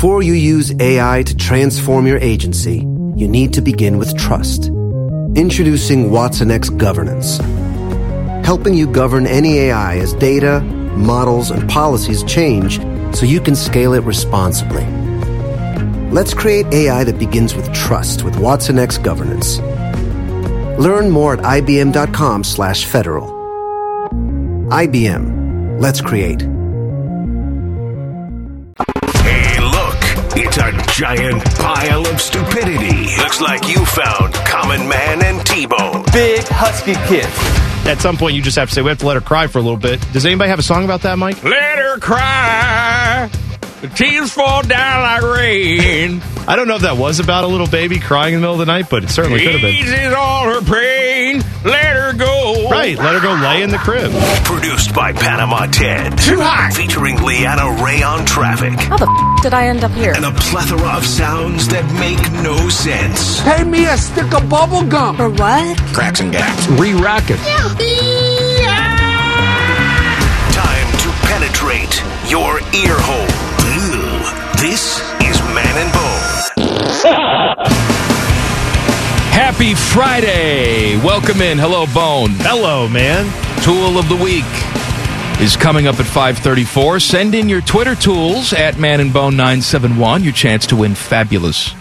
Before you use AI to transform your agency, you need to begin with trust. Introducing Watson X Governance, helping you govern any AI as data, models, and policies change so you can scale it responsibly. Let's create AI that begins with trust with Watson X Governance. Learn more at ibm.com slash federal. IBM. Let's create. Giant pile of stupidity. Looks like you found Common Man and T-Bone. Big husky kids. At some point, you just have to say, we have to let her cry for a little bit. Does anybody have a song about that, Mike? Let her cry. The tears fall down like rain. I don't know if that was about a little baby crying in the middle of the night, but it certainly could have been. Eases all her pain. Let her go. Right, let her go lay in the crib. Produced by Panama Ted. Too hot. Featuring Leanna Ray on traffic. How the f- did I end up here? And a plethora of sounds that make no sense. Pay me a stick of bubble gum. For what? Cracks and gaps. Re-rack it. Time to penetrate your ear hole. Ew. This is Man and Bone. Happy Friday. Welcome in. Hello, Bone. Hello, man. Tool of the Week is coming up at 534. Send in your Twitter tools at Man and Bone 971 Your chance to win fabulous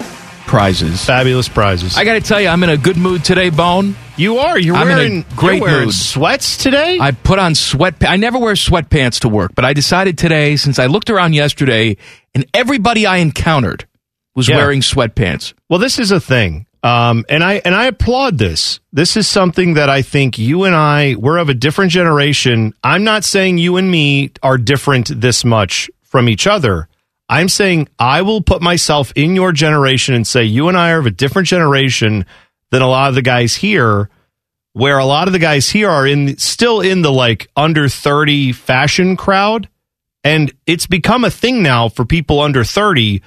prizes. Fabulous prizes. I got to tell you, I'm in a good mood today, Bone. you are. You're I'm in a wearing great you're wearing mood. sweats today. I put on sweat. I never wear sweatpants to work, but I decided today, since I looked around yesterday, and everybody I encountered was Yeah. wearing sweatpants. Well, this is a thing, um, and I and I applaud this. This is something that I think you and I we're of a different generation. I'm not saying you and me are different this much from each other. I'm saying I will put myself in your generation and say you and I are of a different generation than a lot of the guys here. Where a lot of the guys here are in still in the like under 30 fashion crowd, and it's become a thing now for people under 30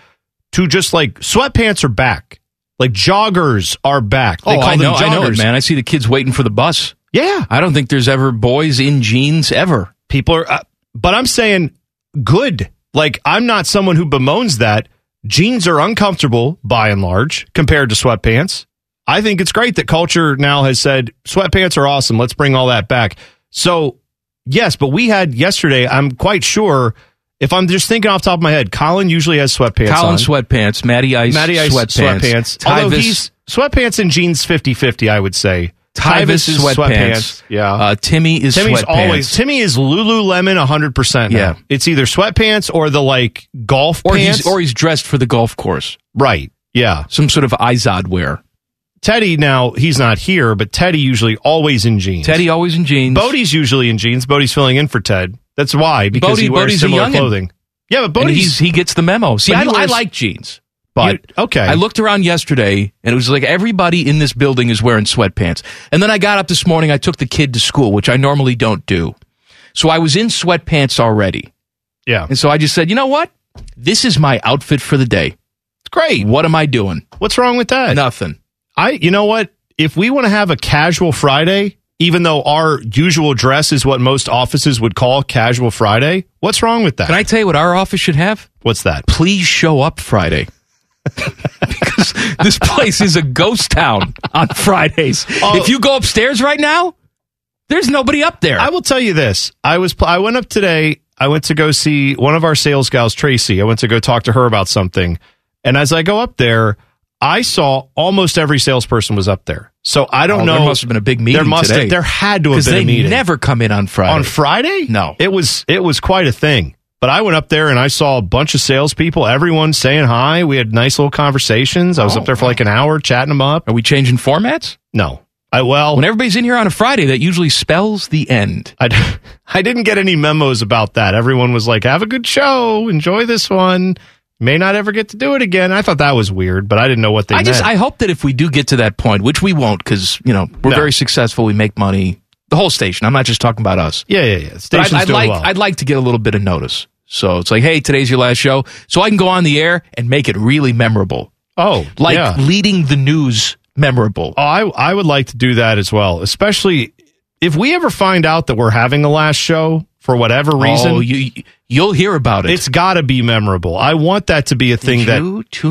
to just like sweatpants are back. Like joggers are back. They oh, call I them know, I know it, joggers. man. I see the kids waiting for the bus. Yeah, I don't think there's ever boys in jeans ever. people are. Uh, but I'm saying good. Like I'm not someone who bemoans that. Jeans are uncomfortable by and large compared to sweatpants. I think it's great that culture now has said sweatpants are awesome. Let's bring all that back. So yes, but we had yesterday. I'm quite sure. If I'm just thinking off the top of my head, Colin usually has sweatpants. Colin on. sweatpants, Matty Ice, Matty Ice sweatpants, sweatpants. Although Tyvis, he's sweatpants and jeans 50-50, I would say. Tyvis is sweatpants. Yeah. Uh, Timmy is Timmy's sweatpants. always Timmy is Lululemon 100% now. Yeah. It's either sweatpants or the like golf or pants. he's or he's dressed for the golf course. right. Yeah. Some sort of Izod wear. Teddy now he's not here, but Teddy usually always in jeans. Teddy always in jeans. Bodie's usually in jeans. Bodie's filling in for Ted. That's why because Bodie- he wears Bodie's similar clothing. Yeah, but Bodie's he gets the memo. See, I, he I like jeans. But You- okay. I looked around yesterday and it was like everybody in this building is wearing sweatpants. And then I got up this morning, I took the kid to school, which I normally don't do. So I was in sweatpants already. yeah. And so I just said, you know what? This is my outfit for the day. It's great. What am I doing? What's wrong with that? Nothing. I, you know what? If we want to have a casual Friday, even though our usual dress is what most offices would call casual Friday, what's wrong with that? Can I tell you what our office should have? what's that? Please show up Friday. because this place is a ghost town on Fridays. Oh. If you go upstairs right now, there's nobody up there. I will tell you this. I was I went up today. I went to go see one of our sales gals, Tracy. I went to go talk to her about something. And as I go up there, I saw almost every salesperson was up there. So I don't Oh, know. There must have been a big meeting There must today. have, there had to have been they a meeting never come in on Friday. on Friday. No. it was it was quite a thing. But I went up there and I saw a bunch of salespeople, everyone saying hi. We had nice little conversations. I was Oh, up there for oh, like an hour chatting them up. Are we changing formats? No, I well, When everybody's in here on a Friday, that usually spells the end. I I didn't get any memos about that. Everyone was like, have a good show. Enjoy this one. May not ever get to do it again. I thought that was weird, but I didn't know what they I meant. just I hope that if we do get to that point, which we won't, because you know we're No. very successful, we make money. The whole station. I'm not just talking about us. yeah, yeah, yeah. But I'd, Station's I'd doing like well. I'd like to get a little bit of notice. So it's like, hey, today's your last show, so I can go on the air and make it really memorable, oh, like yeah. leading the news memorable. Oh, I, I would like to do that as well, especially if we ever find out that we're having a last show for whatever oh, reason. Oh, you you'll hear about it. It's got to be memorable. I want that to be a thing that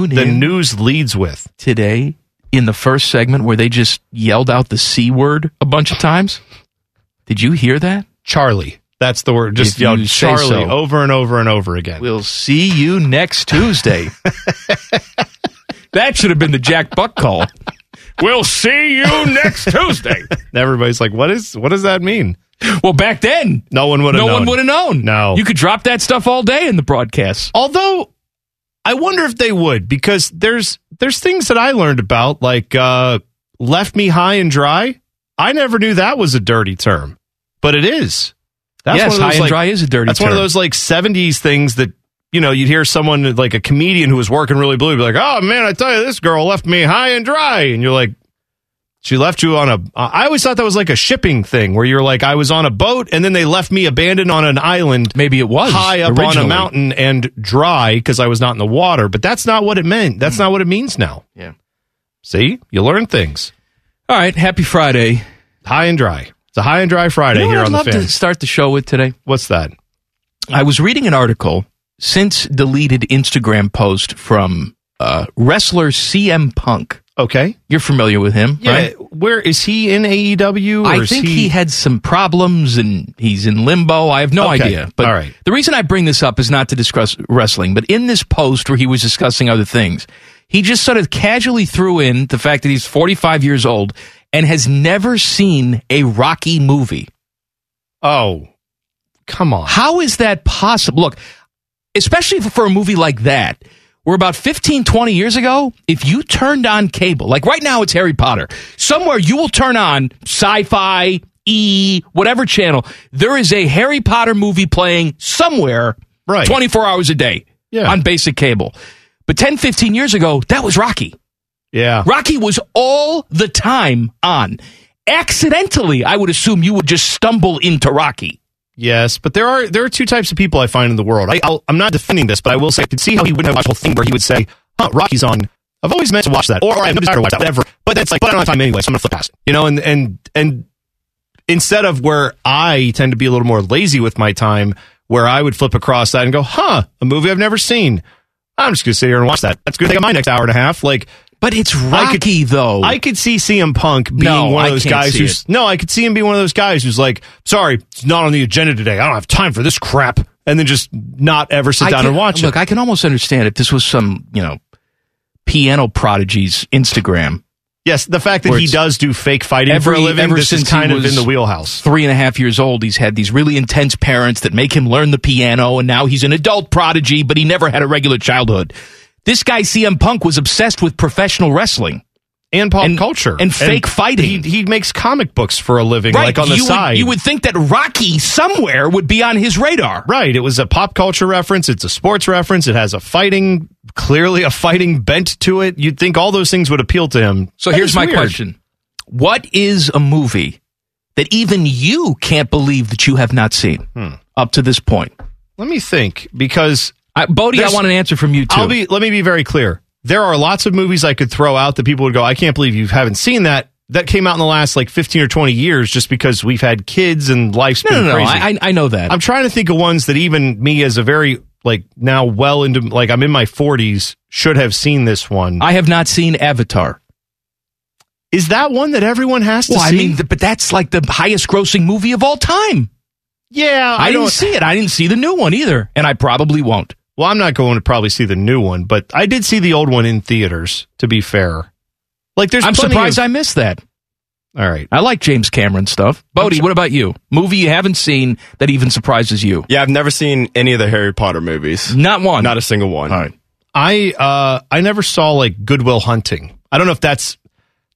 the news leads with. today in the first segment where they just yelled out the c word a bunch of times. Did you hear that? Charlie. That's the word. Just If you yell Charlie so. over and over and over again. We'll see you next Tuesday. that should have been the Jack Buck call. We'll see you next Tuesday. Everybody's like, "What is? What does that mean?" Well, back then, No one would have. no known. one would have known. No. You could drop that stuff all day in the broadcast. Although I wonder if they would because there's there's things that I learned about like uh, left me high and dry. I never knew that was a dirty term, but it is. yes, one of those, high and like- dry is a dirty That's term. one of those like '70s things that you know you'd hear someone like a comedian who was working really blue be like, "Oh man, I tell you, this girl left me high and dry," and you're like. She left you on a. I always thought that was like a shipping thing where you're like, I was on a boat and then they left me abandoned on an island Maybe it was high up on a mountain and dry because I was not in the water. But that's not what it meant. That's not what it means now. Yeah. See, you learn things. All right, happy Friday. High and dry. It's a high and dry Friday You know here what I'd on the love fan. to start the show with today? What's that? I was reading an article since deleted Instagram post from uh, wrestler CM Punk. Okay. You're familiar with him, Yeah. right? Where is he in AEW? Or I think he, had some problems and he's in limbo. I have no Okay. idea. But All right. the reason I bring this up is not to discuss wrestling, but in this post where he was discussing other things, he just sort of casually threw in the fact that he's 45 years old and has never seen a Rocky movie. Oh, come on. How is that possible? Look, especially for a movie like that, where about 15, 20 years ago, if you turned on cable, like right now it's Harry Potter, somewhere you will turn on sci fi, E, whatever channel, there is a Harry Potter movie playing somewhere Right. 24 hours a day Yeah. on basic cable. But 10, 15 years ago, that was Rocky. Yeah. Rocky was all the time on. Accidentally, I would assume you would just stumble into Rocky. Yes, but there are there are two types of people I find in the world. I, I'm not defending this, but I will say I could see how he wouldn't have watched the whole thing where he would say, "Huh, Rocky's on." I've always meant to watch that, or, or I have no desire to watch that, whatever. But that's like, but I don't have time anyway, so I'm gonna flip past it. You know, and and and instead of where I tend to be a little more lazy with my time, where I would flip across that and go, "Huh, a movie I've never seen." I'm just gonna sit here and watch that. That's gonna take my next hour and a half. Like, But it's I could- Rocky, though. I could see CM Punk being No, one of those guys who's it. no, I could see him being one of those guys who's like, sorry, it's not on the agenda today. I don't have time for this crap, and then just not ever sit I down can- and watch look, it. Look, I can almost understand if this was some, you know, piano prodigy's Instagram. yes, the fact that he does do fake fighting every- for a living, ever this since kind of in the wheelhouse. Three and a half years old, he's had these really intense parents that make him learn the piano, and now he's an adult prodigy, but he never had a regular childhood. This guy, CM Punk, was obsessed with professional wrestling. And pop And- culture and fake fighting. He, he makes comic books for a living, like on the you side. Would, you would think that Rocky somewhere would be on his radar. Right. It was a pop culture reference. It's a sports reference. It has a fighting, clearly a fighting bent to it. You'd think all those things would appeal to him. So That here's my weird. question What is a movie that even you can't believe that you have not seen Hmm. up to this point? Let me think because I, Bodie, I want an answer from you too. I'll be. Let me be very clear. There are lots of movies I could throw out that people would go, "I can't believe you haven't seen that." That came out in the last like fifteen or twenty years, just because we've had kids and life's no, been no, no. crazy. I, I- I know that. I'm trying to think of ones that even me, as a very like now well into like I'm in my forties, should have seen this one. I have not seen Avatar. Is that one that everyone has to Well, I see? mean, but that's like the highest grossing movie of all time. yeah, I, didn't don't- see it. I didn't see the new one either, and I probably won't. Well, I'm not going to probably see the new one, but I did see the old one in theaters. To be fair, like there's I'm surprised of- I missed that. all right, I like James Cameron stuff. Bodie, what about you? Movie you haven't seen that even surprises you? Yeah, I've never seen any of the Harry Potter movies. Not one. Not a single one. All right. I uh I never saw like Good Will Hunting. I don't know if that's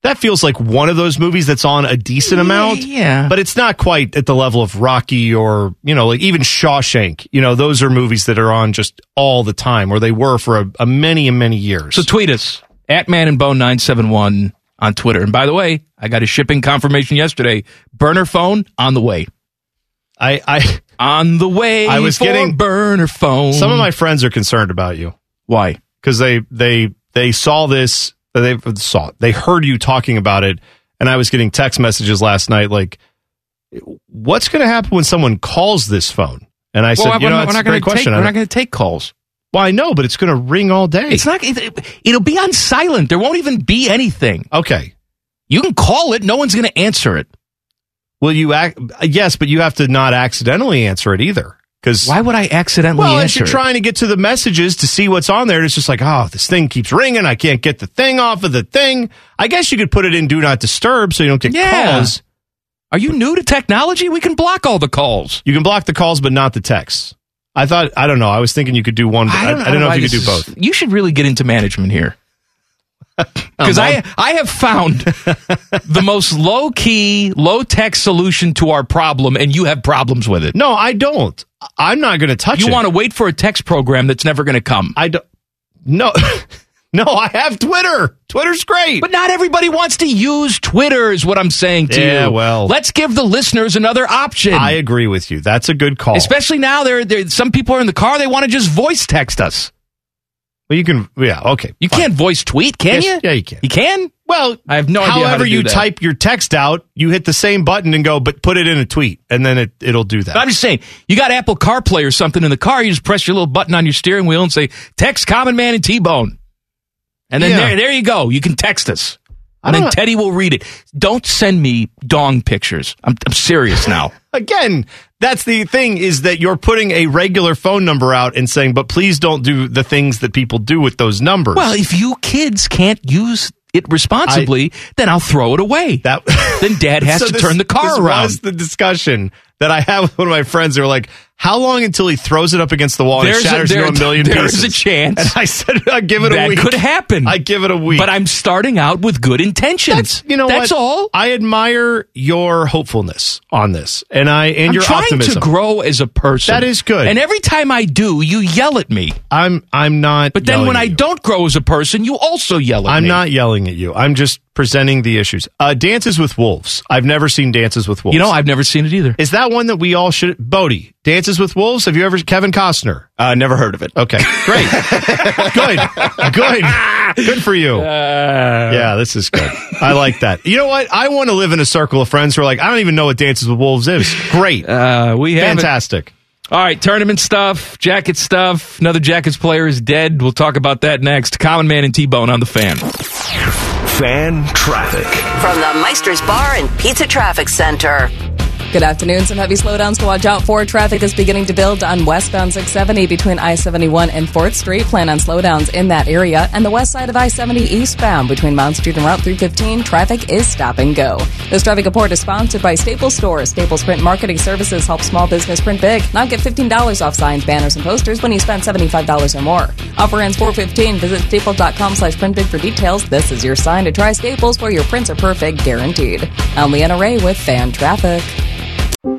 that feels like one of those movies that's on a decent amount. yeah. But it's not quite at the level of Rocky or, you know, like even Shawshank. You know, those are movies that are on just all the time, or they were for a, a many and many years. So tweet us at Man and Bone nine seven one on Twitter. And by the way, I got a shipping confirmation yesterday. Burner phone on the way. I, I On the way. I was for getting- burner phone. some of my friends are concerned about you why? because they they they saw this they saw it. they heard you talking about it and i was getting text messages last night like What's going to happen when someone calls this phone? And I said, well, you we're, know, not- that's we're a not going great take. question. We're not going to take calls. well, I know, but it's going to ring all day. It's not. It, it'll be on silent. There won't even be anything. okay. You can call it. No one's going to answer it. Will you act? Yes, but you have to not accidentally answer it either. Because Why would I accidentally well, as answer? you're it? trying to get to the messages to see what's on there, it's just like, oh, this thing keeps ringing. I can't get the thing off of the thing. I guess you could put it in do not disturb so you don't get Yeah. calls. Are you new to technology? We can block all the calls. You can block the calls, but not the texts. I thought, I don't know. I was thinking you could do one. But I, I, don't know why if you could do is- both. You should really get into management here. Because I, I have found the most low key, low tech solution to our problem, and you have problems with it. No, I don't. I'm not going to touch You it. want to wait for a text program that's never going to come. I don't. No, no. I have Twitter. Twitter's great. But not everybody wants to use Twitter, is what I'm saying to Yeah, you. well. let's give the listeners another option. I agree with you. That's a good call. Especially now, there, there. Some people are in the car; they want to just voice text us. Well, you can. Yeah. Okay. You fine. can't voice tweet, can Yes, you? Yeah, you can. You can. Well, I have no idea However, you that. type your text out, you hit the same button and go, but put it in a tweet, and then it it'll do that. But I'm just saying, you got Apple CarPlay or something in the car, you just press your little button on your steering wheel and say, text Common Man and T Bone. And then Yeah. there, there you go. You can text us. And then Teddy will read it. Don't send me dong pictures. I'm, I'm serious now. Again, that's the thing is that you're putting a regular phone number out and saying, but please don't do the things that people do with those numbers. well, if you kids can't use it responsibly, then I'll throw it away. that then dad has So to this- turn the car this around. Was the discussion that I have with one of my friends? They were like, "How long until he throws it up against the wall and There's it a- shatters there- into a million there's pieces?" a chance. And I said, "I give it a that week. could happen. I give it a week." But I'm starting out with good intentions. That's you know That's what? all. I admire your hopefulness on this, and I and I'm your trying optimism. to grow as a person. That is good. And every time I do, you yell at me. I'm I'm not. But then when I you. don't grow as a person, you also yell at me. I'm not yelling at you. I'm just presenting the issues. Uh, Dances with Wolves. I've never seen Dances with Wolves. You know, I've never seen it either. is that one that we all should? Bodie, Dances with Wolves. Have you ever? Kevin Costner. Uh, never heard of it. Okay, great, good, good, good for you. Uh, yeah, this is good. I like that. You know what? I want to live in a circle of friends who are like, I don't even know what Dances with Wolves is. Great, Uh, we have fantastic. All right, tournament stuff, jacket stuff. Another Jackets player is dead. We'll talk about that next. Common Man and T-Bone on the fan. Fan traffic. From the Meister's Bar and Pizza Traffic Center. Good afternoon. Some heavy slowdowns to watch out for. Traffic is beginning to build on westbound 670 between I 71 and 4th Street. Plan on slowdowns in that area. And the west side of I 70 eastbound between Mount Street and Route 315. Traffic is stop and go. This traffic report is sponsored by Staples Stores. Staples Print Marketing Services help small business print big. Now get $15 off signs, banners, and posters when you spend $75 or more. Offer ends 415. Visit staples.com slash print big for details. This is your sign to try Staples where your prints are perfect, guaranteed. I'm Leanna Ray with Fan Traffic.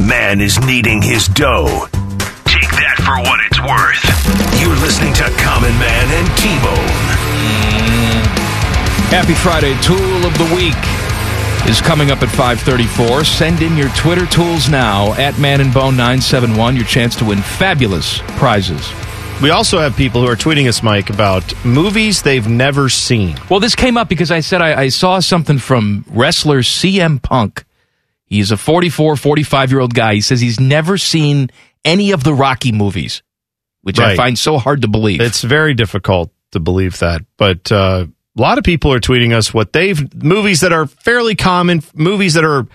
Man is kneading his dough. Take that for what it's worth. You're listening to Common Man and T-Bone. Mm. Happy Friday. Tool of the Week is coming up at 534. Send in your Twitter tools now at Man and Bone 971. Your chance to win fabulous prizes. We also have people who are tweeting us, Mike, about movies they've never seen. Well, this came up because I said I, I saw something from wrestler CM Punk. He's a 44, 45 year old guy. He says he's never seen any of the Rocky movies, which I find so hard to believe. It's very difficult to believe that, but uh, a lot of people are tweeting us what they've movies that are fairly common, movies that are.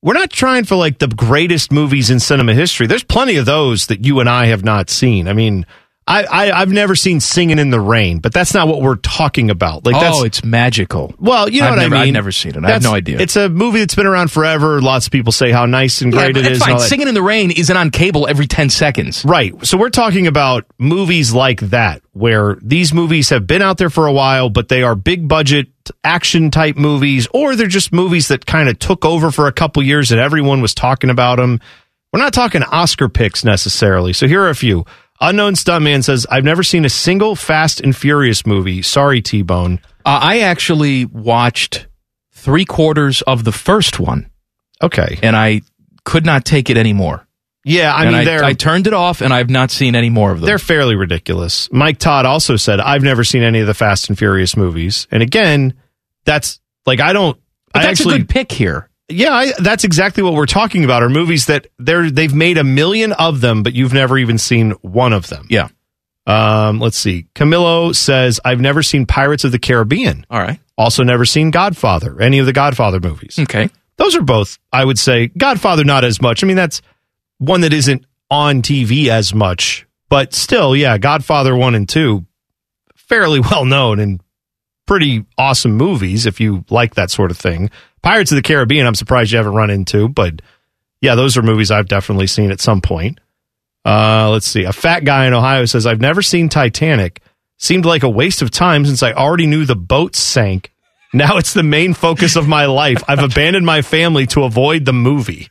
We're not trying for like the greatest movies in cinema history. There's plenty of those that you and I have not seen. I mean, I, I I've never seen Singing in the Rain, but that's not what we're talking about. Like that's oh, it's magical. well, you know I've what never- I mean. I've never seen it. I have no idea. It's a movie that's been around forever. Lots of people say how nice and great but it is. fine. Singing in the Rain isn't on cable every 10 seconds. Right. So we're talking about movies like that, where these movies have been out there for a while, but they are big budget action type movies, or they're just movies that kind of took over for a couple years and everyone was talking about them. We're not talking Oscar picks necessarily. So here are a few. Unknown Stuntman says, I've never seen a single Fast and Furious movie. Sorry, T Bone. Uh, I actually watched three quarters of the first one, Okay. and I could not take it anymore. Yeah, I And mean, they're. I turned it off, and I've not seen any more of them. They're fairly ridiculous. Mike Todd also said, I've never seen any of the Fast and Furious movies. And again, that's like, I don't. but I that's actually, a good pick here. Yeah, I, that's exactly what we're talking about. Are movies that they're they've made a million of them, but you've never even seen one of them. Yeah. Um, let's see. Camilo says, "I've never seen Pirates of the Caribbean. All right. Also, never seen Godfather. Any of the Godfather movies. Okay. Those are both, I would say, Godfather not as much. I mean, that's one that isn't on TV as much, but still, yeah, Godfather one and two, fairly well known and pretty awesome movies if you like that sort of thing. Pirates of the Caribbean, I'm surprised you haven't run into, but yeah, those are movies I've definitely seen at some point. Uh, let's see. A fat guy in Ohio says, I've never seen Titanic. Seemed like a waste of time since I already knew the boat sank. Now it's the main focus of my life. I've abandoned my family to avoid the movie.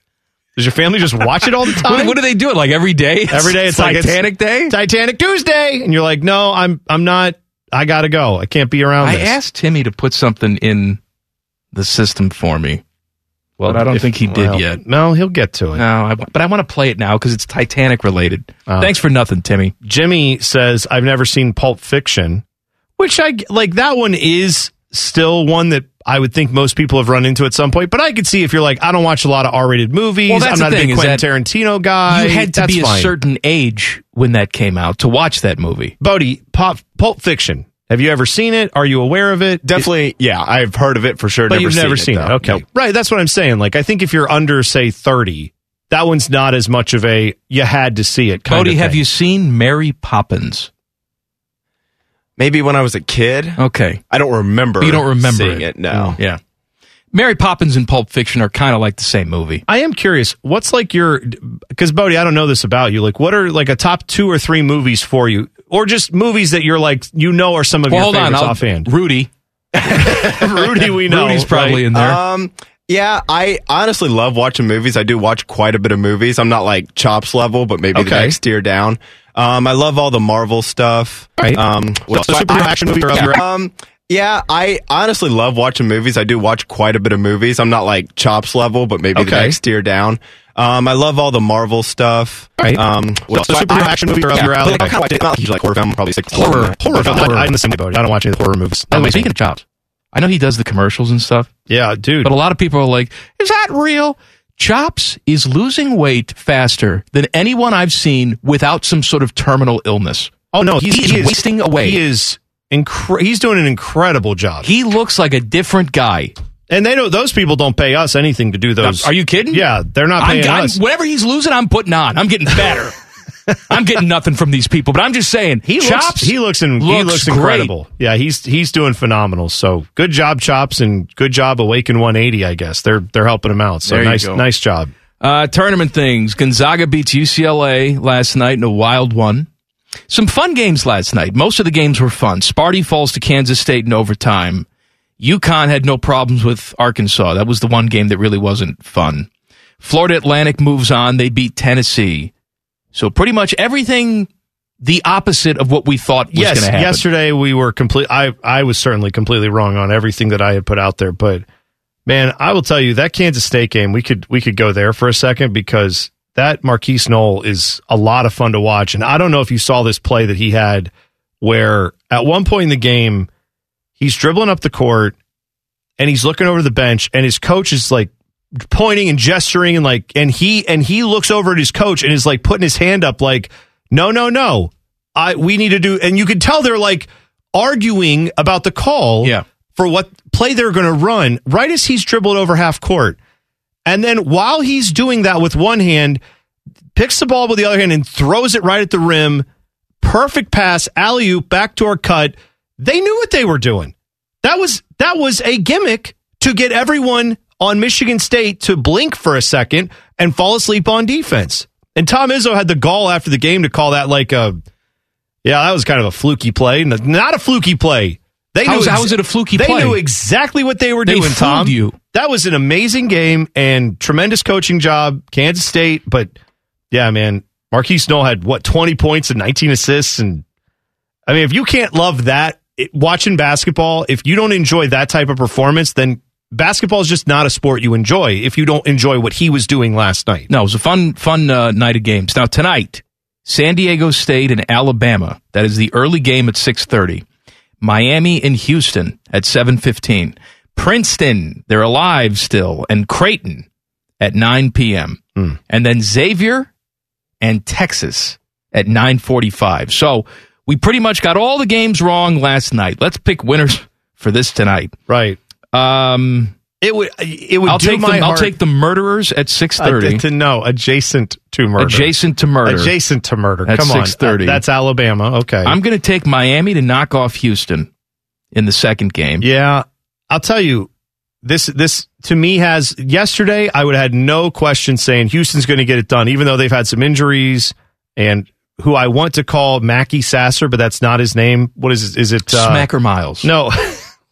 Does your family just watch it all the time? What, what do they do? It like every day? Every day it's like it's Titanic Day? Titanic Tuesday, and you're like, no, I'm I'm not. I gotta go. I can't be around. This. I this. asked Timmy to put something in the system for me. Well, but I don't if- think he did well, yet. No, he'll get to it. No, I, but I want to play it now because it's Titanic related. Oh. Thanks for nothing, Timmy. Jimmy says I've never seen Pulp Fiction, which I like. That one is still one that I would think most people have run into at some point. But I could see if you're like, I don't watch a lot of R-rated movies. Well, that's I'm the not a thing, big is Quentin that Tarantino guy. you had to That's be fine. a certain age when that came out to watch that movie. Bodie, Pop, Pulp Fiction. Have you ever seen it? Are you aware of it? Definitely, yeah, I've heard of it for sure. but never you've seen never it, seen it. Okay, Nope. right. That's what I'm saying. Like, I think if you're under, say, 30, that one's not as much of a you had to see it. Kind Cody, of have you seen Mary Poppins? Maybe when I was a kid. Okay. I don't remember. You don't remember seeing it. it. No. Yeah. Mary Poppins and Pulp Fiction are kind of like the same movie. I am curious. What's like your because Bodie, I don't know this about you. Like, what are like a top two or three movies for you, or just movies that you're like you know are some of Well, your hold on. favorites I'll- offhand? Rudy. Rudy, we know. Rudy's probably right? in there. Um, yeah, I honestly love watching movies. I do watch quite a bit of movies. I'm not like chops level, but maybe the Okay. next tier down. Um, I love all the Marvel stuff. Right. Um, what So else? action movies are up your- Um, yeah, I honestly love watching movies. I do watch quite a bit of movies. I'm not like chops level, but maybe the Okay. next tier down. Um, I love all the Marvel stuff. Right. Um, what So else? superhero action movies are up yeah, your alley. but I kinda like. Not huge like horror film. Probably six. Horror. horror film. I- I'm the same Bodie. I don't watch any horror movies. By the way, speaking of chops, I know he does the commercials and stuff, yeah, dude. but a lot of people are like, is that real? Chops is losing weight faster than anyone I've seen without some sort of terminal illness. oh no, he's, he is wasting away. He is incre- He's doing an incredible job. He looks like a different guy. and they don't. Those people don't pay us anything to do those. Are you kidding? Yeah, they're not I'm, paying I'm- us. whatever he's losing, I'm putting on. I'm getting better. I'm getting nothing from these people, but I'm just saying. He chops. looks, he looks, in, he looks looks great. incredible. Yeah, he's he's doing phenomenal. So good job, Chops, and good job, Awaken 180. I guess they're they're helping him out. So There nice nice job. Uh, tournament things. Gonzaga beats UCLA last night in a wild one. Some fun games last night. Most of the games were fun. Sparty falls to Kansas State in overtime. UConn had no problems with Arkansas. That was the one game that really wasn't fun. Florida Atlantic moves on. They beat Tennessee. So pretty much everything the opposite of what we thought was yes, going to happen. yesterday we were complete. I I was certainly completely wrong on everything that I had put out there, but man, I will tell you that Kansas State game. We could we could go there for a second because that Markquis Nowell is a lot of fun to watch, and I don't know if you saw this play that he had where at one point in the game he's dribbling up the court and he's looking over the bench and his coach is like pointing and gesturing and like and he and he looks over at his coach and is like putting his hand up like no no no I we need to do and you can tell they're like arguing about the call Yeah. for what play they're going to run right as he's dribbled over half court and then while he's doing that with one hand picks the ball with the other hand and throws it right at the rim perfect pass, alley oop, backdoor cut. They knew what they were doing. That was that was a gimmick to get everyone on Michigan State to blink for a second and fall asleep on defense. And Tom Izzo had the gall after the game to call that like a yeah, that was kind of a fluky play. Not a fluky play. They How's- knew how is it a fluky play? they play? knew exactly what they were They doing, Tom. you. That was an amazing game and tremendous coaching job, Kansas State. But yeah, man, Markquis Nowell had what twenty points and nineteen assists, and I mean, if you can't love that it, watching basketball, if you don't enjoy that type of performance, then basketball is just not a sport you enjoy. If you don't enjoy what he was doing last night, No, it was a fun, fun uh, night of games. Now tonight, San Diego State and Alabama. That is the early game at six thirty. Miami and Houston at seven fifteen. Princeton, they're alive still, and Creighton at nine p.m. And then Xavier and Texas at nine forty-five. So we pretty much got all the games wrong last night. Let's pick winners for this tonight. right? Um, It would it would I'll do take my the, I'll take the murderers at six thirty. Uh, to know adjacent to murder. Adjacent to murder. Adjacent to murder. At Come on. 6:30. Uh, That's Alabama. Okay. I'm going to take Miami to knock off Houston in the second game. yeah. I'll tell you, this this to me has yesterday I would have had no question saying Houston's going to get it done, even though they've had some injuries and who I want to call Mackie Sasser, but that's not his name. What is is it? Uh, Smacker Miles. No.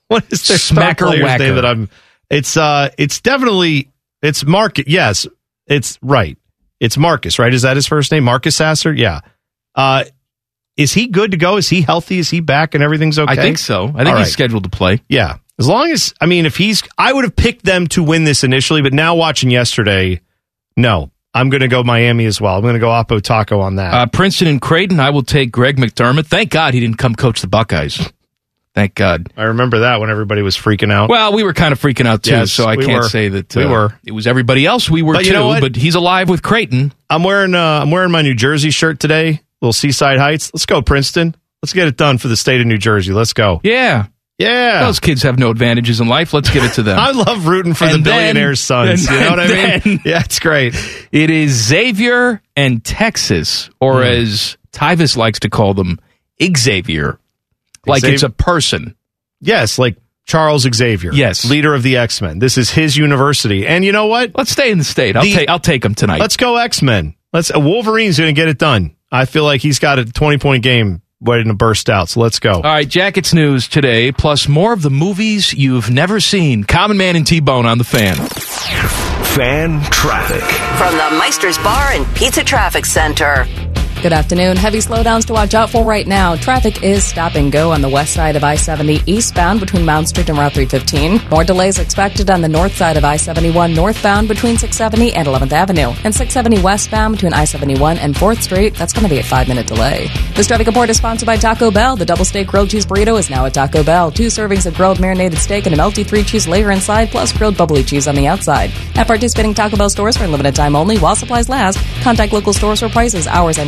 what is their Smacker Whacker. name that I'm it's uh it's definitely it's Marcus yes, it's right. It's Marcus, right? Is that his first name? Marcus Sasser? Yeah. Uh is he good to go? Is he healthy? Is he back and everything's okay? I think so. I think All he's right. scheduled to play. Yeah. As long as I mean if he's I would have picked them to win this initially, but now watching yesterday, no. I'm going to go Miami as well. I'm going to go Oppo Taco on that. Uh, Princeton and Creighton, I will take Greg McDermott. Thank God he didn't come coach the Buckeyes. Thank God. I remember that when everybody was freaking out. Well, we were kind of freaking out too, Yes, so I we can't were. say that We uh, were. It was everybody else. We were But too, you know but he's alive with Creighton. I'm wearing uh, I'm wearing my New Jersey shirt today. Little Seaside Heights. Let's go Princeton. Let's get it done for the state of New Jersey. Let's go. Yeah. Yeah. Those kids have no advantages in life. Let's give it to them. I love rooting for the And then- billionaires' sons. and you know what I mean? then- yeah, it's great. It is Xavier and Texas, or Hmm. as Tyvis likes to call them, Xavier. Like Xav- it's a person. Yes, like Charles Xavier. Yes. leader of the X Men. This is his university, and you know what? Let's stay in the state. I'll The- take I'll take them tonight. Let's go X Men. Let's. Uh, Wolverine's going to get it done. I feel like he's got a 20 point game waiting to burst out. So let's go. All right, Jackets news today, plus more of the movies you've never seen. Common Man and T Bone on the fan. Fan traffic. From the Meister's Bar and Pizza Traffic Center. Good afternoon. Heavy slowdowns to watch out for right now. Traffic is stop and go on the west side of I 70 eastbound between Mount Street and Route 315. More delays expected on the north side of I 71 northbound between 670 and 11th Avenue. And 670 westbound between I 71 and 4th Street. That's going to be a five minute delay. This traffic report is sponsored by Taco Bell. The double steak grilled cheese burrito is now at Taco Bell. Two servings of grilled marinated steak and a melty three cheese layer inside, plus grilled bubbly cheese on the outside. At participating Taco Bell stores for a limited time only while supplies last. Contact local stores for prices, hours, and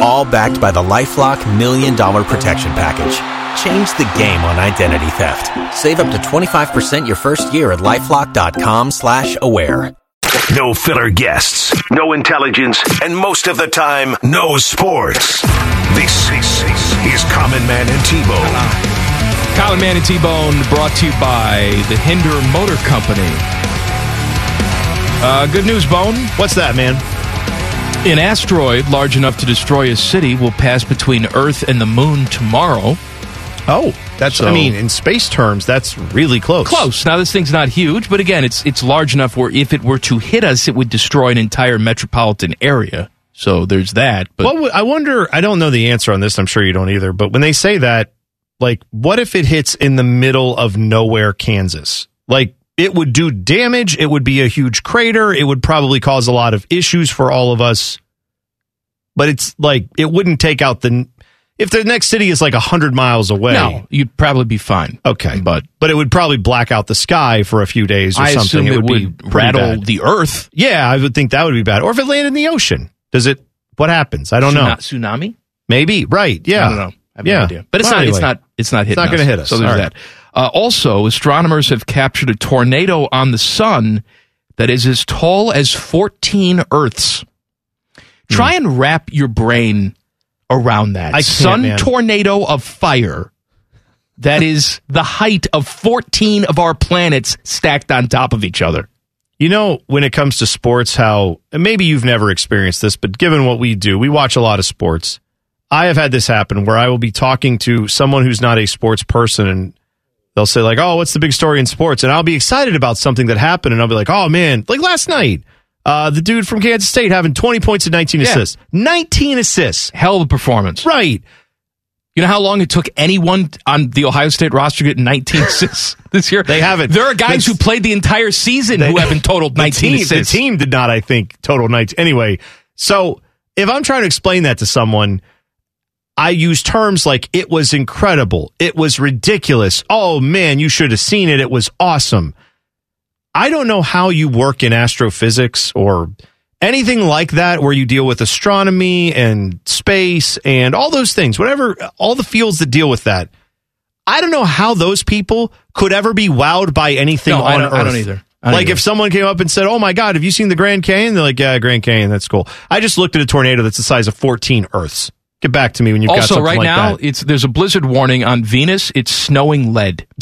All backed by the LifeLock Million Dollar Protection Package. Change the game on identity theft. Save up to 25% your first year at LifeLock.com slash aware. No filler guests, no intelligence, and most of the time, no sports. This is, is Common Man and T-Bone. Colin Man and T Bone brought to you by the Hinder Motor Company. Uh, good news, Bone. What's that, man? An asteroid large enough to destroy a city will pass between Earth and the Moon tomorrow. Oh, that's. So- I mean, in space terms, that's really close. Close. Now this thing's not huge, but again, it's it's large enough where if it were to hit us, it would destroy an entire metropolitan area. So there's that. But What would, I wonder. I don't know the answer on this. I'm sure you don't either. But when they say that, like, what if it hits in the middle of nowhere, Kansas? Like, it would do damage. It would be a huge crater. It would probably cause a lot of issues for all of us. But it's like it wouldn't take out the. if the next city is like hundred miles away, No, you'd probably be fine. okay, But but it would probably black out the sky for a few days or I something. assume it, be would pretty rattle bad. the earth. Yeah, I would think that would be bad. Or if it landed in the ocean, does it? What happens? I don't know. Tsunami? Maybe right. Yeah, I don't know. I have yeah, no idea. But it's Well, not. It's anyway. not. It's not hitting. It's not gonna hit us. So there's right. that. Uh, also, astronomers have captured a tornado on the sun that is as tall as 14 Earths. Try and wrap your brain around that. I sun man. tornado of fire. That is the height of 14 of our planets stacked on top of each other. You know, when it comes to sports, how and maybe you've never experienced this, but given what we do, we watch a lot of sports. I have had this happen where I will be talking to someone who's not a sports person and they'll say, like, oh, what's the big story in sports? And I'll be excited about something that happened and I'll be like, oh, man, like last night, uh, the dude from Kansas State having 20 points and 19 Yeah. assists. 19 assists. Hell of a performance. Right. You know how long it took anyone on the Ohio State roster to get 19 assists this year? They haven't. There are guys That's- who played the entire season They- who haven't totaled the 19 team, the team did not, I think, total 19. Anyway, so if I'm trying to explain that to someone, I use terms like it was incredible, it was ridiculous. Oh man, you should have seen it. It was awesome. I don't know how you work in astrophysics or anything like that where you deal with astronomy and space and all those things, whatever, all the fields that deal with that. I don't know how those people could ever be wowed by anything No, I on don't- Earth. I don't either. I don't like either. if someone came up and said, "Oh my God, have you seen the Grand Canyon?" They're like, "Yeah, Grand Canyon, that's cool." I just looked at a tornado that's the size of 14 Earths. Get back to me when you've got also, something right like now, that. it's there's a blizzard warning on Venus. It's snowing lead.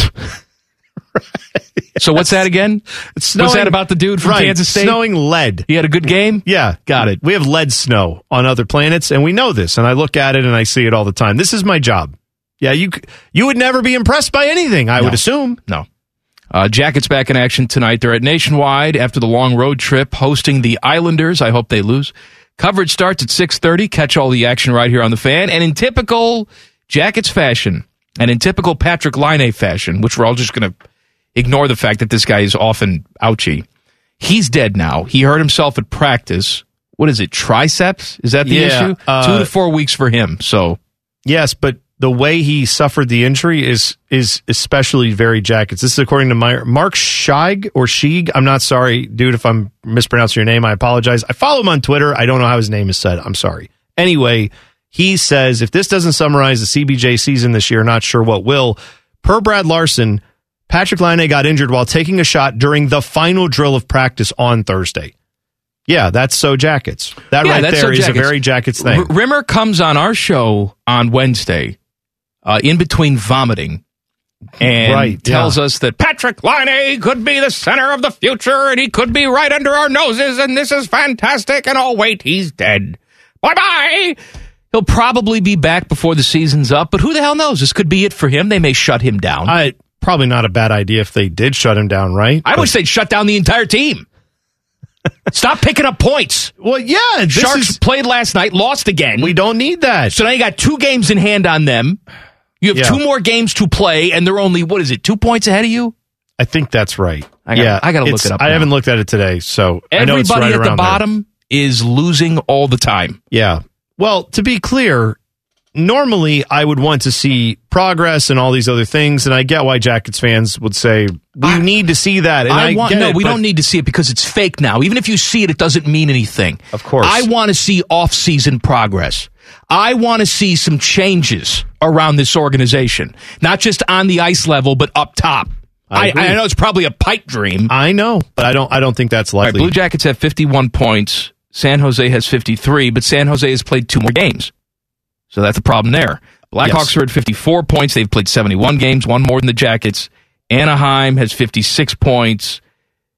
So what's that again? It's Was that about the dude from right, Kansas State? Snowing lead. He had a good game. Yeah, Got it. We have lead snow on other planets, and we know this. And I look at it and I see it all the time. This is my job. Yeah, you you would never be impressed by anything. I would assume. No. Uh, Jackets back in action tonight. They're at Nationwide after the long road trip, hosting the Islanders. I hope they lose. Coverage starts at six thirty. Catch all the action right here on the fan. And in typical Jackets fashion, and in typical Patrik Laine fashion, which we're all just going to ignore the fact that this guy is often ouchy. He's dead now. He hurt himself at practice. What is it? Triceps? Is that the Yeah, issue? uh, Two to four weeks for him. So Yes, but the way he suffered the injury is is especially very Jackets. This is according to my, Mark Scheig or Sheig. I'm not sorry, dude, if I'm mispronouncing your name. I apologize. I follow him on Twitter. I don't know how his name is said. I'm sorry. Anyway, he says if this doesn't summarize the CBJ season this year, not sure what will. Per Brad Larsen, Patrik Laine got injured while taking a shot during the final drill of practice on Thursday. Yeah, that's so Jackets. That Yeah, right there so is a very Jackets thing. R- Rimmer comes on our show on Wednesday, uh, in between vomiting, and Right, tells yeah. us that Patrik Laine could be the center of the future, and he could be right under our noses, and this is fantastic. And oh wait, he's dead. Bye bye. He'll probably be back before the season's up, but who the hell knows? This could be it for him. They may shut him down. I, I probably not a bad idea if they did shut him down, right? But- wish they'd shut down the entire team. Stop picking up points. Well, yeah, this Sharks is, played last night, lost again. we don't need that. So now you got two games in hand on them. You have Yeah. two more games to play, and they're only what is it, two points ahead of you? I think that's right. I gotta- yeah, I gotta look it up I now. haven't looked at it today, so I know it's Everybody right at the bottom is losing all the time. Yeah. Well, to be clear, normally I would want to see progress and all these other things, and I get why Jackets fans would say we need to see that. And I, I, want get no, it, we but- don't need to see it because it's fake now. Even if you see it, it doesn't mean anything. Of course. I want to see off-season progress. I want to see some changes around this organization, not just on the ice level, but up top. I I. I know it's probably a pipe dream. I know, but I don't. I don't think that's All right, likely. Blue Jackets have 51 points. San Jose has 53, but San Jose has played two more games. So that's a problem there. Blackhawks Yes. are at 54 points. They've played 71 games, one more than the Jackets. Anaheim has 56 points.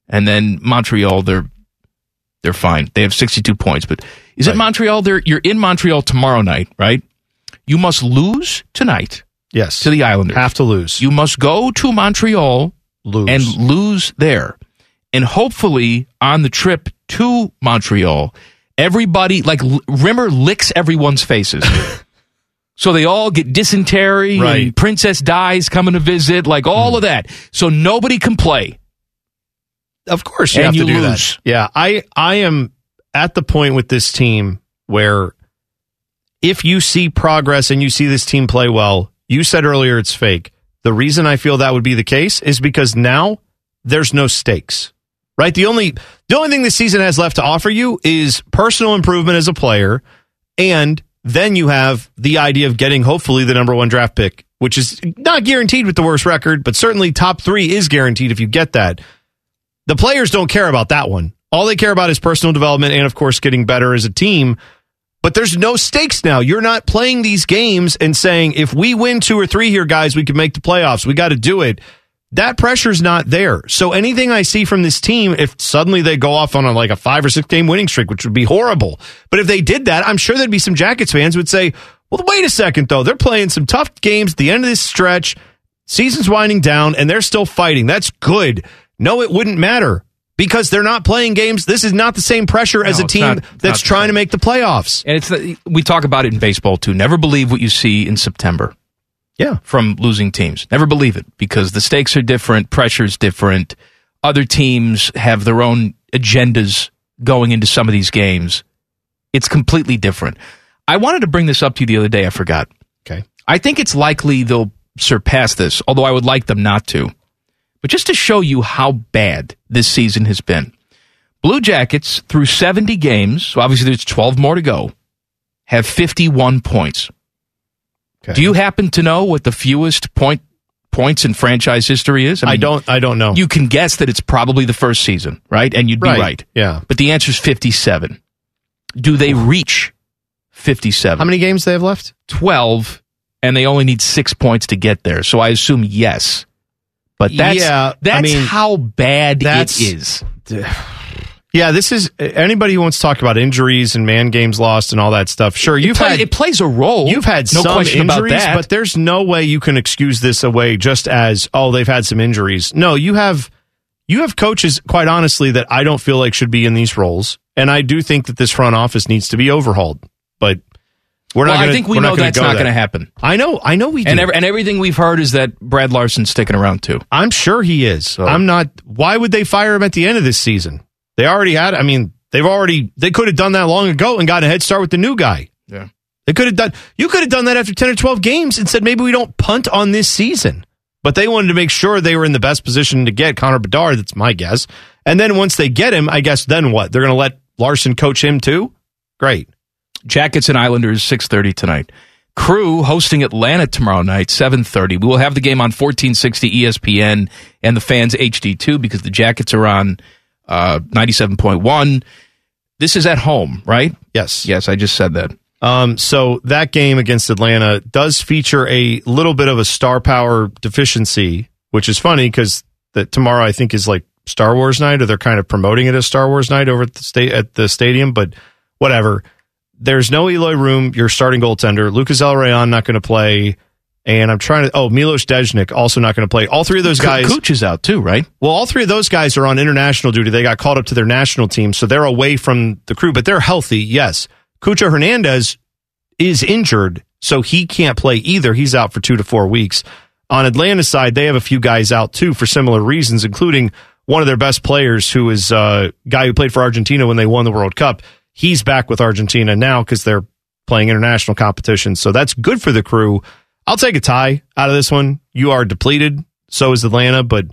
And then Montreal, they're they're fine. They have 62 points. But is it Montreal? They're, you're in Montreal tomorrow night, right? You must lose tonight yes, to the Islanders. have to lose. You must go to Montreal lose and lose there. And hopefully on the trip to Montreal, everybody, like Rimmer licks everyone's faces. so they all get dysentery Right. and Princess Dies coming to visit, like all mm-hmm. of that. So nobody can play. Of course, you And have you to do lose. that. Yeah, I I am at the point with this team where if you see progress and you see this team play well, you said earlier it's fake. The reason I feel that would be the case is because now there's no stakes. Right? The only the only thing this season has left to offer you is personal improvement as a player and then you have the idea of getting hopefully the number 1 draft pick, which is not guaranteed with the worst record, but certainly top 3 is guaranteed if you get that. The players don't care about that one. All they care about is personal development and of course getting better as a team. But there's no stakes now. You're not playing these games and saying, if we win two or three here, guys, we can make the playoffs. We got to do it. That pressure's not there. So anything I see from this team, if suddenly they go off on a, like a five or six game winning streak, which would be horrible. But if they did that, I'm sure there'd be some Jackets fans would say, well, wait a second though. They're playing some tough games at the end of this stretch. Season's winding down and they're still fighting. That's good. No, it wouldn't matter because they're not playing games. This is not the same pressure as No, a team not- that's trying to make the playoffs. And it's the, we talk about it in baseball too. Never believe what you see in September. Yeah. From losing teams. Never believe it because the stakes are different, pressure's different. Other teams have their own agendas going into some of these games. It's completely different. I wanted to bring this up to you the other day. I forgot. Okay. I think it's likely they'll surpass this, although I would like them not to. But just to show you how bad this season has been. Blue Jackets, through 70 games, so obviously there's 12 more to go, have 51 points. Do you happen to know what the fewest point points in franchise history is? I don't- I don't know. You can guess that it's probably the first season, right? And you'd be Right. right. Yeah. But the answer is 57. Do they reach 57? How many games they have left? 12, and they only need six points to get there. So I assume yes. But that's, Yeah, I that's mean, how bad that's- it is. Yeah, this is anybody who wants to talk about injuries and man games lost and all that stuff. Sure, you've play- had it plays a role. You've had No some question about injuries, that. but there's no way you can excuse this away just as oh they've had some injuries. No, you have you have coaches quite honestly that I don't feel like should be in these roles, and I do think that this front office needs to be overhauled. But we're well, not. Gonna, I think we know that's go not going to happen. I know. I know we do. And, and everything we've heard is that Brad Larsen's sticking around too. I'm sure he is. I'm not. Why would they fire him at the end of this season? They already had. I mean, they've already. They could have done that long ago and got a head start with the new guy. Yeah. They could have done. You could have done that after ten or twelve games and said maybe we don't punt on this season. But they wanted to make sure they were in the best position to get Connor Bedard. That's my guess. And then once they get him, I guess then what? They're going to let Larsen coach him too. Great. Jackets and Islanders, 6.30 tonight. Crew hosting Atlanta tomorrow night, 7.30. We will have the game on 1460 ESPN and the fans HD2 because the Jackets are on uh, 97.1. This is at home, right? Yes. Yes, I just said that. Um, so that game against Atlanta does feature a little bit of a star power deficiency, which is funny because that tomorrow I think is like Star Wars night, or they're kind of promoting it as Star Wars night over at the state at the stadium. But whatever. There's no Eloy Room, your starting goaltender. Lucas Zelarayán not going to play, and I'm trying to. Oh, Milos Degenek also not going to play. All three of those guys. Cooch is out too, right? Well, all three of those guys are on international duty. They got called up to their national team, so they're away from the crew, but they're healthy. Yes, Cucho Hernandez is injured, so he can't play either. He's out for two to four weeks. On Atlanta's side, they have a few guys out too for similar reasons, including one of their best players, who is a guy who played for Argentina when they won the World Cup. He's back with Argentina now because they're playing international competition. So that's good for the crew. I'll take a tie out of this one. You are depleted. So is Atlanta, but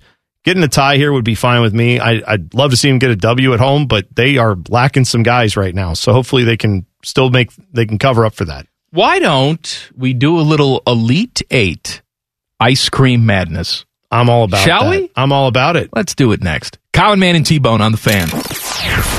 getting a tie here would be fine with me. I, I'd love to see them get a W at home, but they are lacking some guys right now. So hopefully they can still make they can cover up for that. Why don't we do a little Elite Eight ice cream madness? I'm all about. It. Shall that. we? I'm all about it. Let's do it next. Common Man and T Bone on the fan.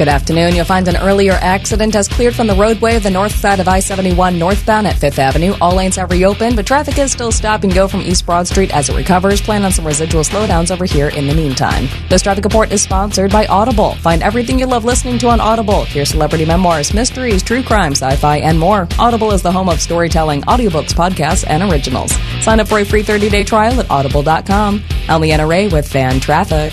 Good afternoon. You'll find an earlier accident has cleared from the roadway of the north side of I 71 northbound at 5th Avenue. All lanes have reopened, but traffic is still stop and go from East Broad Street as it recovers. Plan on some residual slowdowns over here in the meantime. This traffic report is sponsored by Audible. Find everything you love listening to on Audible. Hear celebrity memoirs, mysteries, true crime, sci fi, and more. Audible is the home of storytelling, audiobooks, podcasts, and originals. Sign up for a free 30 day trial at audible.com. I'm Leanna Ray with Fan Traffic.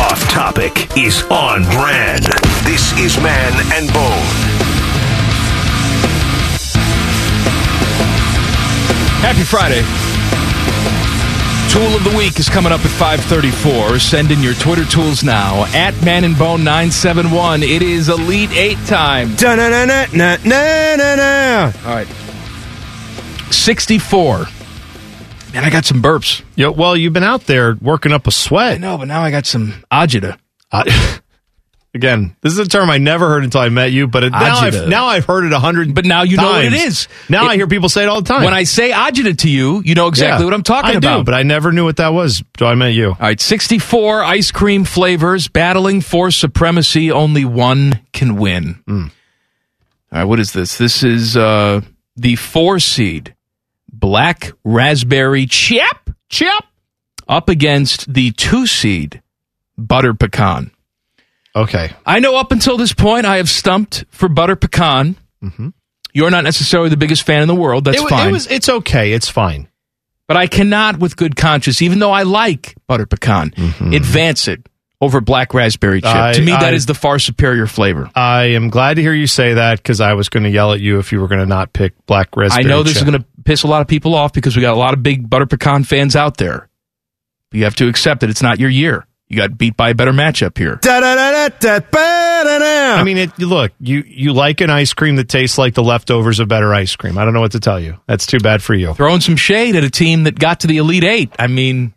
Off topic is on brand. This is Man and Bone. Happy Friday. Tool of the week is coming up at 534. Send in your Twitter tools now at Man and Bone 971. It is Elite Eight time. Da na na na na na na. All right. 64. Man, I got some burps. Yeah, well, you've been out there working up a sweat. know, but now I got some agita. Again, this is a term I never heard until I met you, but it, now, Agita. I've, now I've heard it a hundred. But now you know what it is. Now It- I hear people say it all the time. When I say agita to you, you know exactly Yeah. what I'm talking I about. do, but I never knew what that was until I met you. All right, 64 ice cream flavors battling for supremacy. Only one can win. Hmm. All right, what is this? This is uh, the four seed black raspberry chip Chip. up against the two seed butter pecan. Okay. I know up until this point I have stumped for butter pecan. You're not necessarily the biggest fan in the world. That's Mm-hmm. it, fine. It was. It's okay. It's fine. but I cannot, with good conscience, even though I like butter pecan, advance it over black raspberry chip. I- to me, that I- is the far superior flavor. I am glad to hear you say that because I was going to yell at you if you were going to not pick black raspberry. I raspberry. know this is going to piss a lot of people off because we got a lot of big butter pecan fans out there. But you have to accept that it's not your year. You got beat by a better matchup here. I mean, it, look, you you like an ice cream that tastes like the leftovers of better ice cream. I don't know what to tell you. That's too bad for you. Throwing some shade at a team that got to the Elite Eight. I mean,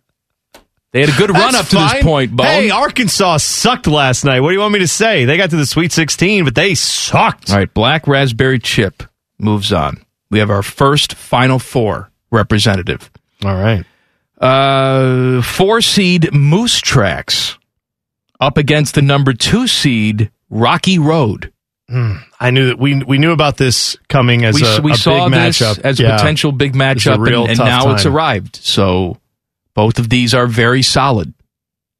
they had a good run up to this point, Bone. Hey, Arkansas sucked last night. What do you want me to say? They got to the Sweet 16, but they sucked. All right, black raspberry chip moves on. We have our first Final Four representative. All right. Uh, four seed Moose Tracks up against the number two seed Rocky Road. I knew that we we knew about this coming as we a, we a saw big this matchup as a Yeah. potential big a matchup, real and, and now it's arrived. So both of these are very solid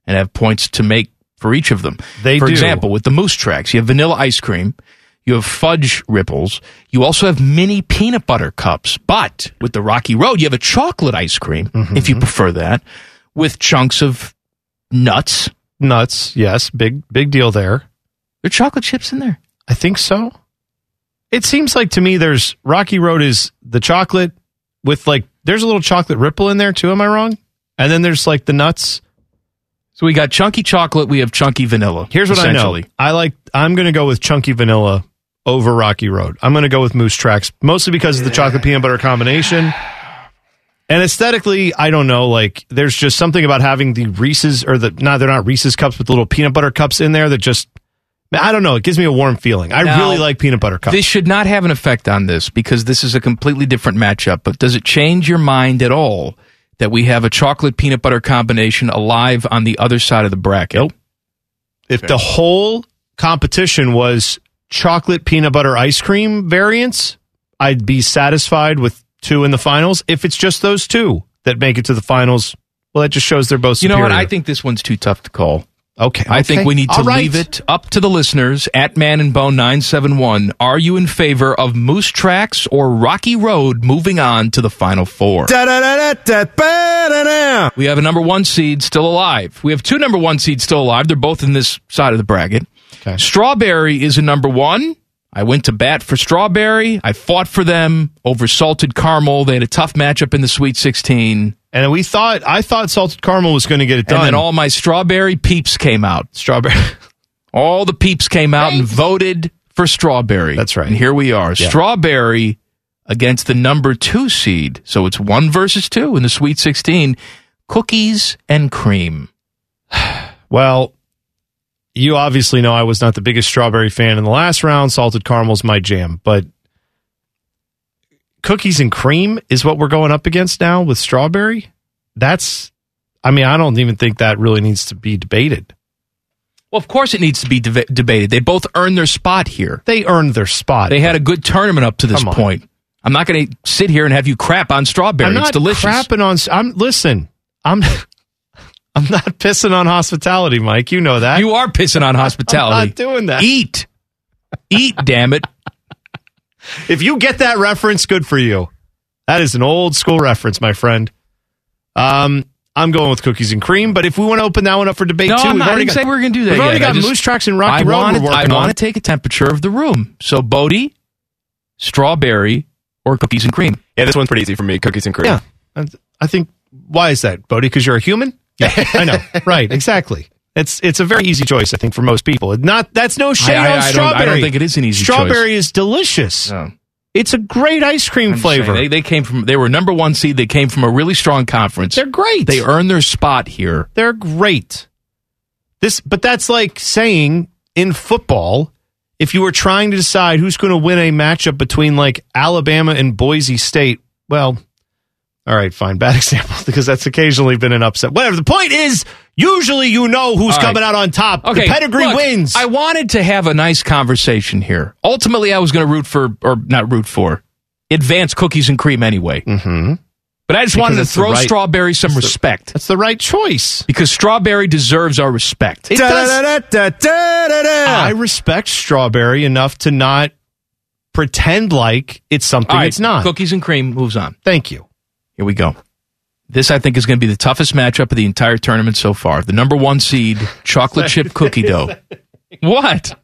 and have points to make for each of them. They for do. example, with the Moose Tracks, you have vanilla ice cream. You have fudge ripples. You also have mini peanut butter cups. But with the Rocky Road, you have a chocolate ice cream, Mm-hmm. if you prefer that, with chunks of nuts. nuts. Yes, big big deal there. There are chocolate chips in there. I think so. It seems like to me there's Rocky Road is the chocolate with like there's a little chocolate ripple in there too. Am I wrong? And then there's like the nuts. So we got chunky chocolate. We have chunky vanilla. Here's what I know. I like. I'm going to go with chunky vanilla over Rocky Road. I'm going to go with Moose Tracks mostly because of the chocolate peanut butter combination. And aesthetically, I don't know. Like, there's just something about having the Reese's or the no, they're not Reese's cups, but the little peanut butter cups in there that just. I don't know. It gives me a warm feeling. I Now, really like peanut butter cups. This should not have an effect on this because this is a completely different matchup. But does it change your mind at all that we have a chocolate peanut butter combination alive on the other side of the bracket? Nope. If the whole competition was chocolate peanut butter ice cream variants, I'd be satisfied with two in the finals. If it's just those two that make it to the finals, well, that just shows they're both You know what? I think this one's too tough to call. Okay. I think okay. we need to All right. leave it up to the listeners at Man and Bone 971. Are you in favor of Moose Tracks or Rocky Road moving on to the Final Four? We have a number one seed still alive. We have two number one seeds still alive. They're both in this side of the bracket. Okay. Strawberry is a number one. I went to bat for Strawberry. I fought for them over Salted Caramel. They had a tough matchup in the Sweet 16. And we thought, I thought salted caramel was going to get it done. And then all my Strawberry peeps came out. strawberry. All the peeps came out and voted for Strawberry. That's right. And here we are. Yeah. Strawberry against the number two seed. So it's one versus two in the Sweet 16. Cookies and cream. Well, you obviously know I was not the biggest strawberry fan in the last round. Salted caramel's my jam, but cookies and cream is what we're going up against now with strawberry. That's, I mean, I don't even think that really needs to be debated. Well, of course it needs to be deba- debated. They both earned their spot here. They earned their spot. They had a good tournament up to this point. I'm not going to sit here and have you crap on strawberry. I'm it's delicious. crapping on. I'm listen. I'm I'm not pissing on hospitality, Mike. You know that. You are pissing on hospitality. I'm not doing that. Eat. Eat, damn it. If you get that reference, good for you. That is an old school reference, my friend. Um, I'm going with cookies and cream, but if we want to open that one up for debate No, too, I'm not, I already didn't got, say we are going to do that We've yet. already got just- Moose Tracks and Rocky I Road wanna, we're I want to take a temperature of the room. So, Bodie, strawberry, or cookies and cream. Yeah, this one's pretty easy for me. Cookies and cream. Yeah, I- I think. Why is that, Bodie? Because you're a human. Yeah, I know. Right, exactly. It's it's a very easy choice, I think, for most people. Not that's no shade I- I- on I don't- I strawberry. don't think it is an easy choice. Strawberry is delicious. No. It's a great ice cream I'm flavor. They, they came from. They were number one seed. They came from a really strong conference. They're great. They earned their spot here. They're great. This, but that's like saying in football, if you were trying to decide who's going to win a matchup between like Alabama and Boise State, well, all right, fine, bad example because that's occasionally been an upset. Whatever. The point is, usually you know who's right. coming out on top. Okay, the pedigree look, wins. I wanted to have a nice conversation here. Ultimately, I was going to root for, or not root for, advance cookies and cream anyway. mm-hmm. But I just Because wanted to throw right- strawberry some respect That's the right choice. because strawberry deserves our respect. It does- I respect strawberry enough to not pretend like it's something right, it's not. Cookies and cream moves on. Thank you. Here we go. This, I think, is going to be the toughest matchup of the entire tournament so far. The number one seed, chocolate chip cookie dough. What?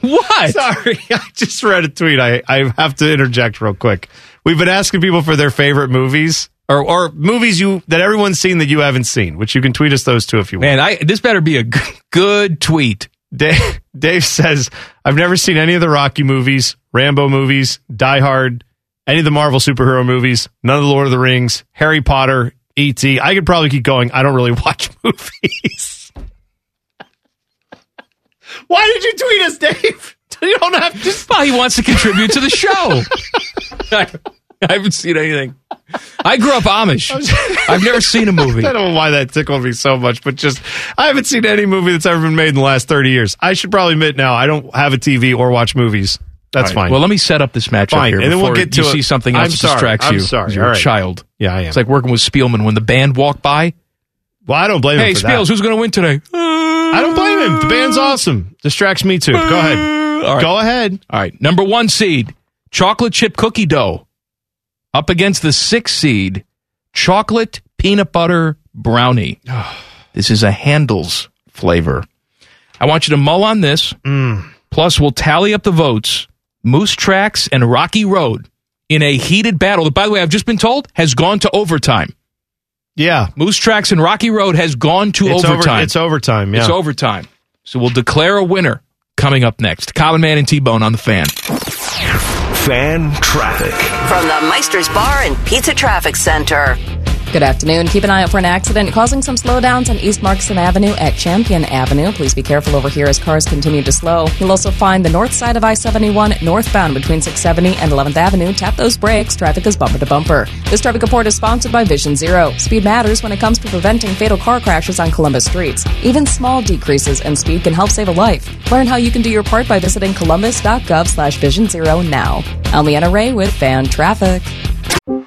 What? Sorry, I just read a tweet. I, I have to interject real quick. We've been asking people for their favorite movies or, or movies you that everyone's seen that you haven't seen, which you can tweet us those too if you want. Man, I, this better be a g- good tweet. Dave, Dave says, I've never seen any of the Rocky movies, Rambo movies, Die Hard, any of the Marvel superhero movies, none of the Lord of the Rings, Harry Potter, E.T. I could probably keep going. I don't really watch movies. Why did you tweet us, Dave? You don't have to. Well, he wants to contribute to the show. I, I haven't seen anything. I grew up Amish. I've never seen a movie. I don't know why that tickled me so much, but just I haven't seen any movie that's ever been made in the last 30 years. I should probably admit now I don't have a TV or watch movies. That's right, fine. Well, let me set up this matchup Fine, here and then we'll get to you it. see something I'm else that sorry, distracts I'm you. sorry, You're all a child. Yeah, I am. It's like working with Spielman when the band walked by. well, I don't blame Hey, him Hey, Spiels, that. who's going to win today? I don't blame him. The band's awesome. Distracts me too. Go ahead. Right. Go ahead. All right. Number one seed, chocolate chip cookie dough, up against the six seed, chocolate peanut butter brownie. this is a Handel's flavor. I want you to mull on this. Mm. Plus, we'll tally up the votes. Moose Tracks and Rocky Road in a heated battle that, by the way, I've just been told has gone to overtime. Yeah. Moose Tracks and Rocky Road has gone to It's over- overtime. it's overtime. Yeah. It's overtime. So we'll declare a winner coming up next. Common Man and T Bone on the fan. Fan traffic. From the Meister's Bar and Pizza Traffic Center. Good afternoon. Keep an eye out for an accident causing some slowdowns on East Markison Avenue at Champion Avenue. Please be careful over here as cars continue to slow. You'll also find the north side of I 71 northbound between 670 and 11th Avenue. Tap those brakes. Traffic is bumper to bumper. This traffic report is sponsored by Vision Zero. Speed matters when it comes to preventing fatal car crashes on Columbus streets. Even small decreases in speed can help save a life. Learn how you can do your part by visiting columbus.gov slash vision zero now. I'm Leanna Ray with Fan Traffic.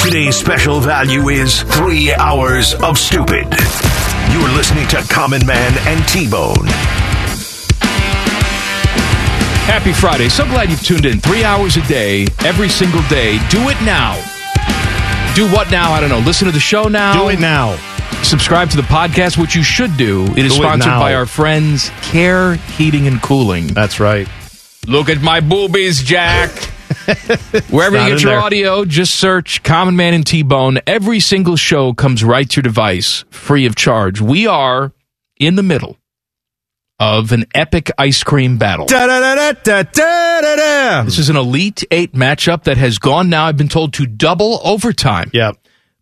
Today's special value is three hours of stupid. You're listening to Common Man and T-Bone. Happy Friday. So glad you've tuned in. Three hours a day, every single day. Do it now. Do what now? I don't know. Listen to the show now. Do it now. Subscribe to the podcast, which you should do. It is Do sponsored now. by our friends Care Heating and Cooling. That's right. Look at my boobies, Jack. Wherever you get your there. audio, just search Common Man and T Bone. Every single show comes right to your device, free of charge. We are in the middle of an epic ice cream battle. This is an Elite Eight matchup that has gone now, I've been told, to double overtime. Yeah.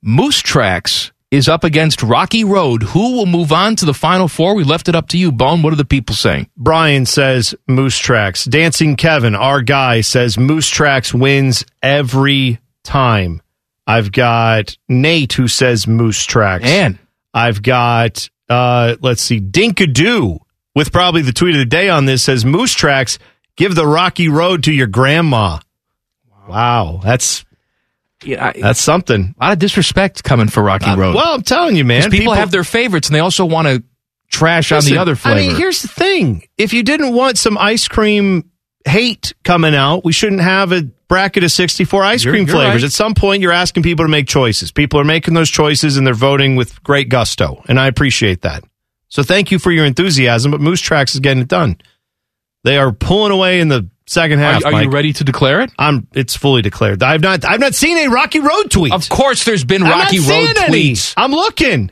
Moose Tracks is up against Rocky Road. Who will move on to the Final Four? We left it up to you, Bone. What are the people saying? Brian says Moose Tracks. Dancing Kevin, our guy, says Moose Tracks wins every time. I've got Nate who says Moose Tracks. And I've got, uh, let's see, Dinkadoo with probably the tweet of the day on this says Moose Tracks, give the rocky road to your grandma. Wow. That's, Yeah, I, that's something. a lot of disrespect coming for Rocky uh, Road. Well, I'm telling you, man. people, have their favorites, and they also want to trash Listen, on the other flavor. I mean, here's the thing: if you didn't want some ice cream hate coming out, we shouldn't have a bracket of 64 ice You're- cream you're flavors. right. At some point, you're asking people to make choices. People are making those choices, and they're voting with great gusto, and I appreciate that. So, thank you for your enthusiasm. But Moose Tracks is getting it done. They are pulling away in the second half. are, are you ready to declare it? I'm. It's fully declared. I've not. I've not seen a Rocky Road tweet. Of course, there's been I'm Rocky not Road seeing any. tweets. I'm looking.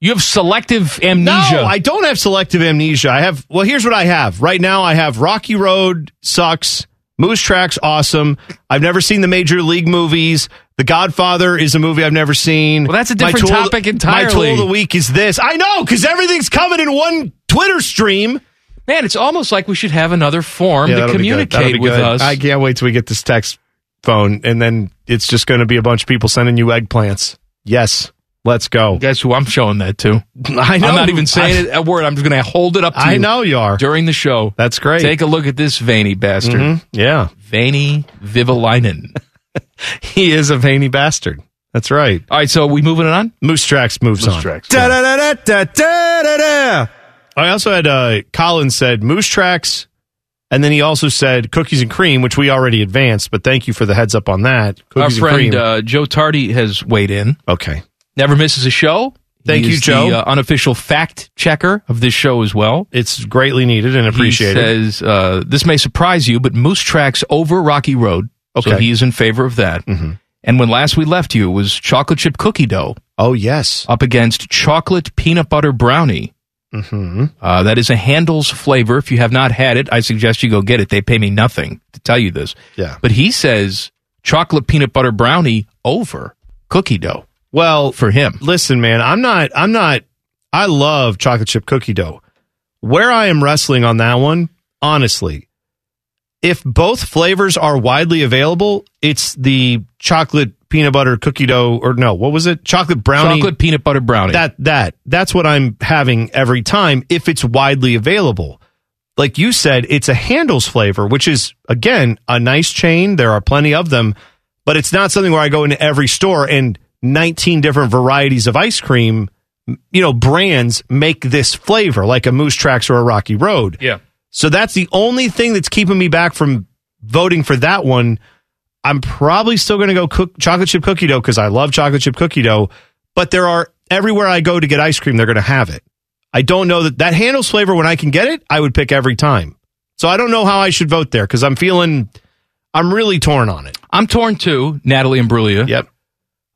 You have selective amnesia. No, I don't have selective amnesia. I have, well, here's what I have. Right now, I have Rocky Road sucks. Moose Tracks awesome. I've never seen the Major League movies. The Godfather is a movie I've never seen. Well, that's a My different topic My entirely. tool of the week is this. I know, because everything's coming in one Twitter stream. Man, it's almost like we should have another form Yeah, to that'll be good. Communicate with us. I can't wait till we get this text phone, and then it's just going to be a bunch of people sending you eggplants. Yes, let's go. Guess who I'm showing that to? I know. I'm not even saying it a word. I'm just going to hold it up to you. I you know you are. during the show. That's great. Take a look at this veiny bastard. Mhm. Yeah. Veiny Vehviläinen. He is a veiny bastard. That's right. All right, so we moving it on? Moose Tracks moves Moose on. Tracks, Da Da, da, da, da, da, da, da. I also had uh, Colin said Moose Tracks, and then he also said cookies and cream, which we already advanced. But thank you for the heads up on that. Our Cookies and friend cream. uh, Joe Tardy has weighed in. okay. Never misses a show. Thank He you, is Joe. The uh, unofficial fact checker of this show as well. It's greatly needed and appreciated. He says uh, this may surprise you, but Moose Tracks over Rocky Road. So Okay. he is in favor of that. And when last we left you, it was chocolate chip cookie dough oh yes. up against chocolate peanut butter brownie. Hmm Uh, that is a Handel's flavor. If you have not had it, I suggest you go get it. They pay me nothing to tell you this. Yeah. But he says chocolate peanut butter brownie over cookie dough Well, for him. listen, man, I'm not. I'm not. I love chocolate chip cookie dough. Where I am wrestling on that one, honestly, if both flavors are widely available, it's the chocolate peanut butter cookie dough, or no, what was it? Chocolate brownie. Chocolate peanut butter brownie. That that that's what I'm having every time if it's widely available. Like you said, it's a Handel's flavor, which is again a nice chain. There are plenty of them, but it's not something where I go into every store and 19 different varieties of ice cream, you know, brands make this flavor like a Moose Tracks or a Rocky Road. yeah. So that's the only thing that's keeping me back from voting for that one. I'm probably still going to go cook chocolate chip cookie dough because I love chocolate chip cookie dough. But there are everywhere I go to get ice cream, they're going to have it. I don't know that that Handel's flavor when I can get it. I would pick every time. So I don't know how I should vote there because I'm feeling I'm really torn on it. I'm torn too. Natalie Imbruglia. Yep,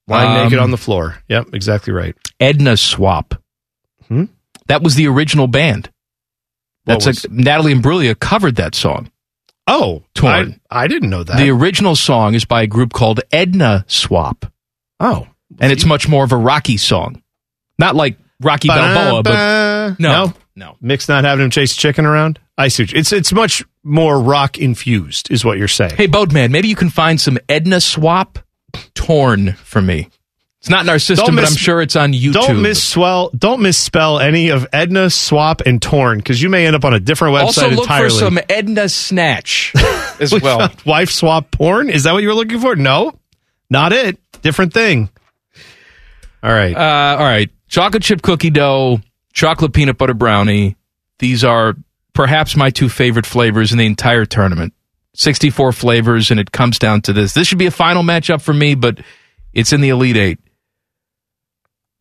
lying Um, naked on the floor. Yep, exactly right. Ednaswap. Hmm? That was the original band. That's a, Natalie Imbruglia covered that song. Oh, Torn. I, I didn't know that. The original song is by a group called Ednaswap, oh, and it's much more of a Rocky song, not like Rocky Balboa, but no, no, no. Mick's not having him chase chicken around. I see. It's it's much more rock infused, is what you're saying. Hey, Boatman, maybe you can find some Ednaswap torn for me. It's not in our system, Don't but I'm sure it's on YouTube. Don't misswell. Don't misspell any of Edna, Swap, and Torn because you may end up on a different website also, look entirely. for some Edna Snatch as We well. wife swap porn. Is that what you were looking for? No, not it. Different thing. All right. Uh, all right. Chocolate chip cookie dough, chocolate peanut butter brownie. These are perhaps my two favorite flavors in the entire tournament. 64 flavors, and it comes down to this. This should be a final matchup for me, but it's in the Elite Eight.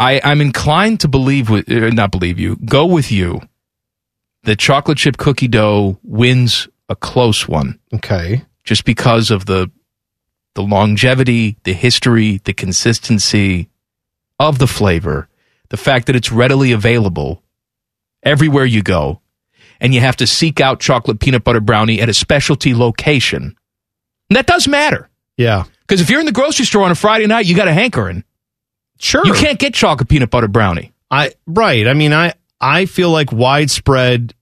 I, I'm inclined to believe, with, uh, not believe you, go with you that chocolate chip cookie dough wins a close one okay. just because of the the longevity, the history, the consistency of the flavor, the fact that it's readily available everywhere you go, and you have to seek out chocolate peanut butter brownie at a specialty location. And that does matter Yeah. because if you're in the grocery store on a Friday night, you got a hankering. Sure. You can't get chocolate peanut butter brownie. I right. I mean, I I feel like widespread,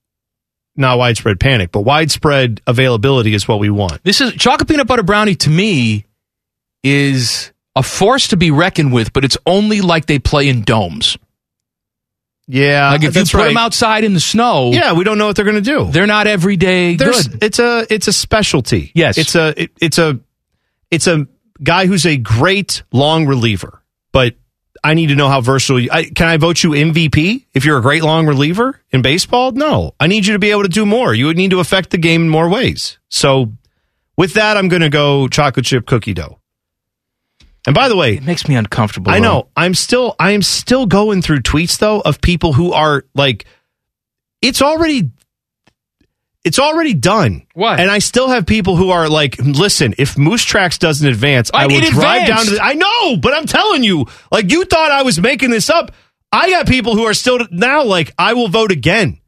not widespread panic, but widespread availability is what we want. This is chocolate peanut butter brownie to me is a force to be reckoned with, but it's only like they play in domes. Yeah, Like if you put right. them outside in the snow, Yeah, we don't know what they're going to do. they're not everyday There's, good. it's a it's a specialty. Yes. it's a it- it's a it's a guy who's a great long reliever, but I need to know how versatile. You, I, can I vote you MVP if you're a great long reliever in baseball? No, I need you to be able to do more. You would need to affect the game in more ways. So, with that, I'm going to go chocolate chip cookie dough. And by the way, It makes me uncomfortable. I though. know. I'm still I am still going through tweets though of people who are like it's already it's already done. What? And I still have people who are like, listen, if Moose Tracks doesn't advance, I, I will drive down to the, I know, but I'm telling you, like you thought I was making this up. I got people who are still now like, I will vote again.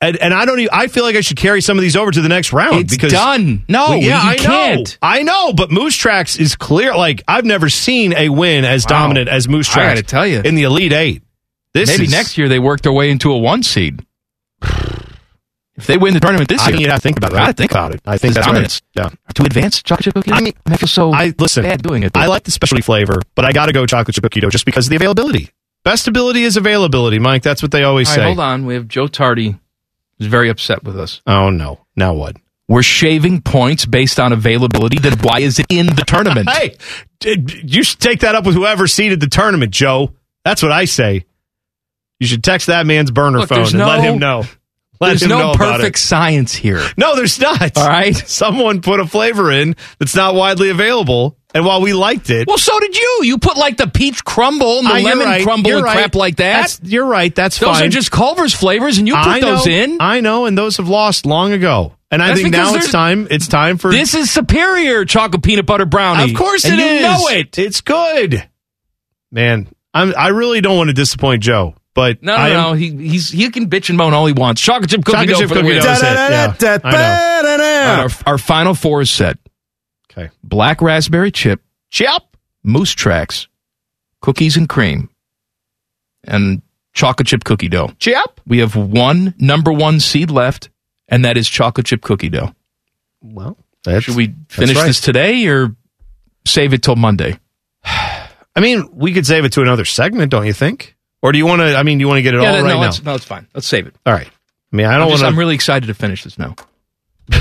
And, and I don't even, I feel like I should carry some of these over to the next round It's because done. No, yeah, you I can't. know. I know, but Moose Tracks is clear. Like I've never seen a win as Wow. dominant as Moose Tracks. I Tracks. gotta tell you. in the Elite Eight. This Maybe is, next year they work their way into a one seed. If they win the tournament this I year, think you have to think about it. Gotta think about it. I think that's Dominance. right. Yeah. to advance chocolate chip cookies. I mean, I feel so I listen. bad doing it. I like the specialty flavor, but I got to go chocolate chip cookie dough just because of the availability. Best ability is availability, Mike. That's what they always All say. right, hold on. We have Joe Tardy, who's very upset with us. Oh no! Now what? We're shaving points based on availability. Then why is it in the tournament? Hey, you should take that up with whoever seeded the tournament, Joe. That's what I say. You should text that man's burner Look, phone there's and let him know. Let There's no perfect science here. No, there's not. All right. Someone put a flavor in that's not widely available, and while we liked it, Well, so did you. You put like the peach crumble and the you're lemon right. crumble and right. crap like that. That's, you're right. That's fine. those fine. are just Culver's flavors, and you put I know, those in. I know, and those have lost long ago. And I That's think now it's time. It's time for This is superior chocolate peanut butter brownie. Of course and it you is. know it. It's good. Man, I'm I really don't want to disappoint Joe, but No, I no, am- no. He, he's he can bitch and moan all he wants. Chocolate chip cookie Chocolate dough chip for the cookie win. dough is it. Yeah, I know. All right, our, our final four is set. Okay. Black raspberry chip, Chip. moose tracks, cookies and cream, and chocolate chip cookie dough. Chip. We have one number one seed left, and that is chocolate chip cookie dough. Well, that's, Should we finish right. this today or save it till Monday? I mean, we could save it to another segment, don't you think? Or do you want to? I mean, do you want to get it yeah, all right no, now? it's, no, it's fine. Let's save it. All right. I mean, I don't want I'm really excited to finish this now.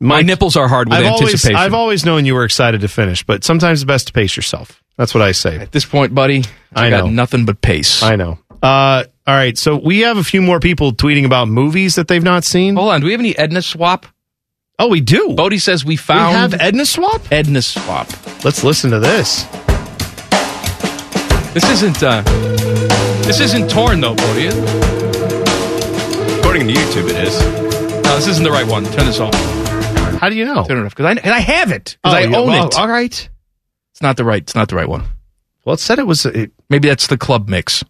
My nipples are hard with I've always, anticipation. I've always known you were excited to finish, but sometimes it's best to pace yourself. That's what I say. At this point, buddy, I, I got know. nothing but pace. I know. Uh, all right, so we have a few more people tweeting about movies that they've not seen. Hold on. Do we have any Ednaswap? Oh, we do. Bodie says we we found have Ednaswap. Edna swap. Let's listen to this. This isn't uh this isn't torn though, Bodie. is it? According to YouTube, it is. No, this isn't the right one. Turn this off. How do you know? Turn it off because I and I have it because I yeah, own well, it. All right. It's not the right. It's not the right one. Well, it said it was. It, Maybe that's the club mix.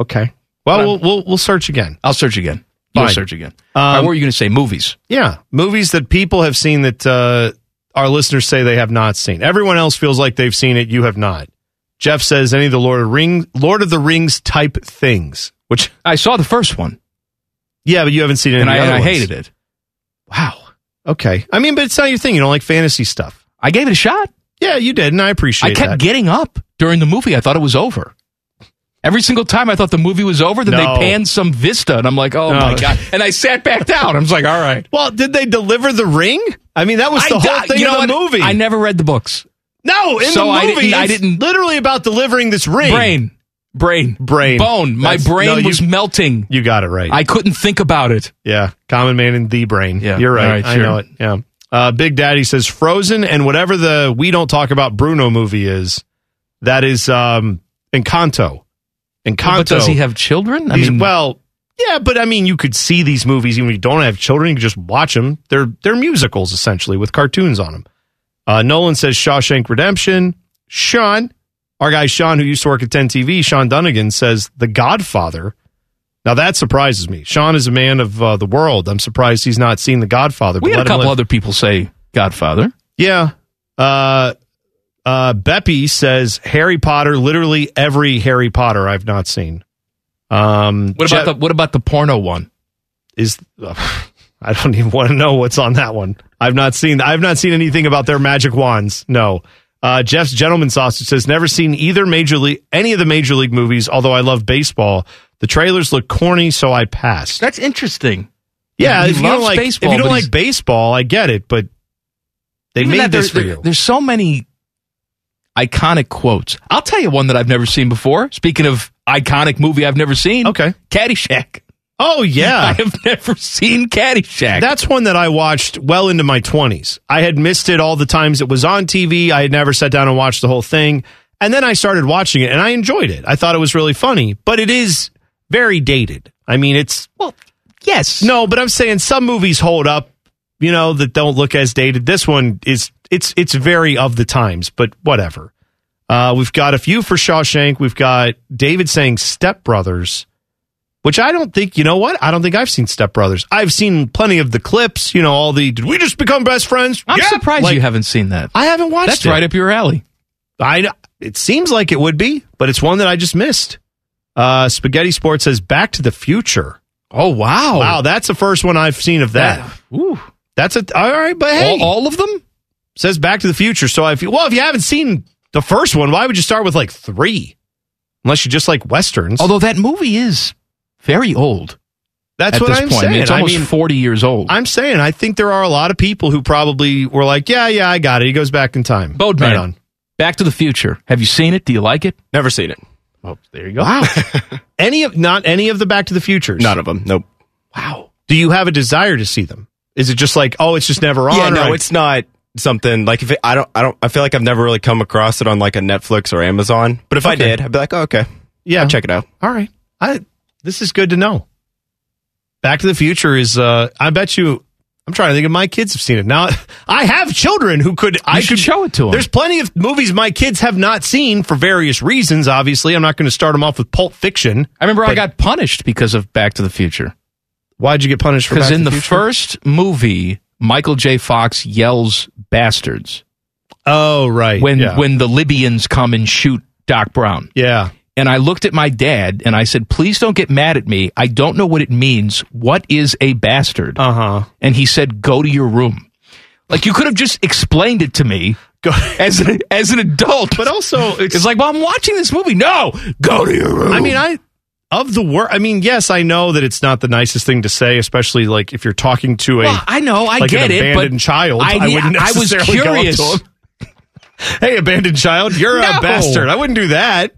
okay. Well, we'll we'll we'll search again. I'll search again. You'll Fine. search again. Um, All right, what were you going to say? Movies. Yeah, movies that people have seen that uh, our listeners say they have not seen. Everyone else feels like they've seen it. You have not. Jeff says any of the Lord of Ring, Lord of the Rings type things. Which, I saw the first one yeah, but you haven't seen any and I, and I hated it. Wow. Okay. I mean, but it's not your thing. You don't like fantasy stuff. I gave it a shot. Yeah, you did, and I appreciate it. I kept that. getting up during the movie. I thought it was over. Every single time I thought the movie was over, then No. they panned some vista, and I'm like, oh No. my god! And I sat back down. I was like, all right. well, did they deliver the ring? I mean, that was the I whole thing you know of the what? movie. I never read the books. No, in So the I movie, didn't- I didn't- literally about delivering this ring. Brain, brain, Brain. bone. My brain no, you- was melting. You got it right. I couldn't think about it. Yeah, common man in the brain. Yeah, you're right. right, I sure. know it. Yeah. Uh, Big Daddy says Frozen and whatever the we don't talk about Bruno movie is. That is um, Encanto. Encanto. But does he have children? I mean, well, yeah, but I mean, you could see these movies even if you don't have children. You can just watch them. They're they're musicals essentially with cartoons on them. Uh, Nolan says Shawshank Redemption. Sean, our guy Sean, who used to work at 10 TV, Sean Dunnigan says The Godfather. Now that surprises me. Sean is a man of uh, the world. I'm surprised he's not seen The Godfather. we had a couple other people say Godfather. Yeah. Uh, Uh, Beppy says Harry Potter, literally every Harry Potter I've not seen. Um, What about the what about the porno one? is I don't even want to know what's on that one. I've not seen I've not seen anything about their magic wands. No. Uh, Jeff's gentleman sausage says never seen either major league any of the major league movies. Although I love baseball, the trailers look corny, so I passed. That's interesting. yeah, he if you don't like baseball, if you don't like baseball, I get it, but they made this for you. There's so many iconic quotes. I'll tell you one that I've never seen before. Speaking of iconic movie I've never seen. Okay. Caddyshack. Oh yeah, I have never seen Caddyshack. That's one that I watched well into my 20s. I had missed it all the times it was on TV. I had never sat down and watched the whole thing. And then I started watching it and I enjoyed it. I thought it was really funny, but it is very dated. I mean, it's well, yes. no, but I'm saying some movies hold up, you know, that don't look as dated. This one is it's it's very of the times, but whatever. Uh, we've got a few for Shawshank. We've got David saying Step Brothers, which I don't think, you know what? I don't think I've seen Step Brothers. I've seen plenty of the clips, you know, all the, did we just become best friends? I'm Yeah. surprised Like, you haven't seen that. I haven't watched That's it. right up your alley. I, it seems like it would be, but it's one that I just missed. Uh, Spaghetti Sports says Back to the Future. Oh wow. Wow, that's the first one I've seen of that. Ooh. That's a, all right, but hey. All, all of them? says Back to the Future. So if you, well, if you haven't seen the first one, why would you start with like three? Unless you just like westerns. Although that movie is very old. that's at what this I'm point. saying. I mean, it's I almost mean, 40 years old. I'm saying I think there are a lot of people who probably were like, yeah, yeah, I got it. He goes back in time. Boatman. Right on. Back to the Future. Have you seen it? Do you like it? Never seen it. Oh, there you go. Wow. any of not any of the Back to the Futures. None of them. Nope. Wow. Do you have a desire to see them? Is it just like, oh, it's just never on? Yeah, no, I- it's not something like if it, I don't, I don't, I feel like I've never really come across it on like a Netflix or Amazon. But if I did, I'd be like, oh, okay, yeah. I'll check it out. All right. I this is good to know. Back to the Future is uh I bet you I'm trying to think if my kids have seen it. Now I have children who could I should could show it to them. There's plenty of movies my kids have not seen for various reasons, obviously. I'm not going to start them off with Pulp Fiction. I remember I got punished because of Back to the Future. Why'd you get punished for Because in to the Future? first movie, Michael J. Fox yells bastards Oh, right. when yeah. when the Libyans come and shoot Doc Brown. yeah. And I looked at my dad and I said, "Please don't get mad at me. I don't know what it means. What is a bastard?" Uh-huh. And he said, "Go to your room." Like you could have just explained it to me as an, as an adult. But also it's, it's like, "Well, I'm watching this movie." No, go to your room. I mean, I of the word. I mean, yes, I know that it's not the nicest thing to say, especially like if you're talking to a Well, I know, I like get an it, abandoned but child. I- I, wouldn't I was necessarily go up curious. to him. hey, abandoned child, you're No. a bastard. I wouldn't do that.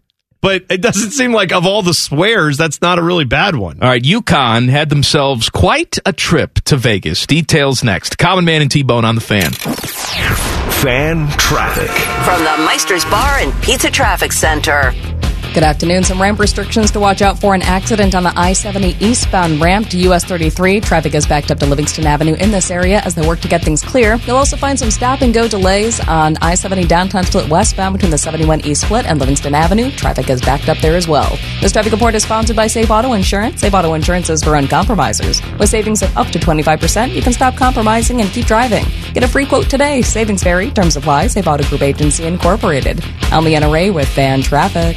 But it doesn't seem like of all the swears, that's not a really bad one. All right, UConn had themselves quite a trip to Vegas. Details next. Common Man and T-Bone on the fan. Fan traffic. From the Meister's Bar and Pizza Traffic Center. Good afternoon. Some ramp restrictions to watch out for an accident on the I 70 eastbound ramp to US 33. Traffic is backed up to Livingston Avenue in this area as they work to get things clear. You'll also find some stop and go delays on I 70 downtown split westbound between the 71 East split and Livingston Avenue. Traffic is backed up there as well. This traffic report is sponsored by Safe Auto Insurance. Safe Auto Insurance is for uncompromisers. With savings of up to 25%, you can stop compromising and keep driving. Get a free quote today. Savings vary. Terms apply. Safe Auto Group Agency Incorporated. I'm Leanna Ray with Fan Traffic.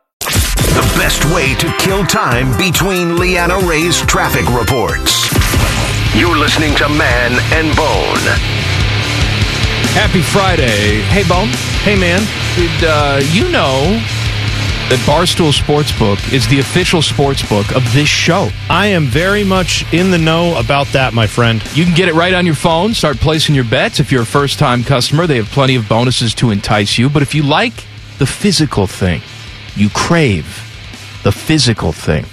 The best way to kill time between Leanna Ray's traffic reports. You're listening to Man and Bone. Happy Friday. Hey, Bone. Hey, man. Did uh, you know that Barstool Sportsbook is the official sportsbook of this show? I am very much in the know about that, my friend. You can get it right on your phone. Start placing your bets. If you're a first time customer, they have plenty of bonuses to entice you. But if you like the physical thing, you crave the physical thing,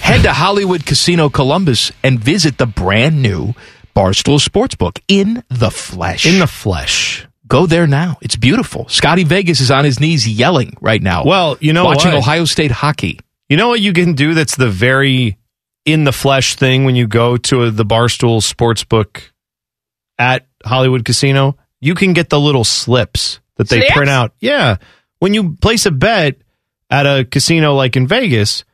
head to Hollywood Casino Columbus and visit the brand new Barstool Sportsbook in the flesh. In the flesh. Go there now. It's beautiful. Scotty Vegas is on his knees yelling right now. Well, you know watching what? Ohio State hockey. You know what you can do that's the very in the flesh thing when you go to the Barstool Sportsbook at Hollywood Casino? You can get the little slips that they Slips? print out. Yeah. When you place a bet at a casino like in Vegas,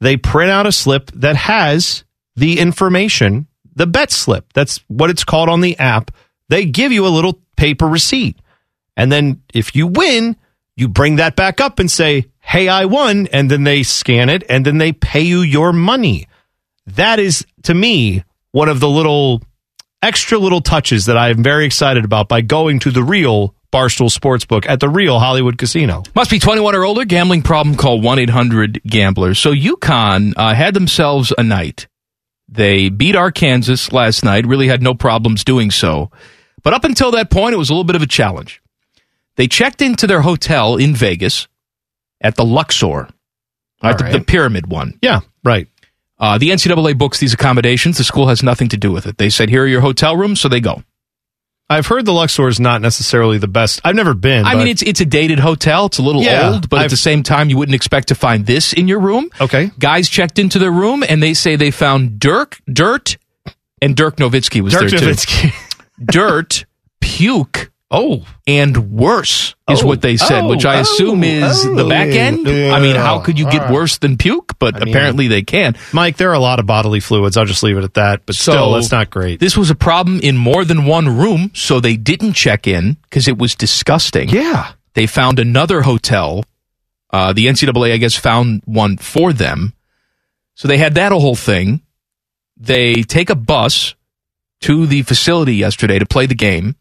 they print out a slip that has the information, the bet slip. That's what it's called on the app. They give you a little paper receipt. And then if you win, you bring that back up and say, Hey, I won. And then they scan it and then they pay you your money. That is, to me, one of the little extra little touches that I'm very excited about by going to the real Barstool Sportsbook at the real Hollywood Casino. Must be 21 or older. Gambling problem. Call 1 800 Gamblers. So UConn uh, had themselves a night. They beat Arkansas last night. Really had no problems doing so. But up until that point, it was a little bit of a challenge. They checked into their hotel in Vegas at the Luxor, right, the, right. the pyramid one. Yeah, right. Uh, the NCAA books these accommodations. The school has nothing to do with it. They said, here are your hotel rooms, so they go. I've heard the Luxor is not necessarily the best. I've never been. I mean, it's it's a dated hotel. It's a little Yeah, old, but at I've- the same time, you wouldn't expect to find this in your room. okay. Guys checked into their room, and they say they found Dirk, dirt, and Dirk Nowitzki was Dirk there too. Dirk Nowitzki. Dirt, puke, Oh, and worse is Oh. what they said, Oh. which I assume Oh. is the back end. I mean, how could you get worse than puke? But mean- apparently they can. Mike, there are a lot of bodily fluids. I'll just leave it at that. But So- still, that's not great. This was a problem in more than one room, so they didn't check in because it was disgusting. yeah. They found another hotel. Uh, the NCAA, I guess, found one for them. So they had that whole thing. They take a bus to the facility yesterday to play the game.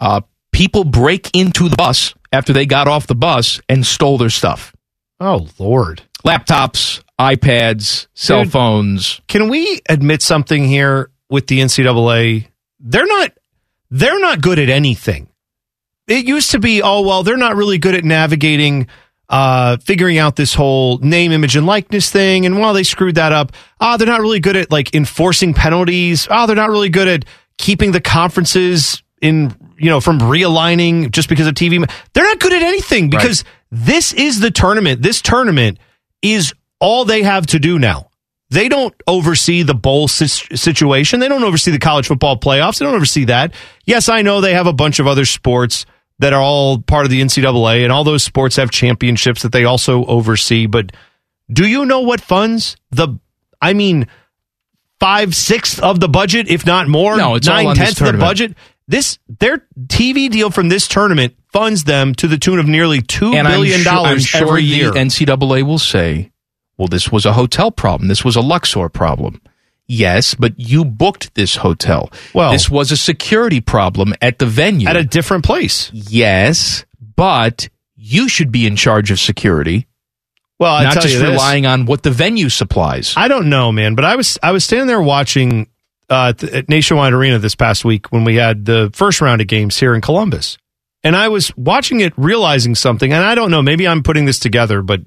Uh, people break into the bus after they got off the bus and stole their stuff Oh, Lord. laptops, iPads, cell Dude. phones. Can we admit something here with the NCAA? They're not they're not good at anything. It used to be, oh well, they're not really good at navigating uh figuring out this whole name, image, and likeness thing. And while they screwed that up, ah, they're not really good at like enforcing penalties. Ah, they're not really good at keeping the conferences in you know from realigning just because of TV. They're not good at anything because this is the tournament. This tournament is all they have to do now. They don't oversee the bowl situation. They don't oversee the college football playoffs. They don't oversee that. Yes, I know they have a bunch of other sports that are all part of the NCAA, and all those sports have championships that they also oversee. But do you know what funds the? I mean, five sixths of the budget, if not more. No, it's all nine on this tenths of the budget. This their TV deal from this tournament funds them to the tune of nearly two and billion sure, dollars sure every the year. NCAA will say, well, this was a hotel problem. This was a Luxor problem. Yes, but you booked this hotel. Well- this was a security problem at the venue. at a different place. yes, but you should be in charge of security, Well, I not tell just relying on what the venue supplies. I don't know, man, but I was I was standing there watching uh, at Nationwide Arena this past week when we had the first round of games here in Columbus, and I was watching it, realizing something, and I don't know, maybe I'm putting this together, but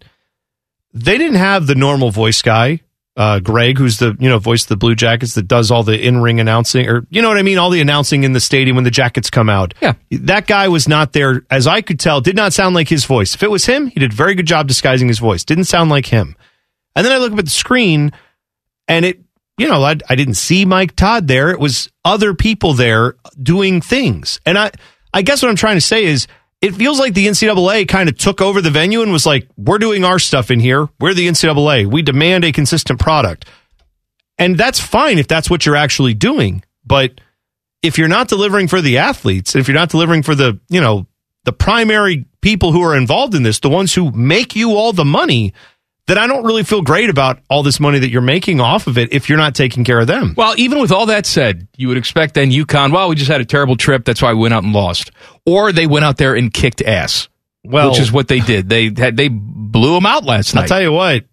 they didn't have the normal voice guy, uh, Greg, who's the you know voice of the Blue Jackets that does all the in ring announcing, or you know what I mean, all the announcing in the stadium when the Jackets come out. Yeah. that guy was not there, as I could tell, did not sound like his voice. If it was him, he did a very good job disguising his voice. Didn't sound like him. And then I look up at the screen, and it, you know, I, I didn't see Mike Todd there. It was other people there doing things. And I, I guess what I'm trying to say is, it feels like the NCAA kind of took over the venue and was like, "We're doing our stuff in here. We're the NCAA. We demand a consistent product." And that's fine if that's what you're actually doing. But if you're not delivering for the athletes, if you're not delivering for the, you know, the primary people who are involved in this, the ones who make you all the money, then I don't really feel great about all this money that you're making off of it if you're not taking care of them. Well, even with all that said, you would expect then UConn, well, we just had a terrible trip. That's why we went out and lost. Or they went out there and kicked ass. Well- which is what they did. They had, they blew them out last night. I'll tell you what,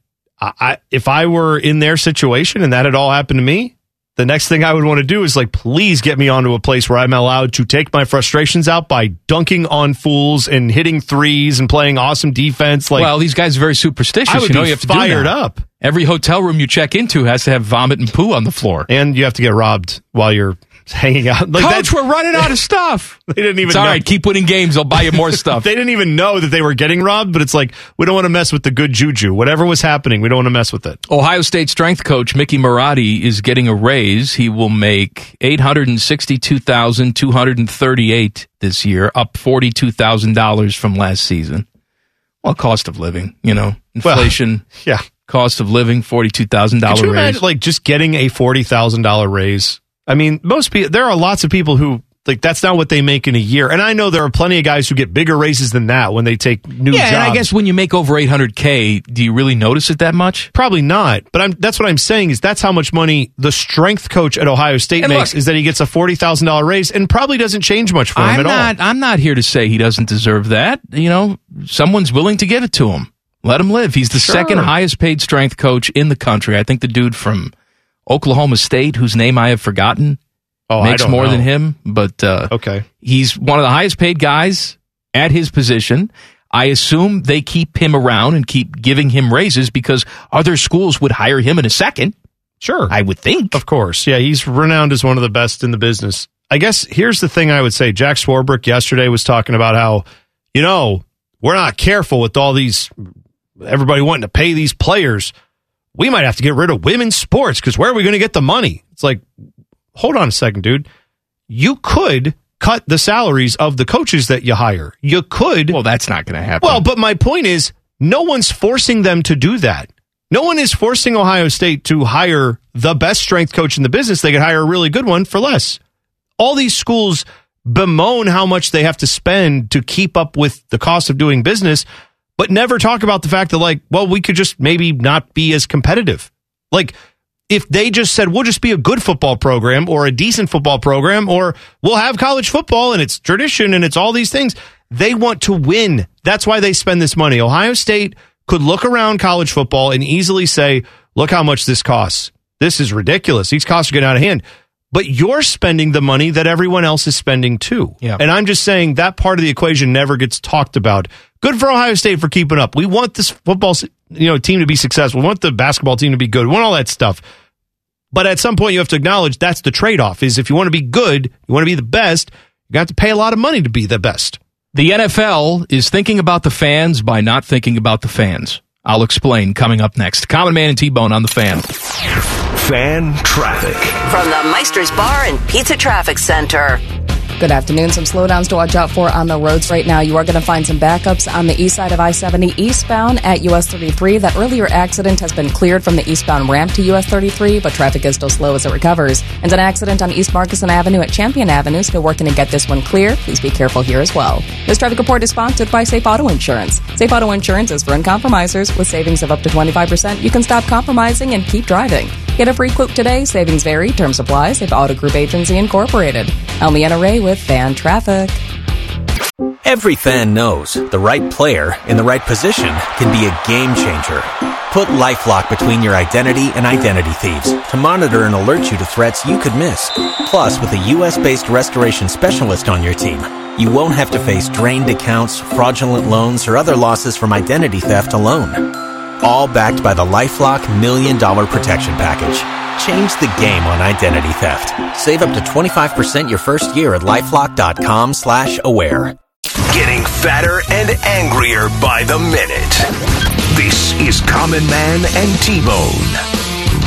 I, I, if I were in their situation and that had all happened to me, the next thing I would want to do is like, please get me onto a place where I'm allowed to take my frustrations out by dunking on fools and hitting threes and playing awesome defense. Like, well, these guys are very superstitious. I would you know be you have to fired up. Every hotel room you check into has to have vomit and poo on the floor. and you have to get robbed while you're hanging out. Like Coach, that- we're running out of stuff. They didn't even It's all know. right. Keep winning games. I'll buy you more stuff. they didn't even know that they were getting robbed, but it's like, we don't want to mess with the good juju. Whatever was happening, we don't want to mess with it. Ohio State strength coach Mickey Marotti is getting a raise. He will make eight hundred and sixty-two thousand two hundred and thirty-eight this year, up forty-two thousand dollars from last season. Well, cost of living, you know, inflation, Yeah. cost of living, forty-two thousand Could dollar you raise. imagine, like, just getting a $40,000 raise? I mean, most people, there are lots of people who, like, that's not what they make in a year. And I know there are plenty of guys who get bigger raises than that when they take new yeah, jobs. and I guess when you make over eight hundred k, do you really notice it that much? Probably not, but I'm, that's what I'm saying is that's how much money the strength coach at Ohio State And makes look- is that he gets a forty thousand dollar raise and probably doesn't change much for him I'm at all. not. I'm not here to say he doesn't deserve that. You know, someone's willing to give it to him. Let him live. He's the Sure. second highest paid strength coach in the country. I think the dude from Oklahoma State, whose name I have forgotten, Oh, I makes more know. than him. But uh, Okay, he's one of the highest paid guys at his position. I assume they keep him around and keep giving him raises because other schools would hire him in a second. sure, I would think. of course, yeah, he's renowned as one of the best in the business. I guess here's the thing I would say: Jack Swarbrick yesterday was talking about how, you know, we're not careful with all these everybody wanting to pay these players. We might have to get rid of women's sports because where are we going to get the money? It's like, hold on a second, dude. You could cut the salaries of the coaches that you hire. You could. Well, that's not going to happen. Well, but my point is, no one's forcing them to do that. No one is forcing Ohio State to hire the best strength coach in the business. They could hire a really good one for less. All these schools bemoan how much they have to spend to keep up with the cost of doing business, but never talk about the fact that, like, well, we could just maybe not be as competitive. Like, if they just said, we'll just be a good football program or a decent football program, or we'll have college football and it's tradition and it's all these things, they want to win. That's why they spend this money. Ohio State could look around college football and easily say, look how much this costs. This is ridiculous. These costs are getting out of hand. But you're spending the money that everyone else is spending too. Yeah. And I'm just saying that part of the equation never gets talked about. Good for Ohio State for keeping up. We want this football you know team to be successful. We want the basketball team to be good. We want all that stuff. But at some point you have to acknowledge that's the trade-off is if you want to be good, you want to be the best, you got to pay a lot of money to be the best. The NFL is thinking about the fans by not thinking about the fans. I'll explain coming up next. Common Man and T Bone on the fan. Fan traffic. From the Meister's Bar and Pizza Traffic Center. Good afternoon. Some slowdowns to watch out for on the roads right now. You are going to find some backups on the east side of I 70 eastbound at US 33. That earlier accident has been cleared from the eastbound ramp to US 33, but traffic is still slow as it recovers. And an accident on East Markison Avenue at Champion Avenue. Still working to get this one clear. Please be careful here as well. This traffic report is sponsored by Safe Auto Insurance. Safe Auto Insurance is for uncompromisers with savings of up to 25%. You can stop compromising and keep driving. Get a free quote today. Savings vary. Terms apply. Safe Auto Group Agency Incorporated. Leanna Ray with Fan Traffic. Every fan knows the right player in the right position can be a game changer. Put LifeLock between your identity and identity thieves to monitor and alert you to threats you could miss. Plus, with a US-based restoration specialist on your team, you won't have to face drained accounts, fraudulent loans, or other losses from identity theft alone. All backed by the LifeLock Million Dollar Protection Package. Change the game on identity theft. Save up to 25% your first year at LifeLock.com slash aware. Getting fatter and angrier by the minute. This is Common Man and T-Bone.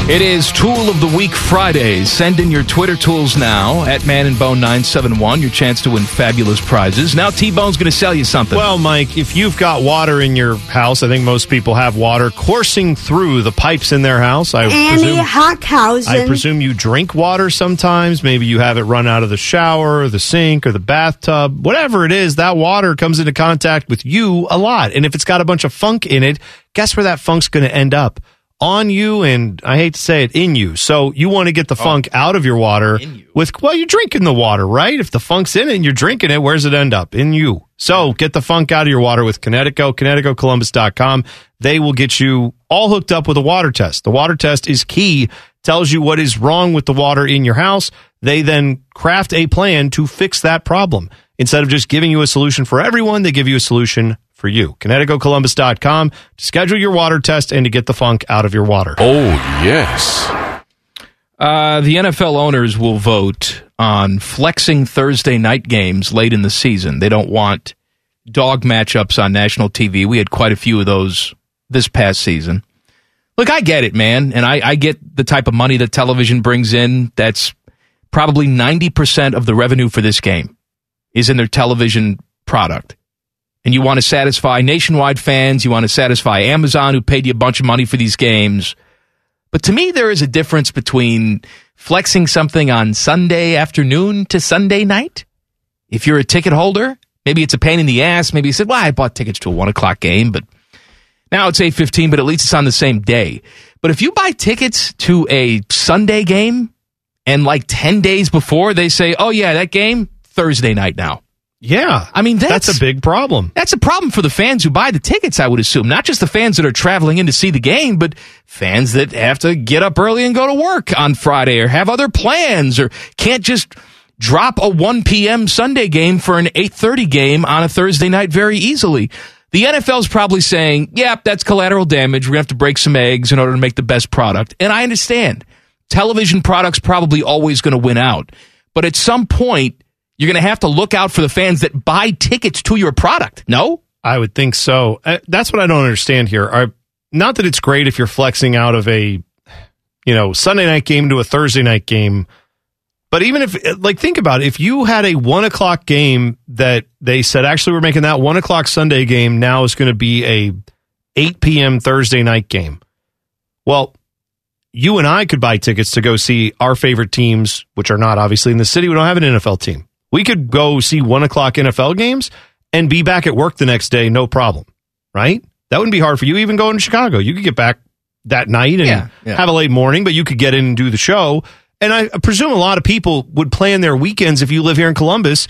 It is Tool of the Week Friday. Send in your Twitter tools now at Man and Bone 971 Your chance to win fabulous prizes. Now T Bone's going to sell you something. Well, Mike, if you've got water in your house, I think most people have water coursing through the pipes in their house. I Annie presume, Hockhausen. I presume you drink water sometimes. Maybe you have it run out of the shower, or the sink, or the bathtub. Whatever it is, that water comes into contact with you a lot. And if it's got a bunch of funk in it, guess where that funk's going to end up? On you, and I hate to say it, in you. So you want to get the oh. funk out of your water with, well, you're drinking the water, right? If the funk's in it and you're drinking it, where's it end up? In you. So get the funk out of your water with Kinetico, KineticoColumbus.com. They will get you all hooked up with a water test. The water test is key, tells you what is wrong with the water in your house. They then craft a plan to fix that problem. Instead of just giving you a solution for everyone, they give you a solution for you. KineticoColumbus.com to schedule your water test and to get the funk out of your water. Oh, yes. Uh, the NFL owners will vote on flexing Thursday night games late in the season. They don't want dog matchups on national TV. We had quite a few of those this past season. Look, I get it, man, and I, I get the type of money that television brings in. That's probably 90% of the revenue for this game is in their television product. And you want to satisfy nationwide fans, you want to satisfy Amazon, who paid you a bunch of money for these games. But to me, there is a difference between flexing something on Sunday afternoon to Sunday night. If you're a ticket holder, maybe it's a pain in the ass. Maybe you said, well, I bought tickets to a one o'clock game, but now it's 8.15, but at least it's on the same day. But if you buy tickets to a Sunday game and like 10 days before they say, oh yeah, that game, Thursday night now. Yeah. I mean, that's, That's a big problem. That's a problem for the fans who buy the tickets, I would assume. Not just the fans that are traveling in to see the game, but fans that have to get up early and go to work on Friday or have other plans or can't just drop a 1 p.m. Sunday game for an 8:30 game on a Thursday night very easily. The NFL's probably saying, "Yep, that's collateral damage. We're going to have to break some eggs in order to make the best product." And I understand. Television products probably always going to win out. But at some point, you're going to have to look out for the fans that buy tickets to your product. No? I would think so. Uh, that's what I don't understand here. Are, not that it's great if you're flexing out of a, you know, Sunday night game to a Thursday night game, but even if, like, think about it. If you had a one o'clock game that they said, actually, we're making that one o'clock Sunday game now is going to be a 8 p.m. Thursday night game. Well, you and I could buy tickets to go see our favorite teams, which are not obviously in the city. We don't have an NFL team. We could go see one o'clock NFL games and be back at work the next day, no problem. Right? That wouldn't be hard for you. Even going to Chicago, you could get back that night and Yeah, yeah. have a late morning, but you could get in and do the show. And I presume a lot of people would plan their weekends if you live here in Columbus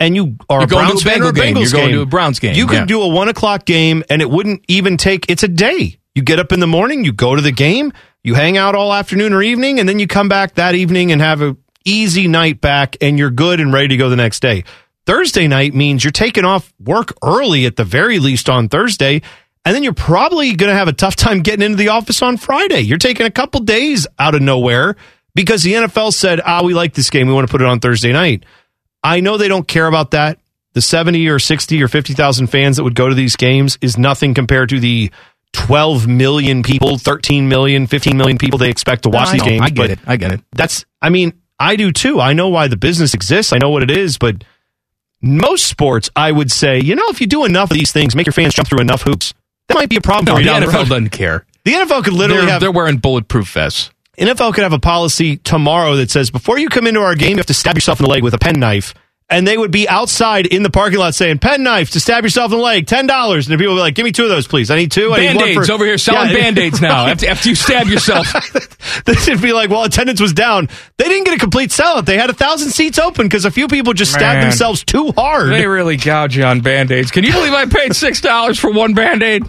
and you are You're a going to Browns a fan or a Bengal game. You're going game. to a Browns game. You could Yeah. do a one o'clock game and it wouldn't even take, it's a day. You get up in the morning, you go to the game, you hang out all afternoon or evening, and then you come back that evening and have a easy night back and you're good and ready to go the next day. Thursday night means you're taking off work early at the very least on Thursday. And then you're probably going to have a tough time getting into the office on Friday. You're taking a couple days out of nowhere because the NFL said, ah, we like this game. We want to put it on Thursday night. I know they don't care about that. The 70 or 60 or 50,000 fans that would go to these games is nothing compared to the 12 million people, 13 million, 15 million people they expect to watch I these know. games. I get but it. I get it. That's, I mean, I do too. I know why the business exists. I know what it is, but most sports, I would say, you know, if you do enough of these things, make your fans jump through enough hoops, that might be a problem No, for the NFL road. doesn't care. The NFL could literally They're, have they're wearing bulletproof vests. NFL could have a policy tomorrow that says before you come into our game, you have to stab yourself in the leg with a pen knife. And they would be outside in the parking lot saying, pen knife to stab yourself in the leg, $10. And the people would be like, give me two of those, please. I need two. I need one Band-Aids for- over here selling Yeah. Band-Aids now after, after you stab yourself. They'd be like, well, attendance was down. They didn't get a complete sellout. They had a thousand seats open because a few people just stabbed themselves too hard. They really gouge you on Band-Aids. Can you believe I paid $6 for one Band-Aid? You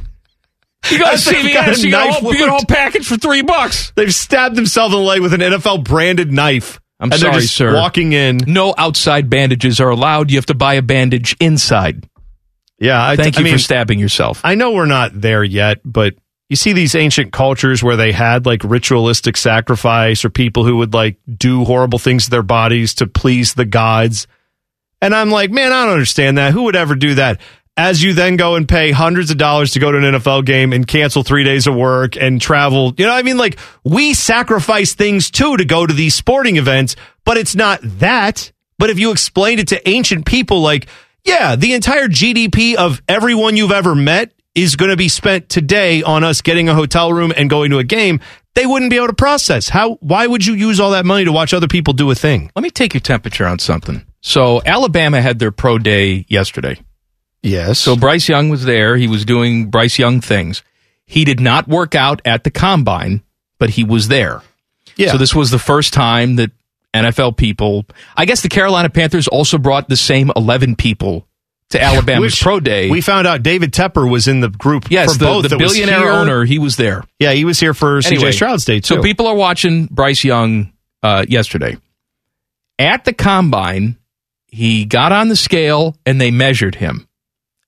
go to That's- they've got a CVS, you get a knife you get a whole package for three bucks. They've stabbed themselves in the leg with an NFL branded knife. I'm and sorry, they're just sir. walking in. No outside bandages are allowed. You have to buy a bandage inside. Yeah, I, Thank I you mean, for stabbing yourself. I know we're not there yet, but you see these ancient cultures where they had like ritualistic sacrifice or people who would like do horrible things to their bodies to please the gods. And I'm like, man, I don't understand that. Who would ever do that? As you then go and pay hundreds of dollars to go to an NFL game and cancel three days of work and travel. You know, I mean, like we sacrifice things too to go to these sporting events, but it's not that. But if you explained it to ancient people, like, yeah, the entire GDP of everyone you've ever met is going to be spent today on us getting a hotel room and going to a game. They wouldn't be able to process. How? Why would you use all that money to watch other people do a thing? Let me take your temperature on something. So Alabama had their pro day yesterday. Yes. So Bryce Young was there. He was doing Bryce Young things. He did not work out at the combine, but he was there. Yeah. So this was the first time that NFL people, I guess the Carolina Panthers also brought the same 11 people to Alabama's Which pro day. We found out David Tepper was in the group. yes, for the, both the billionaire owner, he was there. Yeah, he was here for Anyway, CJ Stroud's day too. So people are watching Bryce Young uh, yesterday. At the combine, he got on the scale and they measured him.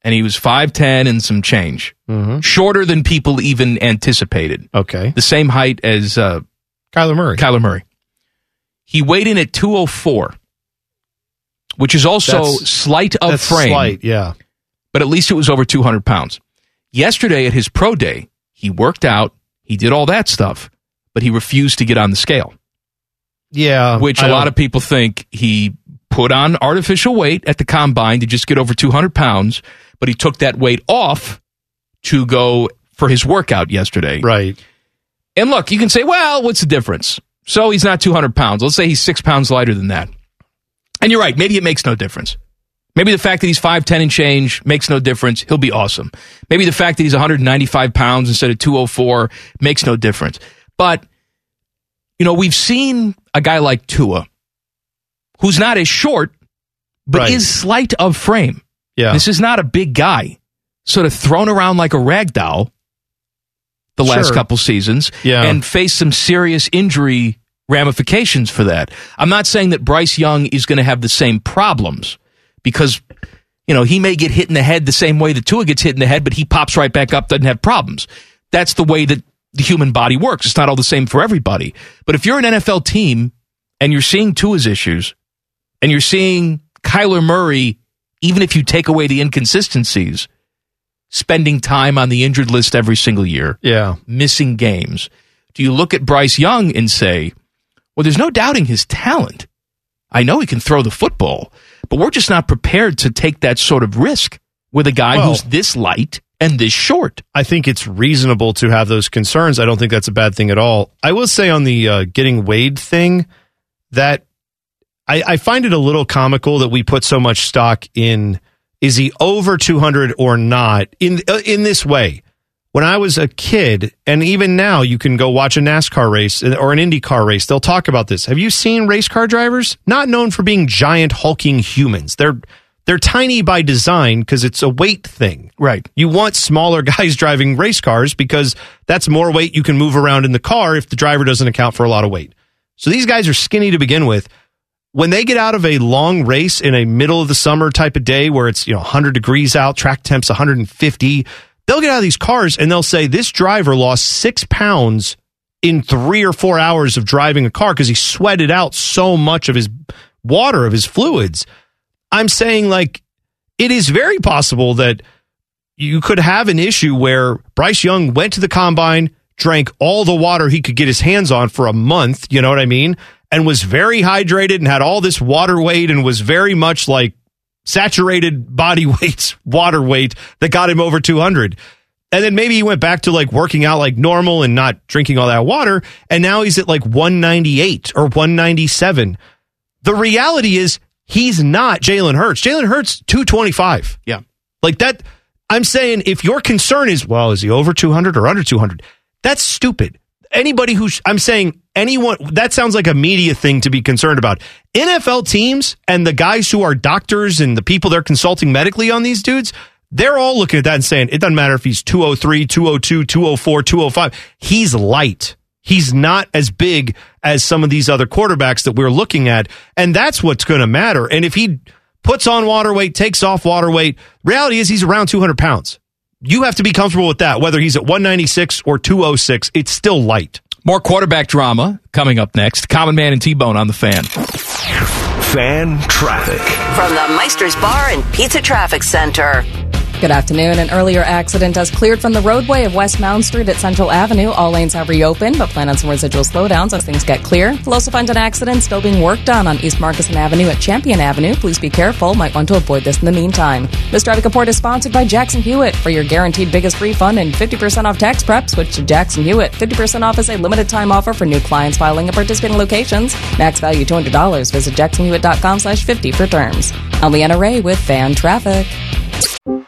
And he was 5'10 and some change. Shorter than people even anticipated. okay, The same height as uh, Kyler Murray. Kyler Murray. He weighed in at 204, which is also That's- slight of That's frame, slight, yeah. but at least it was over 200 pounds. Yesterday at his pro day, he worked out, he did all that stuff, but he refused to get on the scale, Yeah. which a a lot of people think he put on artificial weight at the combine to just get over 200 pounds, but he took that weight off to go for his workout yesterday. Right. And look, you can say, well, what's the difference? So he's not 200 pounds. Let's say he's six pounds lighter than that. And you're right. Maybe it makes no difference. Maybe the fact that he's 5'10 and change makes no difference. He'll be awesome. Maybe the fact that he's 195 pounds instead of 204 makes no difference. But, you know, we've seen a guy like Tua, who's not as short, but Right. is slight of frame. Yeah. This is not a big guy, sort of thrown around like a rag doll the last Sure. couple seasons Yeah. and face some serious injury ramifications for that. I'm not saying that Bryce Young is going to have the same problems because you know, he may get hit in the head the same way that Tua gets hit in the head, but he pops right back up, doesn't have problems. That's the way that the human body works. It's not all the same for everybody. But if you're an NFL team and you're seeing Tua's issues and you're seeing Kyler Murray, even if you take away the inconsistencies, spending time on the injured list every single year, Yeah. missing games. Do you look at Bryce Young and say, well, there's no doubting his talent. I know he can throw the football, but we're just not prepared to take that sort of risk with a guy Well- who's this light and this short. I think it's reasonable to have those concerns. I don't think that's a bad thing at all. I will say on the uh, getting weighed thing that I, I find it a little comical that we put so much stock in is he over 200 or not in uh, in this way. When I was a kid, and even now, you can go watch a NASCAR race or an IndyCar race. They'll talk about this. Have you seen race car drivers? Not known for being giant hulking humans. They're they're tiny by design because it's a weight thing. Right. You want smaller guys driving race cars because that's more weight you can move around in the car if the driver doesn't account for a lot of weight. So these guys are skinny to begin with. When they get out of a long race in a middle of the summer type of day where it's, you know, 100 degrees out, track temps 150, they'll get out of these cars and they'll say this driver lost 6 pounds in 3 or 4 hours of driving a car because he sweated out so much of his water of his fluids. I'm saying like it is very possible that you could have an issue where Bryce Young went to the combine, drank all the water he could get his hands on for a month, you know what I mean? And was very hydrated and had all this water weight and was very much like saturated body weight, water weight that got him over 200. And then maybe he went back to like working out like normal and not drinking all that water. And now he's at like 198 or 197. The reality is he's not Jalen Hurts. Jalen Hurts, 225. Yeah. Like that, I'm saying if your concern is, well, is he over 200 or under 200? That's stupid. Anybody who's, I'm saying anyone, that sounds like a media thing to be concerned about. NFL teams and the guys who are doctors and the people they're consulting medically on these dudes, they're all looking at that and saying, it doesn't matter if he's 203, 202, 204, 205. He's light. He's not as big as some of these other quarterbacks that we're looking at. And that's what's going to matter. And if he puts on water weight, takes off water weight, reality is he's around 200 pounds. You have to be comfortable with that. Whether he's at 196 or 206, it's still light. More quarterback drama coming up next. Common Man and T Bone on the fan. Fan traffic. From the Meister's Bar and Pizza Traffic Center. Good afternoon. An earlier accident has cleared from the roadway of West Mound Street at Central Avenue. All lanes have reopened, but plan on some residual slowdowns as things get clear. You'll also find an accident still being worked on on East Markison Avenue at Champion Avenue. Please be careful. Might want to avoid this in the meantime. This traffic report is sponsored by Jackson Hewitt. For your guaranteed biggest refund and 50% off tax prep, switch to Jackson Hewitt. 50% off is a limited time offer for new clients filing at participating locations. Max value $200. Visit jacksonhewitt.com slash 50 for terms. I'm Leanna Ray with Fan Traffic.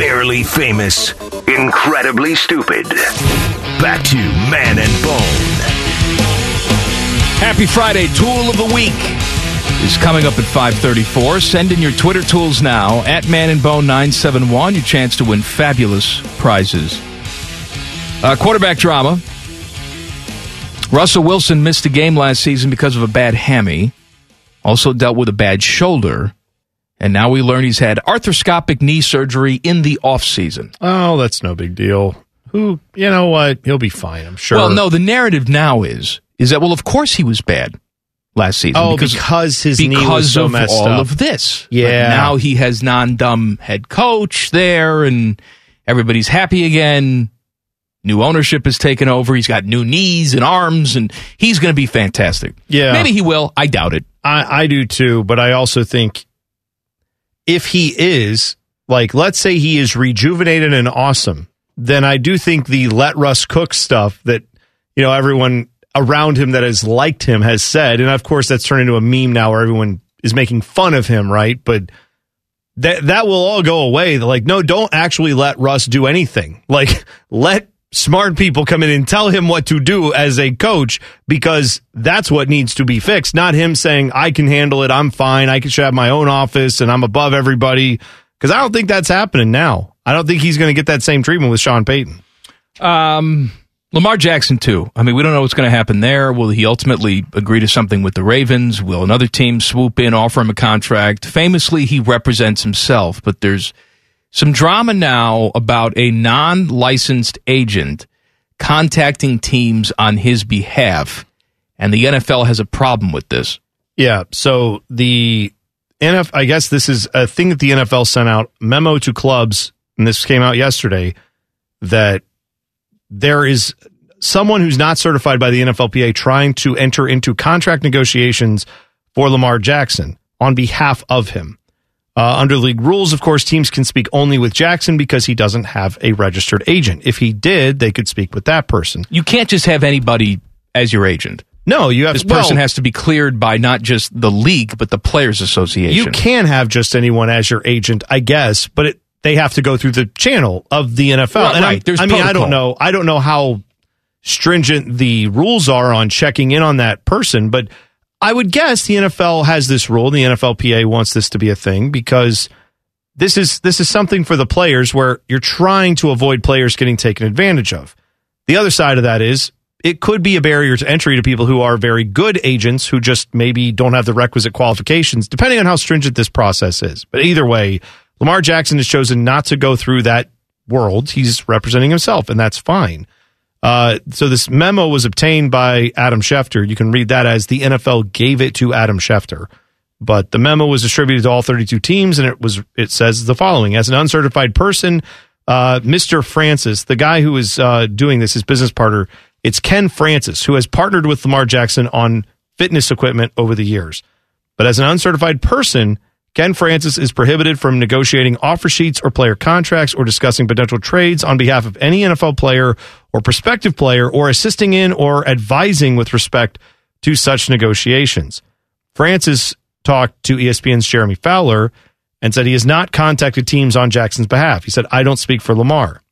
Barely famous, incredibly stupid. Back to Man and Bone. Happy Friday, Tool of the Week is coming up at 534. Send in your Twitter tools now at Man and Bone 971. Your chance to win fabulous prizes. Uh, quarterback drama. Russell Wilson missed a game last season because of a bad hammy. Also dealt with a bad shoulder. And now we learn he's had arthroscopic knee surgery in the offseason. Oh, that's no big deal. Who, you know what? He'll be fine, I'm sure. Well, no, the narrative now is is that well, of course he was bad last season. Oh, because his knee was because so of messed all up. of this. Yeah. But now he has non-dumb head coach there, and everybody's happy again. New ownership has taken over. He's got new knees and arms, and he's going to be fantastic. Yeah. maybe he will. I doubt it. I, I do too, but I also think if he is, like, let's say he is rejuvenated and awesome, then I do think the let Russ cook stuff that, you know, everyone around him that has liked him has said, and of course that's turned into a meme now where everyone is making fun of him, right? But that that will all go away. Like, no, don't actually let Russ do anything. Like, let smart people come in and tell him what to do as a coach because that's what needs to be fixed. Not him saying, I can handle it. I'm fine. I can have my own office and I'm above everybody. Because I don't think that's happening now. I don't think he's going to get that same treatment with Sean Payton. Um, Lamar Jackson too. I mean, we don't know what's going to happen there. Will he ultimately agree to something with the Ravens? Will another team swoop in, offer him a contract? Famously, he represents himself, but there's some drama now about a non-licensed agent contacting teams on his behalf, and the NFL has a problem with this. Yeah. So the NFL, I guess this is a thing that the NFL sent out memo to clubs, and this came out yesterday that there is someone who's not certified by the NFLPA trying to enter into contract negotiations for Lamar Jackson on behalf of him. Uh, under league rules, of course, teams can speak only with Jackson because he doesn't have a registered agent. If he did, they could speak with that person. You can't just have anybody as your agent. No, you have This person well, has to be cleared by not just the league, but the Players Association. You can have just anyone as your agent, I guess, but it, they have to go through the channel of the NFL. Right, and I'm- There's I mean, I don't know. I don't know how stringent the rules are on checking in on that person, but I would guess the NFL has this rule. And the NFLPA wants this to be a thing because this is this is something for the players where you're trying to avoid players getting taken advantage of. The other side of that is it could be a barrier to entry to people who are very good agents who just maybe don't have the requisite qualifications, depending on how stringent this process is. But either way, Lamar Jackson has chosen not to go through that world. He's representing himself, and that's fine. Uh, so this memo was obtained by Adam Schefter. You can read that as the NFL gave it to Adam Schefter. But the memo was distributed to all 32 teams, and it was it says the following: as an uncertified person, uh, Mr. Francis, the guy who is uh, doing this, his business partner, it's Ken Francis, who has partnered with Lamar Jackson on fitness equipment over the years. But as an uncertified person, Ken Francis is prohibited from negotiating offer sheets or player contracts or discussing potential trades on behalf of any NFL player or prospective player or assisting in or advising with respect to such negotiations. Francis talked to ESPN's Jeremy Fowler and said he has not contacted teams on Jackson's behalf. He said, I don't speak for Lamar.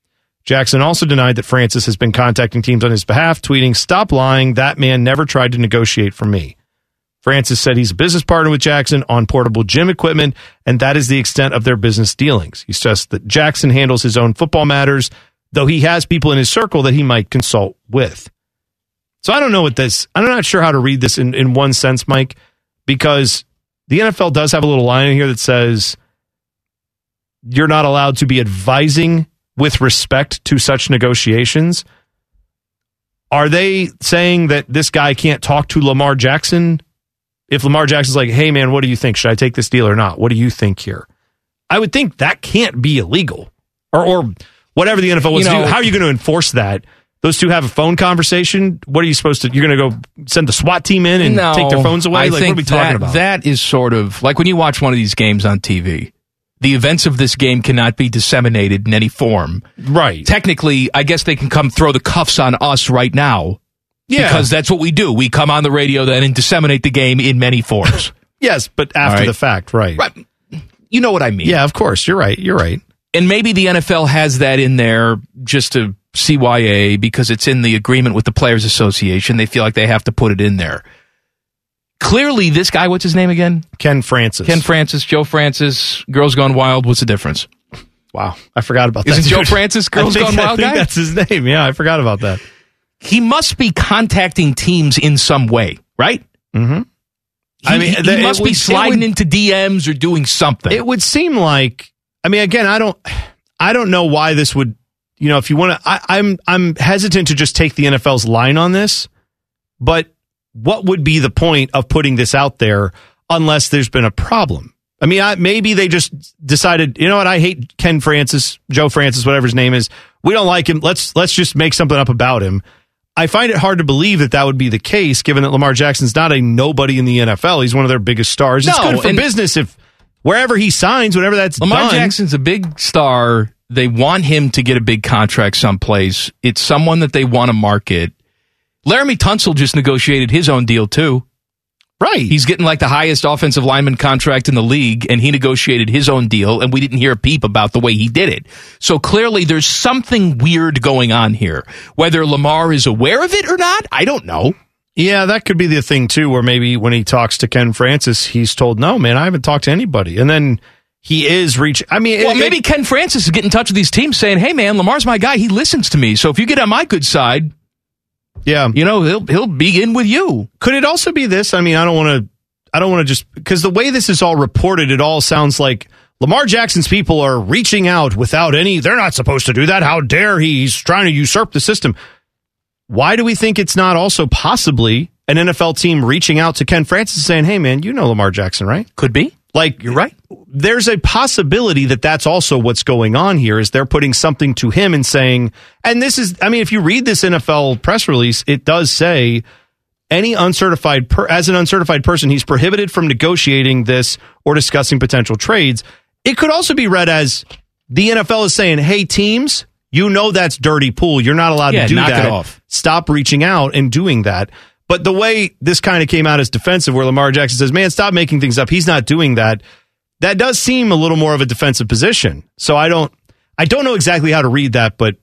Jackson also denied that Francis has been contacting teams on his behalf, tweeting, Stop lying. That man never tried to negotiate for me. Francis said he's a business partner with Jackson on portable gym equipment, and that is the extent of their business dealings. He stressed that Jackson handles his own football matters, though he has people in his circle that he might consult with. So I don't know what this, I'm not sure how to read this in, in one sense, Mike, because the NFL does have a little line in here that says you're not allowed to be advising with respect to such negotiations. Are they saying that this guy can't talk to Lamar Jackson? If Lamar Jackson's like, hey, man, what do you think? Should I take this deal or not? What do you think here? I would think that can't be illegal or, or whatever the NFL wants You to do. How are you going to enforce that? Those two have a phone conversation. What are you supposed to? You're going to go send the SWAT team in and no, take their phones away? I like, what are we talking that, about? That is sort of like when you watch one of these games on TV. The events of this game cannot be disseminated in any form. Right. Technically, I guess they can come throw the cuffs on us right now. Yeah. Because that's what we do. We come on the radio then and disseminate the game in many forms. yes, but after right. the fact, right? Right. You know what I mean. Yeah, of course. You're right. You're right. And maybe the NFL has that in there just to CYA because it's in the agreement with the Players Association. They feel like they have to put it in there. clearly this guy, what's his name again? Ken Francis. Ken Francis, Joe Francis, Girls Gone Wild. What's the difference? Wow, I forgot about that. Isn't. Joe. Francis Girls think- Gone Wild guy? That's his name. Yeah, I forgot about that. He must be contacting teams in some way, right? Mm-hmm. He, I mean, he, the- must be it sliding would- into DMs or doing something. It would seem like. I mean, again, I don't. I don't know why this would. You know, if you want to, I'm I'm hesitant to just take the NFL's line on this. But what would be the point of putting this out there unless there's been a problem? I mean, I, maybe they just decided, you know what? I hate Ken Francis, Joe Francis, whatever his name is. We don't like him. Let's let's just make something up about him. I find it hard to believe that that would be the case, given that Lamar Jackson's not a nobody in the NFL. He's one of their biggest stars. It's No, good for business if wherever he signs, whenever that's Lamar done. Jackson's a big star. They want him to get a big contract someplace. It's someone that they want to market. Laremy Tunsil just negotiated his own deal too. Right. He's getting like the highest offensive lineman contract in the league, and he negotiated his own deal, and we didn't hear a peep about the way he did it. So clearly there's something weird going on here. Whether Lamar is aware of it or not, I don't know. Yeah, that could be the thing too, where maybe when he talks to Ken Francis, he's told, "No, man, I haven't talked to anybody," and then he is reaching. I mean, Well, it- maybe Ken Francis is getting in touch with these teams saying, "Hey, man, Lamar's my guy. He listens to me. So if you get on my good side, yeah, you know he'll he'll be in with you." Could it also be this? I mean, I don't want to. I don't want to just because the way this is all reported, it all sounds like Lamar Jackson's people are reaching out without any. They're not supposed to do that. How dare he? He's trying to usurp the system. Why do we think it's not also possibly an NFL team reaching out to Ken Francis saying, "Hey, man, you know Lamar Jackson, right?" Could be. Like you're right. There's a possibility that that's also what's going on here. Is they're putting something to him and saying, and this is, I mean, if you read this NFL press release, it does say any uncertified per, as an uncertified person, he's prohibited from negotiating this or discussing potential trades. It could also be read as the NFL is saying, "Hey, teams, you know that's dirty pool. You're not allowed Yeah, to do that. off." Stop reaching out and doing that." But the way this kind of came out as defensive, where Lamar Jackson says, "Man, stop making things up. He's not doing that." That does seem a little more of a defensive position. So I don't, I don't know exactly how to read that, but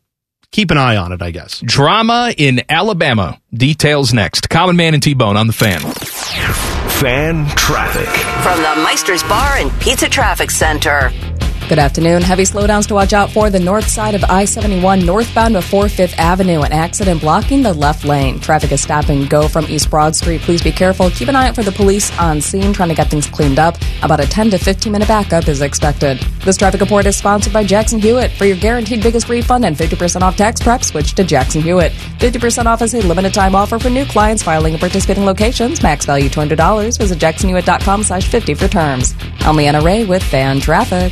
keep an eye on it, I guess. Drama in Alabama. Details next. Common Man and T Bone on the fan. Fan traffic. From the Meister's Bar and Pizza Traffic Center. Good afternoon. Heavy slowdowns to watch out for the north side of I 71 northbound before 5th Avenue. An accident blocking the left lane. Traffic is stop and go from East Broad Street. Please be careful. Keep an eye out for the police on scene trying to get things cleaned up. About a 10 to 15 minute backup is expected. This traffic report is sponsored by Jackson Hewitt. For your guaranteed biggest refund and 50% off tax prep, switch to Jackson Hewitt. 50% off is a limited time offer for new clients filing in participating locations. Max value $200. Visit jacksonhewitt.com slash 50 for terms. I'm Leanna Ray with Fan Traffic.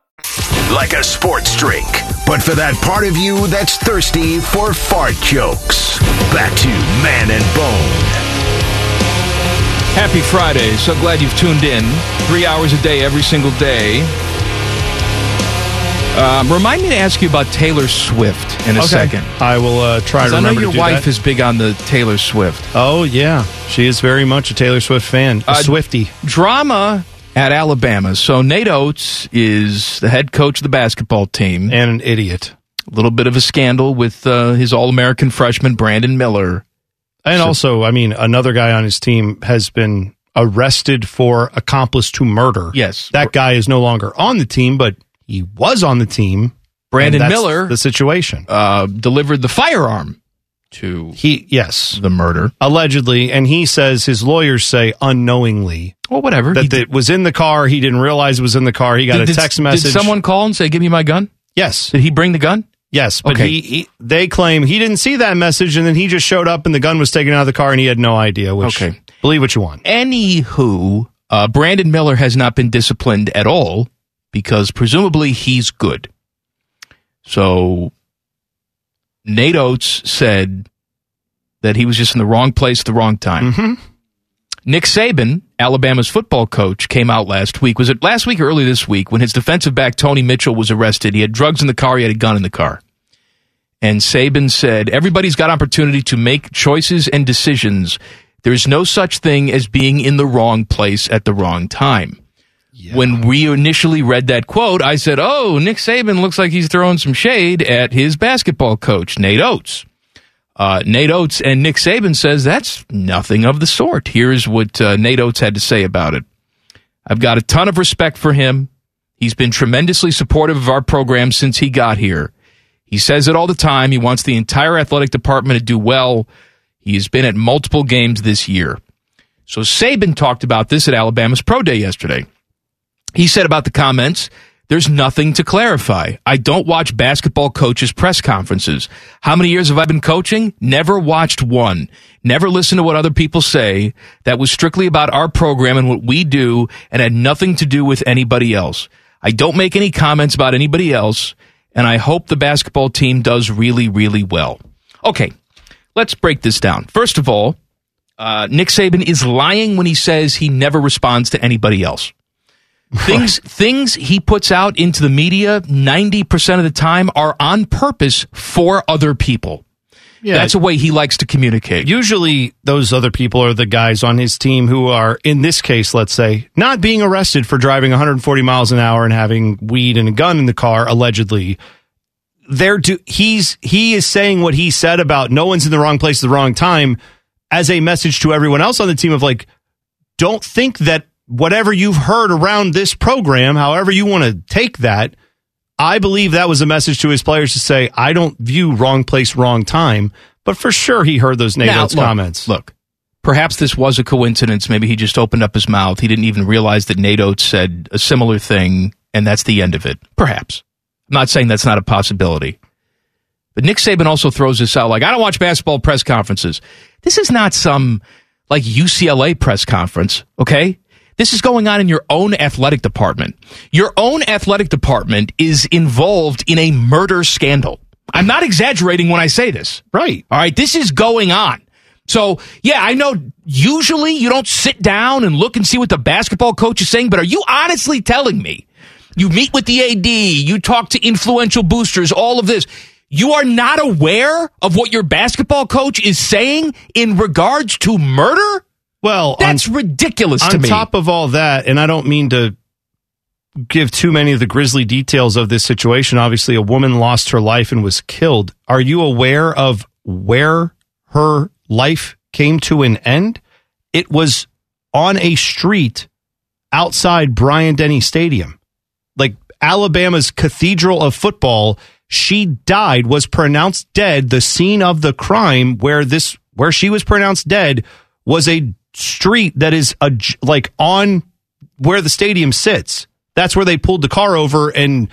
Like a sports drink, but for that part of you that's thirsty for fart jokes. Back to Man and Bone. Happy Friday. So glad you've tuned in. Three hours a day, every single day. Um, remind me to ask you about Taylor Swift in a Okay. second. I will uh, try 'Cause to I know remember your to do wife that. is big on the Taylor Swift. Oh yeah, she is very much a Taylor Swift fan, a Uh, Swifty. Drama at Alabama. So Nate Oats is the head coach of the basketball team. and an idiot. A little bit of a scandal with uh, his All American freshman Brandon Miller. And So- also, I mean, another guy on his team has been arrested for accomplice to murder. Yes. that guy is no longer on the team, but he was on the team. Brandon Miller the situation. uh, delivered the firearm to He yes, the murder. allegedly, and he says his lawyers say unknowingly Well, whatever. that He- it was in the car. He didn't realize it was in the car. He got did, a text did- message. Did someone call and say, "Give me my gun"? Yes, Did he bring the gun? yes, but Okay. he, he they claim he didn't see that message, and then he just showed up, and the gun was taken out of the car, and he had no idea. Which Okay. believe what you want. Anywho, uh, Brandon Miller has not been disciplined at all because presumably he's good. So Nate Oats said that he was just in the wrong place at the wrong time. hmm Nick Saban, Alabama's football coach, came out last week. Was it last week or early this week when his defensive back Tony Mitchell was arrested? He had drugs in the car, he had a gun in the car. And Saban said, Everybody's got opportunity to make choices and decisions. There's no such thing as being in the wrong place at the wrong time. When we initially read that quote, I said, Oh, Nick Saban looks like he's throwing some shade at his basketball coach, Nate Oats. Uh, Nate Oats and Nick Saban says that's nothing of the sort. Here's what uh, Nate Oats had to say about it. I've got a ton of respect for him. He's been tremendously supportive of our program since he got here. He says it all the time. He wants the entire athletic department to do well. He has been at multiple games this year. So Saban talked about this at Alabama's Pro Day yesterday. He said about the comments, there's nothing to clarify. I don't watch basketball coaches' press conferences. How many years have I been coaching? Never watched one. Never listened to what other people say. That was strictly about our program and what we do and had nothing to do with anybody else. I don't make any comments about anybody else, and I hope the basketball team does really, really well. Okay, let's break this down. First of all, uh, Nick Saban is lying when he says he never responds to anybody else. Things things he puts out into the media 90% of the time are on purpose for other people. Yeah. That's a way he likes to communicate. Usually, those other people are the guys on his team who are, in this case, let's say, not being arrested for driving 140 miles an hour and having weed and a gun in the car, allegedly. They're do, he's he is saying what he said about no one's in the wrong place at the wrong time as a message to everyone else on the team of like, don't think that whatever you've heard around this program, however you want to take that, I believe that was a message to his players to say, I don't view wrong place, wrong time. But for sure, he heard those Nate Oats comments. Look, perhaps this was a coincidence. Maybe he just opened up his mouth. He didn't even realize that Nate Oats said a similar thing, and that's the end of it. Perhaps. I'm not saying that's not a possibility. But Nick Saban also throws this out like, I don't watch basketball press conferences. This is not some like UCLA press conference, okay? This is going on in your own athletic department. Your own athletic department is involved in a murder scandal. I'm not exaggerating when I say this. Right. All right. This is going on. So, yeah, I know usually you don't sit down and look and see what the basketball coach is saying, but are you honestly telling me you meet with the AD, you talk to influential boosters, all of this? You are not aware of what your basketball coach is saying in regards to murder? Well, That's ridiculous to on me. top of all that, and I don't mean to give too many of the grisly details of this situation. Obviously, a woman lost her life and was killed. Are you aware of where her life came to an end? It was on a street outside Bryant Denny Stadium, like Alabama's cathedral of football. She died, was pronounced dead. The scene of the crime where this, where she was pronounced dead was a street that is a, like on where the stadium sits. That's where they pulled the car over and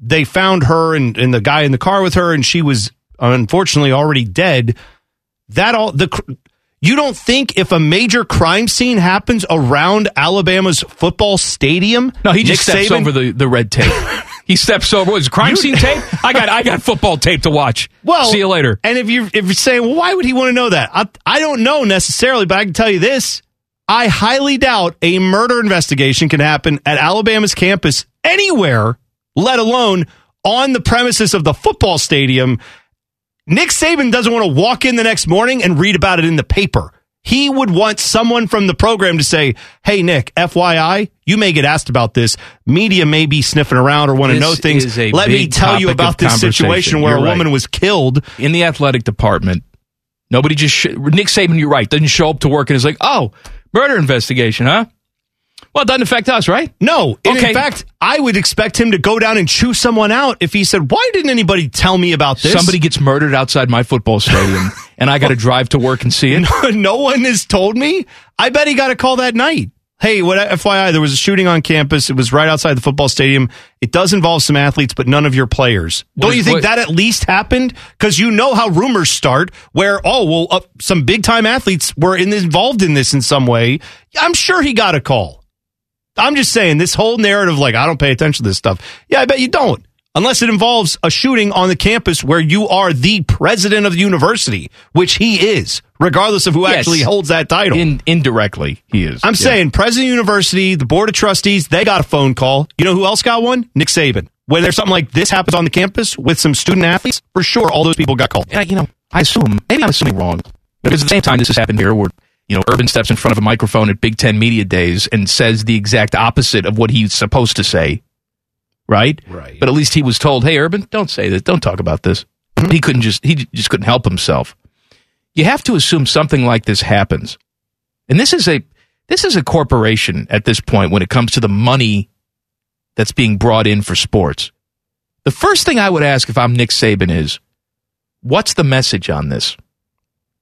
they found her and, and the guy in the car with her, and she was unfortunately already dead. That all the you don't think if a major crime scene happens around Alabama's football stadium, no, he just Nick steps Saban- over the, the red tape. he steps over. What is it, crime You- scene tape? I got I got football tape to watch. Well, see you later. And if you're if you're saying, well, why would he want to know that? I, I don't know necessarily, but I can tell you this: I highly doubt a murder investigation can happen at Alabama's campus anywhere, let alone on the premises of the football stadium. Nick Saban doesn't want to walk in the next morning and read about it in the paper. He would want someone from the program to say, Hey, Nick, FYI, you may get asked about this. Media may be sniffing around or want to know things. Let me tell you about this situation where You're a right. woman was killed. in the athletic department, nobody just sh- Nick Saban. You're right. Doesn't show up to work and is like, oh, murder investigation, huh? Well, it doesn't affect us, right? No. Okay. In fact, I would expect him to go down and chew someone out if he said, Why didn't anybody tell me about this? Somebody gets murdered outside my football stadium, and I got to drive to work and see it. no one has told me. I bet he got a call that night. Hey, what FYI, there was a shooting on campus. It was right outside the football stadium. It does involve some athletes, but none of your players. Don't you think what- that at least happened? Because you know how rumors start where, oh, well, uh, some big time athletes were in, involved in this in some way. I'm sure he got a call. I'm just saying this whole narrative, like, I don't pay attention to this stuff. Yeah, I bet you don't. unless it involves a shooting on the campus where you are the president of the university, which he is, regardless of who Yes. actually holds that title. In, indirectly, he is. I'm Yeah. saying president of the university, the board of trustees, they got a phone call. You know who else got one? Nick Saban. When there's something like this happens on the campus with some student athletes, for sure, all those people got called. And I, you know, I assume maybe I'm assuming wrong because at the same time this has happened here, where you know Urban steps in front of a microphone at Big Ten media days and says the exact opposite of what he's supposed to say, right? Right. But at least he was told, "Hey, Urban, don't say this. Don't talk about this." Mm-hmm. he couldn't just he just couldn't help himself. You have to assume something like this happens, and this is a this is a corporation at this point when it comes to the money that's being brought in for sports. The first thing I would ask if I'm Nick Saban is, what's the message on this?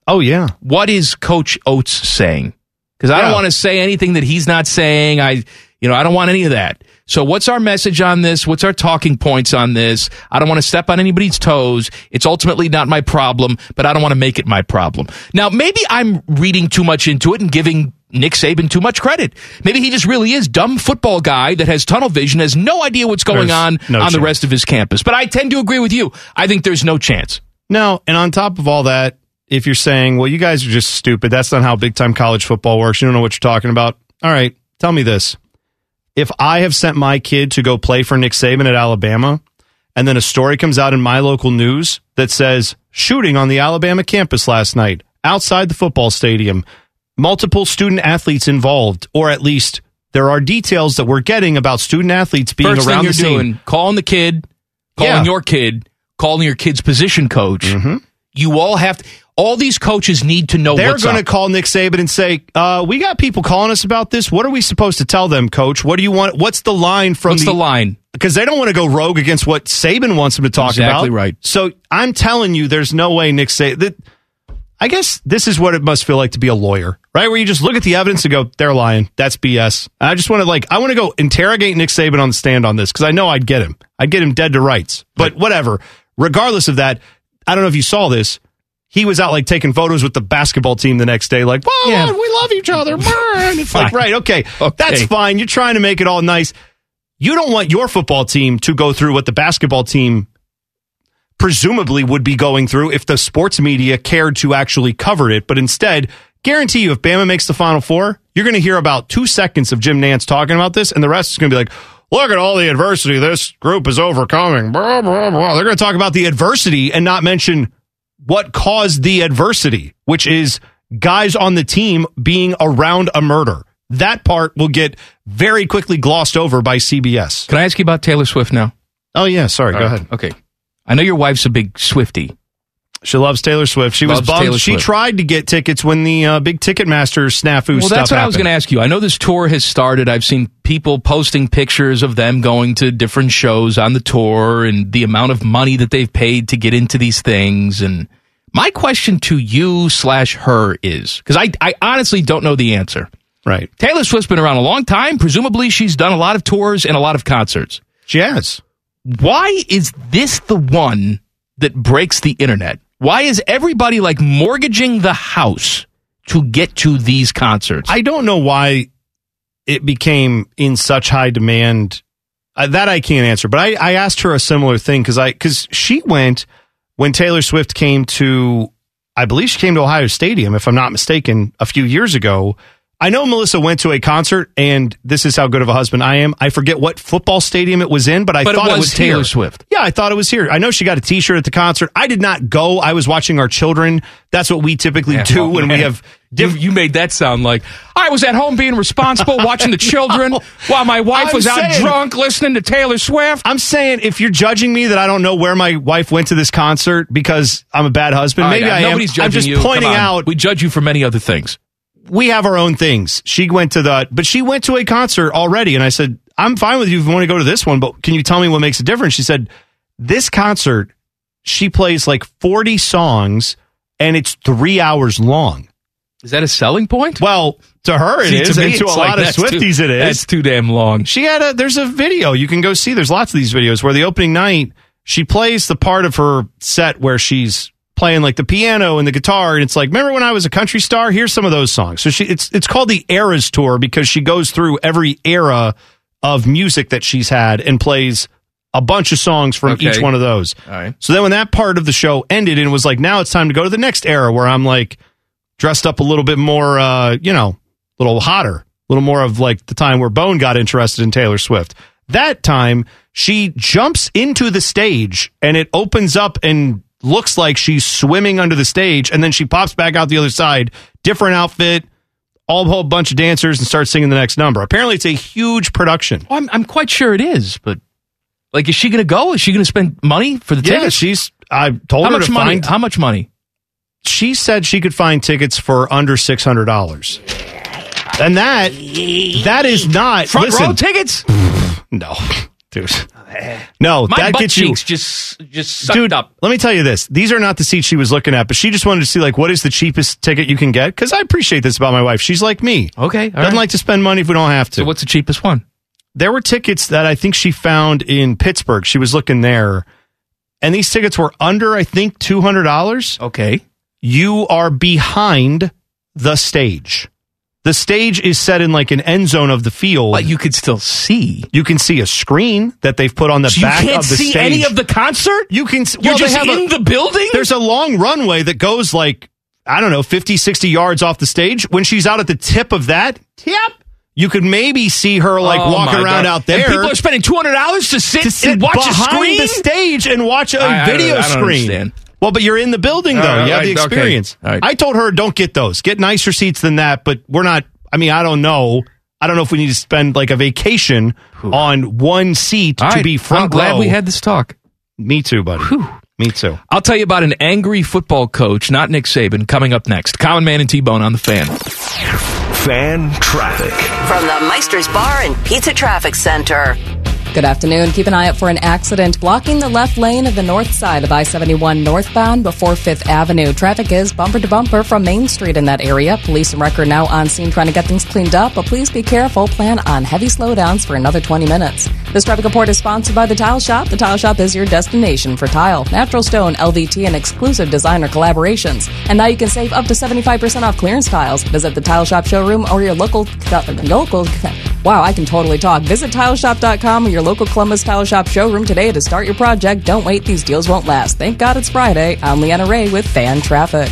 Oh yeah. What is Coach Oats saying? Because I don't want to say anything that he's not saying. I, you know, I don't want any of that. So what's our message on this? What's our talking points on this? I don't want to step on anybody's toes. It's ultimately not my problem, but I don't want to make it my problem. Now, maybe I'm reading too much into it and giving Nick Saban too much credit. Maybe he just really is dumb football guy that has tunnel vision, has no idea what's going There's on no on the rest of his campus. But I tend to agree with you. I think there's no chance. No, and on top of all that, if you're saying, well, you guys are just stupid, that's not how big time college football works. You don't know what you're talking about. All right, tell me this. If I have sent my kid to go play for Nick Saban at Alabama, and then a story comes out in my local news that says shooting on the Alabama campus last night outside the football stadium, multiple student athletes involved, or at least there are details that we're getting about student athletes being First around the scene. doing, calling the kid, calling Yeah. your kid, calling your kid's position coach. Mm-hmm. You all have to, all these coaches need to know They're going to call Nick Saban and say, uh, "We got people calling us about this. What are we supposed to tell them, Coach? What do you want? What's the line from What's the line? Because they don't want to go rogue against what Saban wants them to talk Exactly about. Exactly right. So I'm telling you, there's no way Nick Saban. That, I guess this is what it must feel like to be a lawyer, right? Where you just look at the evidence and go, "They're lying. That's BS." And I just want to like, I want to go interrogate Nick Saban on the stand on this because I know I'd get him. I'd get him dead to rights. But whatever. Regardless of that, I don't know if you saw this. He was out like taking photos with the basketball team the next day, like, "Whoa, Yeah. we love each other." man." It's like, right, okay, Okay. that's fine. You're trying to make it all nice. You don't want your football team to go through what the basketball team presumably would be going through if the sports media cared to actually cover it. But instead, guarantee you, if Bama makes the Final Four, you're going to hear about two seconds of Jim Nantz talking about this, and the rest is going to be like, look at all the adversity this group is overcoming. Blah, blah, blah. They're going to talk about the adversity and not mention what caused the adversity, which is guys on the team being around a murder. That part will get very quickly glossed over by CBS. Can I ask you about Taylor Swift now? Oh, yeah. Sorry. Go ahead. Okay. I know your wife's a big Swifty. She loves Taylor Swift. She was bummed. Taylor She Swift. tried to get tickets when the uh, big Ticketmaster snafu Well, stuff that's what I was going to ask you. I know this tour has started. I've seen people posting pictures of them going to different shows on the tour and the amount of money that they've paid to get into these things. And my question to you slash her is because I, I honestly don't know the answer. Right. Taylor Swift's been around a long time. Presumably, she's done a lot of tours and a lot of concerts. She has. Why is this the one that breaks the internet? Why is everybody like mortgaging the house to get to these concerts? I don't know why it became in such high demand. Uh, that I can't answer, but I, I asked her a similar thing because I because she went when Taylor Swift came to, I believe she came to Ohio Stadium, if I'm not mistaken, a few years ago. I know Melissa went to a concert, and this is how good of a husband I am. I forget what football stadium it was in, but I But thought it was was, Taylor here. Swift. Yeah, I thought it was here. I know she got a T-shirt at the concert. I did not go. I was watching our children. That's what we typically do well, when we man, have. You, you made that sound like I was at home being responsible, watching the children while my wife I'm was out drunk listening to Taylor Swift. I'm saying if you're judging me that I don't know where my wife went to this concert because I'm a bad husband, All right, maybe I am. nobody's judging I'm just you. Pointing out We judge you for many other things. We have our own things. She went to the, but she went to a concert already, and I said, I'm fine with you if you want to go to this one, but can you tell me what makes a difference? She said, this concert, she plays like 40 songs, and it's three hours long. Is that a selling point? Well, to her it See, is, to me, and to a it's lot of that's too- Swifties it is. That's too damn long. She had a there's a video you can go see. There's lots of these videos where the opening night she plays the part of her set where she's playing like the piano and the guitar and it's like remember when I was a country star? Here's some of those songs. So she it's it's called the Eras tour because she goes through every era of music that she's had and plays a bunch of songs from Okay. each one of those. Right. So then when that part of the show ended and it was like, now it's time to go to the next era where I'm like dressed up a little bit more, uh, you know, a little hotter, a little more of like the time where Bone got interested in Taylor Swift. That time she jumps into the stage and it opens up and looks like she's swimming under the stage and then she pops back out the other side, different outfit, all a whole bunch of dancers and starts singing the next number. Apparently it's a huge production. Well, I'm, I'm quite sure it is, but like, is she going to go? Is she going to spend money for the Yeah, tickets? she's I told How her much to money? find How much money? she said she could find tickets for under six hundred dollars. And that that is not Front listen, row tickets? No, dude. No, My that butt gets you cheeks just just sucked dude, up. let me tell you this. These are not the seats she was looking at, but she just wanted to see like what is the cheapest ticket you can get because I appreciate this about my wife. She's like me. Okay, Doesn't right. like to spend money if we don't have to. So what's the cheapest one? there were tickets that I think she found in Pittsburgh. She was looking there, and these tickets were under, I think, two hundred dollars. Okay. You are behind the stage. The stage is set in like an end zone of the field. But you could still see. You can see a screen that they've put on the So you back can't of the see any of the concert? you can. You're well, just have a- in the building? There's a long runway that goes like I don't know, 50, 60 yards off the stage. When she's out at the tip of that, tip, you could maybe see her like Oh, walking around God. out there. And people are spending two hundred dollars to sit, to sit and watch a behind screen. the stage and watch a I- I don't- video I don't screen. understand. Well, but you're in the building though. All right, you have the all right, okay. experience. I told her don't get those. Get nicer seats than that. But we're not. I mean, I don't know. I don't know if we need to spend like a vacation on one seat All to right, be front I'm glad row. we had this talk. Me too, buddy. Me too. I'll tell you about an angry football coach, not Nick Saban, coming up next. Common Man and T Bone on the fan. Fan traffic. From the Meister's Bar and Pizza Traffic Center. Good afternoon. Keep an eye out for an accident blocking the left lane of the north side of I 71 northbound before 5th Avenue. Traffic is bumper to bumper from Main Street in that area. Police and Wrecker now on scene trying to get things cleaned up, but please be careful. Plan on heavy slowdowns for another 20 minutes. This traffic report is sponsored by The Tile Shop. The Tile Shop is your destination for tile, natural stone, LVT, and exclusive designer collaborations. And now you can save up to 75% off clearance tiles. Visit the Tile Shop showroom or your local, uh, local, wow, I can totally talk. Visit tileshop.com or your local Columbus Tile Shop showroom today to start your project. Don't wait, these deals won't last. Thank God it's Friday. I'm Leanna Ray with Fan Traffic.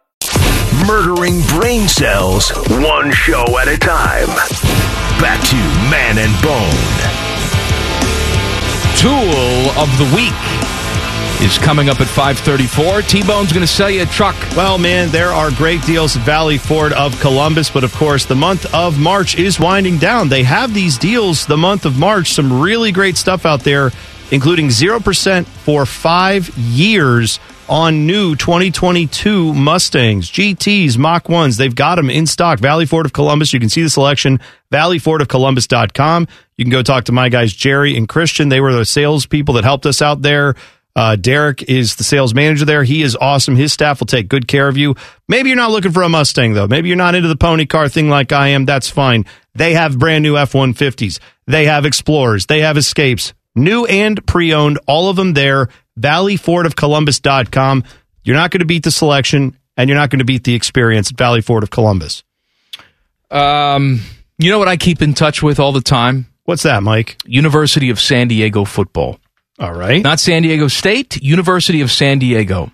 Murdering brain cells, one show at a time. Back to Man and Bone. Tool of the week is coming up at 534. T-Bone's going to sell you a truck. Well, man, there are great deals at Valley Ford of Columbus, but of course, the month of March is winding down. They have these deals the month of March, some really great stuff out there, including 0% for five years on new 2022 Mustangs, GTs, Mach 1s. They've got them in stock. Valley Ford of Columbus. You can see the selection, valleyfordofcolumbus.com. You can go talk to my guys, Jerry and Christian. They were the salespeople that helped us out there. Uh, Derek is the sales manager there. He is awesome. His staff will take good care of you. Maybe you're not looking for a Mustang, though. Maybe you're not into the pony car thing like I am. That's fine. They have brand new F 150s. They have Explorers. They have Escapes. New and pre owned. All of them there. ValleyFordOfColumbus.com. You're not going to beat the selection and you're not going to beat the experience at Valley Ford of Columbus. Um, you know what I keep in touch with all the time? What's that, Mike? University of San Diego football. All right. Not San Diego State, University of San Diego.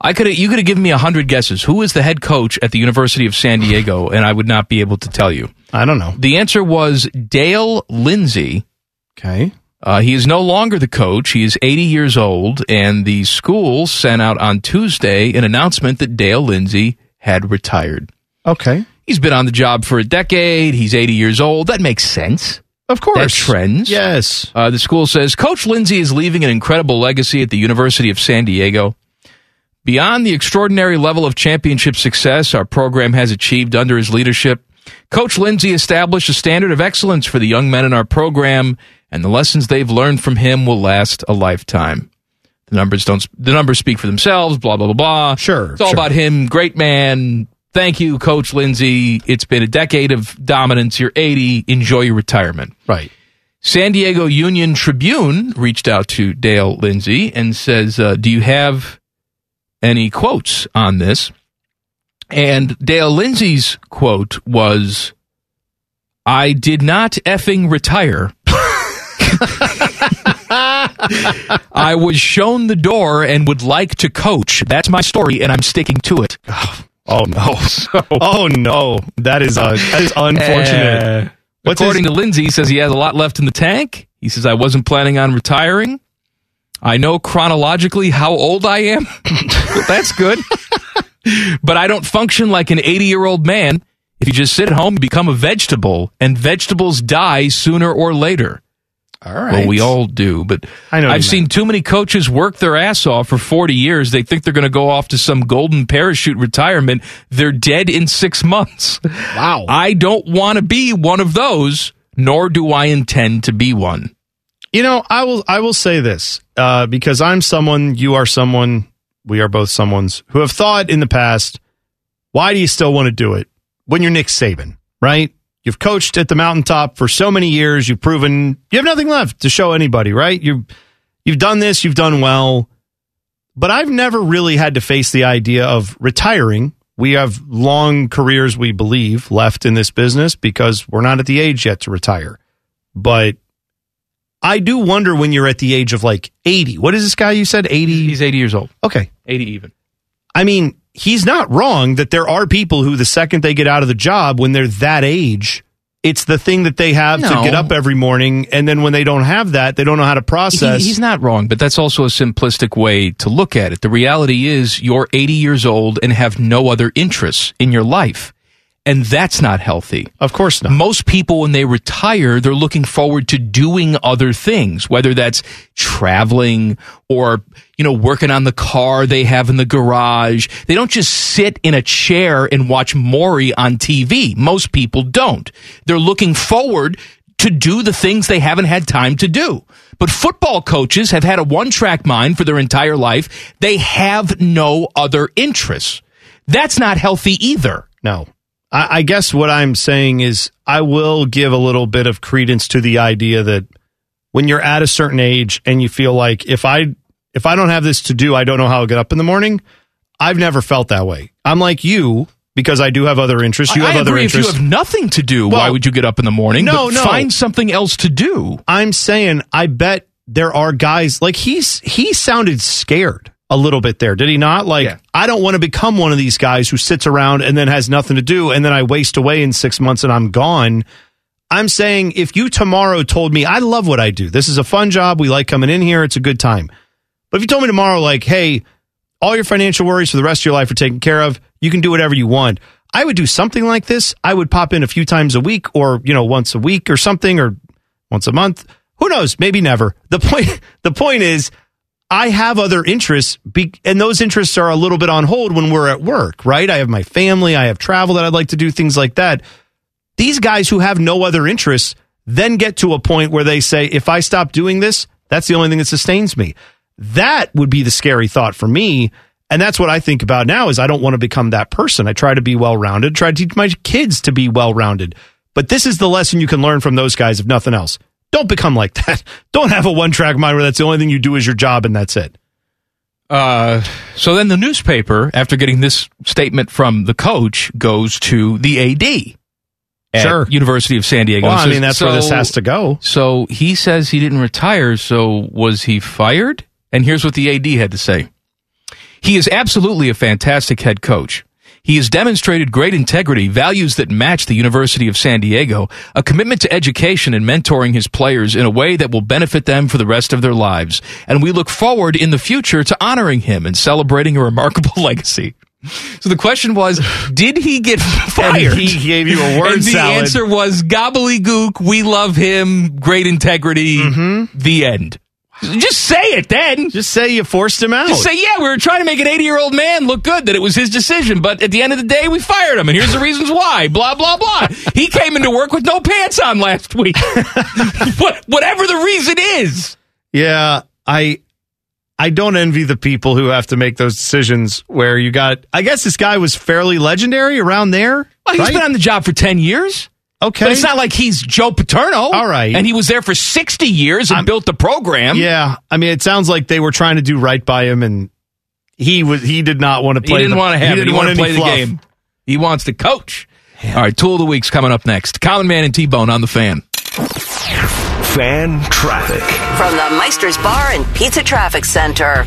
I could you could have given me a hundred guesses. Who is the head coach at the University of San Diego? And I would not be able to tell you. I don't know. The answer was Dale Lindsey. Okay. Uh, he is no longer the coach. He is 80 years old, and the school sent out on Tuesday an announcement that Dale Lindsey had retired. Okay. He's been on the job for a decade. He's 80 years old. That makes sense. Of course. That trends. Yes. Uh, the school says Coach Lindsey is leaving an incredible legacy at the University of San Diego. Beyond the extraordinary level of championship success our program has achieved under his leadership, Coach Lindsey established a standard of excellence for the young men in our program and the lessons they've learned from him will last a lifetime. The numbers don't. The numbers speak for themselves. Blah blah blah blah. Sure, it's all sure. about him. Great man. Thank you, Coach Lindsey. It's been a decade of dominance. You're 80. Enjoy your retirement. Right. San Diego Union Tribune reached out to Dale Lindsey and says, uh, "Do you have any quotes on this?" And Dale Lindsey's quote was, "I did not effing retire." I was shown the door and would like to coach. That's my story, and I'm sticking to it. Oh no! oh no! That is uh, that is unfortunate. Uh, according his- to Lindsey, he says he has a lot left in the tank. He says I wasn't planning on retiring. I know chronologically how old I am. That's good. but I don't function like an 80 year old man. If you just sit at home, you become a vegetable, and vegetables die sooner or later. All right. Well, we all do, but I know I've seen too many coaches work their ass off for 40 years. They think they're going to go off to some golden parachute retirement. They're dead in six months. Wow. I don't want to be one of those, nor do I intend to be one. You know, I will. I will say this uh, because I'm someone. You are someone. We are both someone's who have thought in the past. Why do you still want to do it when you're Nick Saban? Right? You've coached at the mountaintop for so many years. You've proven you have nothing left to show anybody. Right? You've you've done this. You've done well. But I've never really had to face the idea of retiring. We have long careers, we believe, left in this business because we're not at the age yet to retire. But I do wonder when you're at the age of like 80. What is this guy you said? 80? He's 80 years old. Okay. 80 even. I mean, he's not wrong that there are people who, the second they get out of the job, when they're that age, it's the thing that they have to get up every morning. And then when they don't have that, they don't know how to process. He- he's not wrong, but that's also a simplistic way to look at it. The reality is you're 80 years old and have no other interests in your life. And that's not healthy. Of course not. Most people, when they retire, they're looking forward to doing other things, whether that's traveling or, you know, working on the car they have in the garage. They don't just sit in a chair and watch Maury on TV. Most people don't. They're looking forward to do the things they haven't had time to do. But football coaches have had a one track mind for their entire life. They have no other interests. That's not healthy either. No. I, I guess what I'm saying is I will give a little bit of credence to the idea that when you're at a certain age and you feel like if I if I don't have this to do, I don't know how I'll get up in the morning. I've never felt that way. I'm like you because I do have other interests. You I, have I other agree interests. If you have nothing to do, why would you get up in the morning? no, But no. Find something else to do. I'm saying I bet there are guys like he's he sounded scared a little bit there, did he not? Like I don't want to become one of these guys who sits around and then has nothing to do and then I waste away in 6 months and I'm gone. I'm saying if you tomorrow told me I love what I do. This is a fun job. We like coming in here. It's a good time. But if you told me tomorrow like, "Hey, all your financial worries for the rest of your life are taken care of. You can do whatever you want." I would do something like this. I would pop in a few times a week or, you know, once a week or something or once a month. Who knows? Maybe never. The point the point is I have other interests be, and those interests are a little bit on hold when we're at work, right? I have my family, I have travel that I'd like to do things like that. These guys who have no other interests then get to a point where they say if I stop doing this, that's the only thing that sustains me. That would be the scary thought for me. And that's what I think about now is I don't want to become that person. I try to be well-rounded, try to teach my kids to be well-rounded. But this is the lesson you can learn from those guys if nothing else. Don't become like that. Don't have a one-track mind where that's the only thing you do is your job and that's it. Uh, so then the newspaper, after getting this statement from the coach, goes to the AD at Sure. University of San Diego. Well, I mean, that's where this has to go. So he says he didn't retire. So was he fired? And here's what the AD had to say. He is absolutely a fantastic head coach. He has demonstrated great integrity, values that match the University of San Diego, a commitment to education and mentoring his players in a way that will benefit them for the rest of their lives. And we look forward in the future to honoring him and celebrating a remarkable legacy. So the question was, did he get fired? And he gave you a word and the salad. answer was gobbledygook. We love him. Great integrity. Mm-hmm. The end. Just say it then. Just say you forced him out. Just say, yeah, we were trying to make an 80 year old man look good, that it was his decision, but at the end of the day, we fired him, and here's the reasons why. Blah, blah, blah. He came into work with no pants on last week. what, whatever the reason is. Yeah, I I don't envy the people who have to make those decisions where you got I guess this guy was fairly legendary around there. Well, he's right? been on the job for 10 years. Okay. But it's not like he's Joe Paterno. All right. And he was there for 60 years and built the program. Yeah, I mean, it sounds like they were trying to do right by him, and he was he did not want to play. He play. didn't the, want to have he didn't He wanted to any play the game. He wants to coach. All right, Tool of the Week's coming up next. Common Man and T-Bone on the fan. Fan traffic. From the Meister's Bar and Pizza Traffic Center.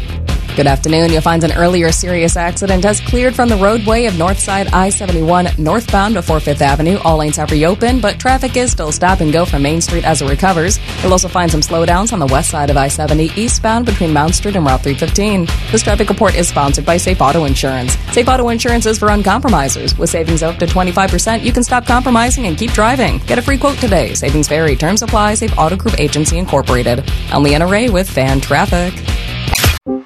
Good afternoon. You'll find an earlier serious accident has cleared from the roadway of Northside I 71 northbound before Fifth Avenue. All lanes have reopened, but traffic is still stop and go from Main Street as it recovers. You'll also find some slowdowns on the west side of I 70 eastbound between Mount Street and Route 315. This traffic report is sponsored by Safe Auto Insurance. Safe Auto Insurance is for uncompromisers. With savings up to 25%, you can stop compromising and keep driving. Get a free quote today. Savings vary. Terms apply. Safe Auto Group Agency Incorporated. I'm Leanna Ray with Fan Traffic.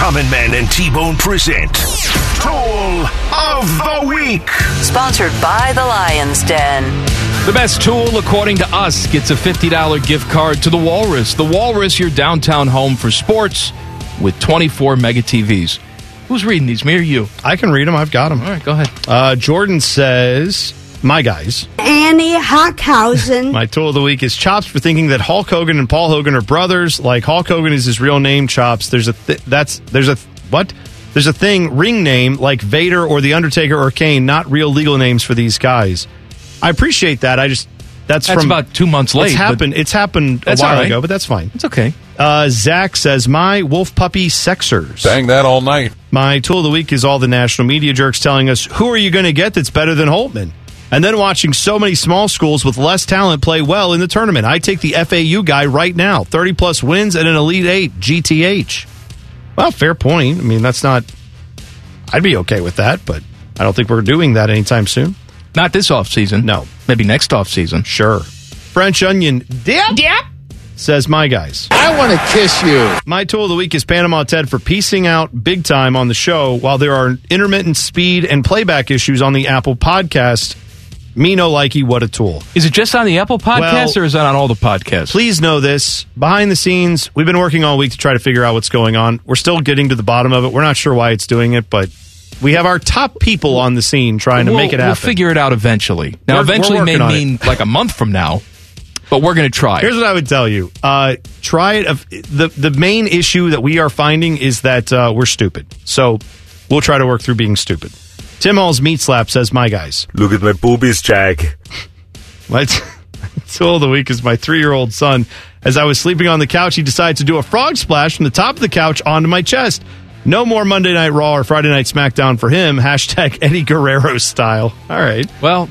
Common Man and T-Bone present Tool of the Week. Sponsored by the Lion's Den. The best tool, according to us, gets a $50 gift card to the Walrus. The Walrus, your downtown home for sports with 24 mega TVs. Who's reading these, me or you? I can read them. I've got them. All right, go ahead. Uh, Jordan says, "My guys, Annie Hockhausen. my tool of the week is Chops for thinking that Hulk Hogan and Paul Hogan are brothers. Like Hulk Hogan is his real name. Chops. There's a th- that's there's a what." There's a thing, ring name, like Vader or The Undertaker or Kane, not real legal names for these guys. I appreciate that. I just that's, That's from about two months late, It's happened. It's happened a while all right. ago, but that's fine. It's okay. Uh, Zach says my wolf puppy sexers. Bang that all night. My tool of the week is all the national media jerks telling us who are you going to get that's better than Holtmann, and then watching so many small schools with less talent play well in the tournament. I take the FAU guy right now, thirty plus wins and an elite eight GTH. Well, fair point. I mean, that's not. I'd be okay with that, but I don't think we're doing that anytime soon. Not this off season. No, maybe next off season. Sure. French onion dip. Dip. Says my guys. I want to kiss you. My tool of the week is Panama Ted for piecing out big time on the show while there are intermittent speed and playback issues on the Apple podcast. Me no likey, what a tool. Is it just on the Apple podcast Well- or is that on all the podcasts? Please know this. Behind the scenes, we've been working all week to try to figure out what's going on. We're still getting to the bottom of it. We're not sure why it's doing it, but we have our top people on the scene trying to We'll- make it happen. We'll figure it out eventually. Now, We're- we're eventually may working on it. like a month from now, but we're going to try. Here's what I would tell you. Uh, try it. The the main issue that we are finding is that uh, we're stupid. So we'll try to work through being stupid. Tim Hall's meat slap says, "My guys, Look at my boobies, Jack. my t- tool of the week is my three year old son. As I was sleeping on the couch, he decided to do a frog splash from the top of the couch onto my chest. No more Monday Night Raw or Friday Night SmackDown for him. Hashtag Eddie Guerrero style. All right. Well,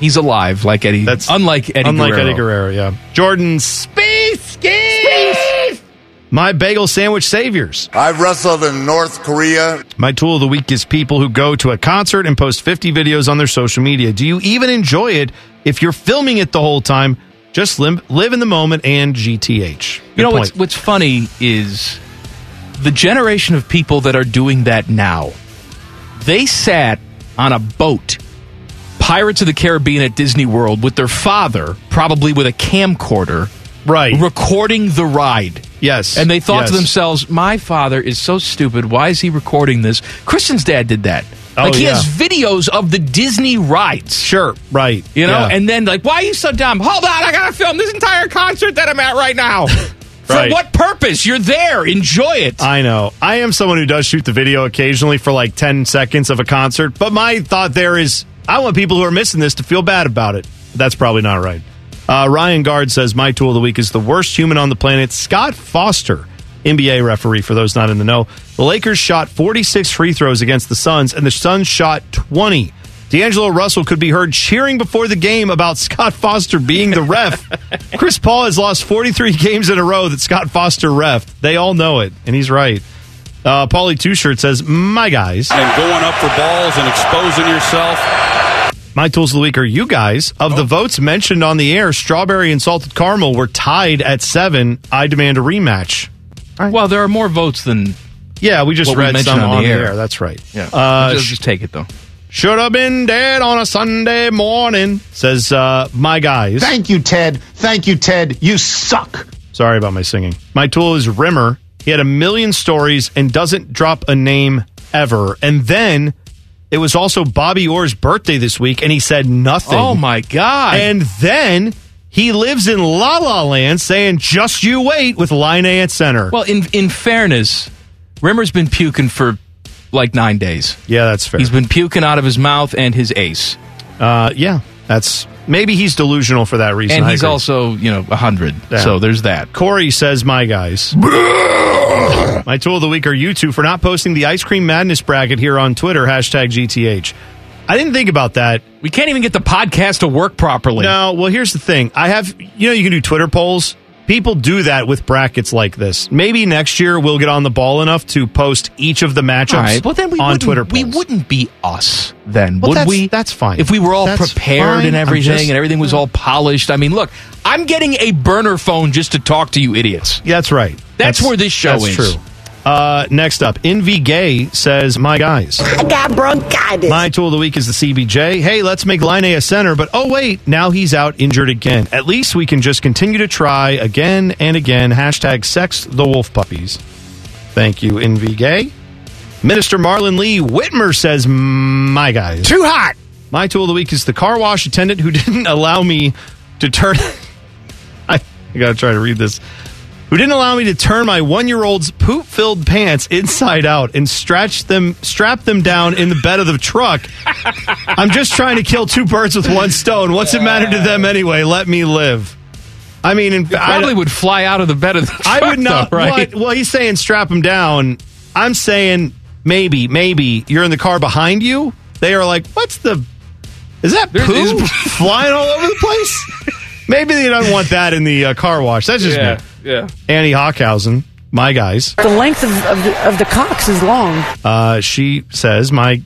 he's alive, like Eddie. That's unlike Eddie. unlike Guerrero. Eddie Guerrero. Yeah. Jordan Space Skis. My bagel sandwich saviors. I've wrestled in North Korea. My tool of the week is people who go to a concert and post 50 videos on their social media. Do you even enjoy it if you're filming it the whole time? Just live, live in the moment and GTH. You know point. what's what's funny is the generation of people that are doing that now. They sat on a boat, Pirates of the Caribbean at Disney World, with their father, probably with a camcorder, right, recording the ride. Yes, and they thought to themselves, "My father is so stupid. Why is he recording this?" Christian's dad did that. Oh, like he yeah. has videos of the Disney rides. Sure, right. You know, Yeah. and then like, why are you so dumb? Hold on, I gotta film this entire concert that I'm at right now. For Right. what purpose? You're there. Enjoy it. I know. I am someone who does shoot the video occasionally for like 10 seconds of a concert, but my thought there is I want people who are missing this to feel bad about it. That's probably not right. Uh, Ryan Guard says my tool of the week is the worst human on the planet, Scott Foster, NBA referee. For those not in the know, the Lakers shot 46 free throws against the Suns, and the Suns shot 20. D'Angelo Russell could be heard cheering before the game about Scott Foster being the ref. Chris Paul has lost 43 games in a row that Scott Foster ref. They all know it, and he's right. Uh, Paulie Two Shirt says, "My guys, and going up for balls and exposing yourself." My tools of the week are you guys. Of the votes mentioned on the air, strawberry and salted caramel were tied at seven. I demand a rematch. Well, there are more votes than. Yeah, we just what we read mentioned some on on the the air. air. That's right. Yeah. Uh, just, just take it though. Should have been dead on a Sunday morning, says uh, my guys. Thank you, Ted. Thank you, Ted. You suck. Sorry about my singing. My tool is Rimer. He had a million stories and doesn't drop a name ever. And then it was also Bobby Orr's birthday this week, and he said nothing. Oh my god! And then he lives in La La Land, saying "Just you wait" with Laine at center. Well, in in fairness, Rimer's been puking for like nine days. Yeah, that's fair. He's been puking out of his mouth and his ace. Uh, yeah, that's maybe he's delusional for that reason. And I he's agree. also, you know, a hundred. Yeah. So there's that. Corey says, "My guys." My tool of the week are you two for not posting the ice cream madness bracket here on Twitter. Hashtag GTH. I didn't think about that. We can't even get the podcast to work properly. No, well, here's the thing. I have, you know, you can do Twitter polls. People do that with brackets like this. Maybe next year we'll get on the ball enough to post each of the matchups right, well then we on Twitter. We wouldn't be us then, Well, would that's- we? that's fine. If we were all That's prepared fine. and everything, just- and everything was all polished. I mean, look, I'm getting a burner phone just to talk to you idiots. Yeah, that's right. That's where this show that's is. True. Uh, next up, Envy Gay says, "My guys, I got bronchitis. my tool of the week is the CBJ. Hey, let's make Laine a center, but oh wait, now he's out injured again. At least we can just continue to try again and again. Hashtag sex the wolf puppies. Thank you, Envy Gay. Minister Marlon Lee Whitmer says, "My guys, Too hot. my tool of the week is the car wash attendant who didn't allow me to turn. I, I gotta try to read this. Who didn't allow me to turn my one year old's poop filled pants inside out and stretch them, strap them down in the bed of the truck. I'm just trying to kill two birds with one stone. What's it matter to them anyway? Let me live. I mean, in, I, Probably would fly out of the bed of the truck, I would not. though, right? what? Well, he's saying strap them down. I'm saying maybe, maybe you're in the car behind you. They are like, what's the? Is that poop is- flying all over the place? Maybe they don't want that in the uh, car wash. That's just Yeah, me. yeah. Annie Hockhausen, my guys. The length of, of, the, of the cocks is long. Uh, she says my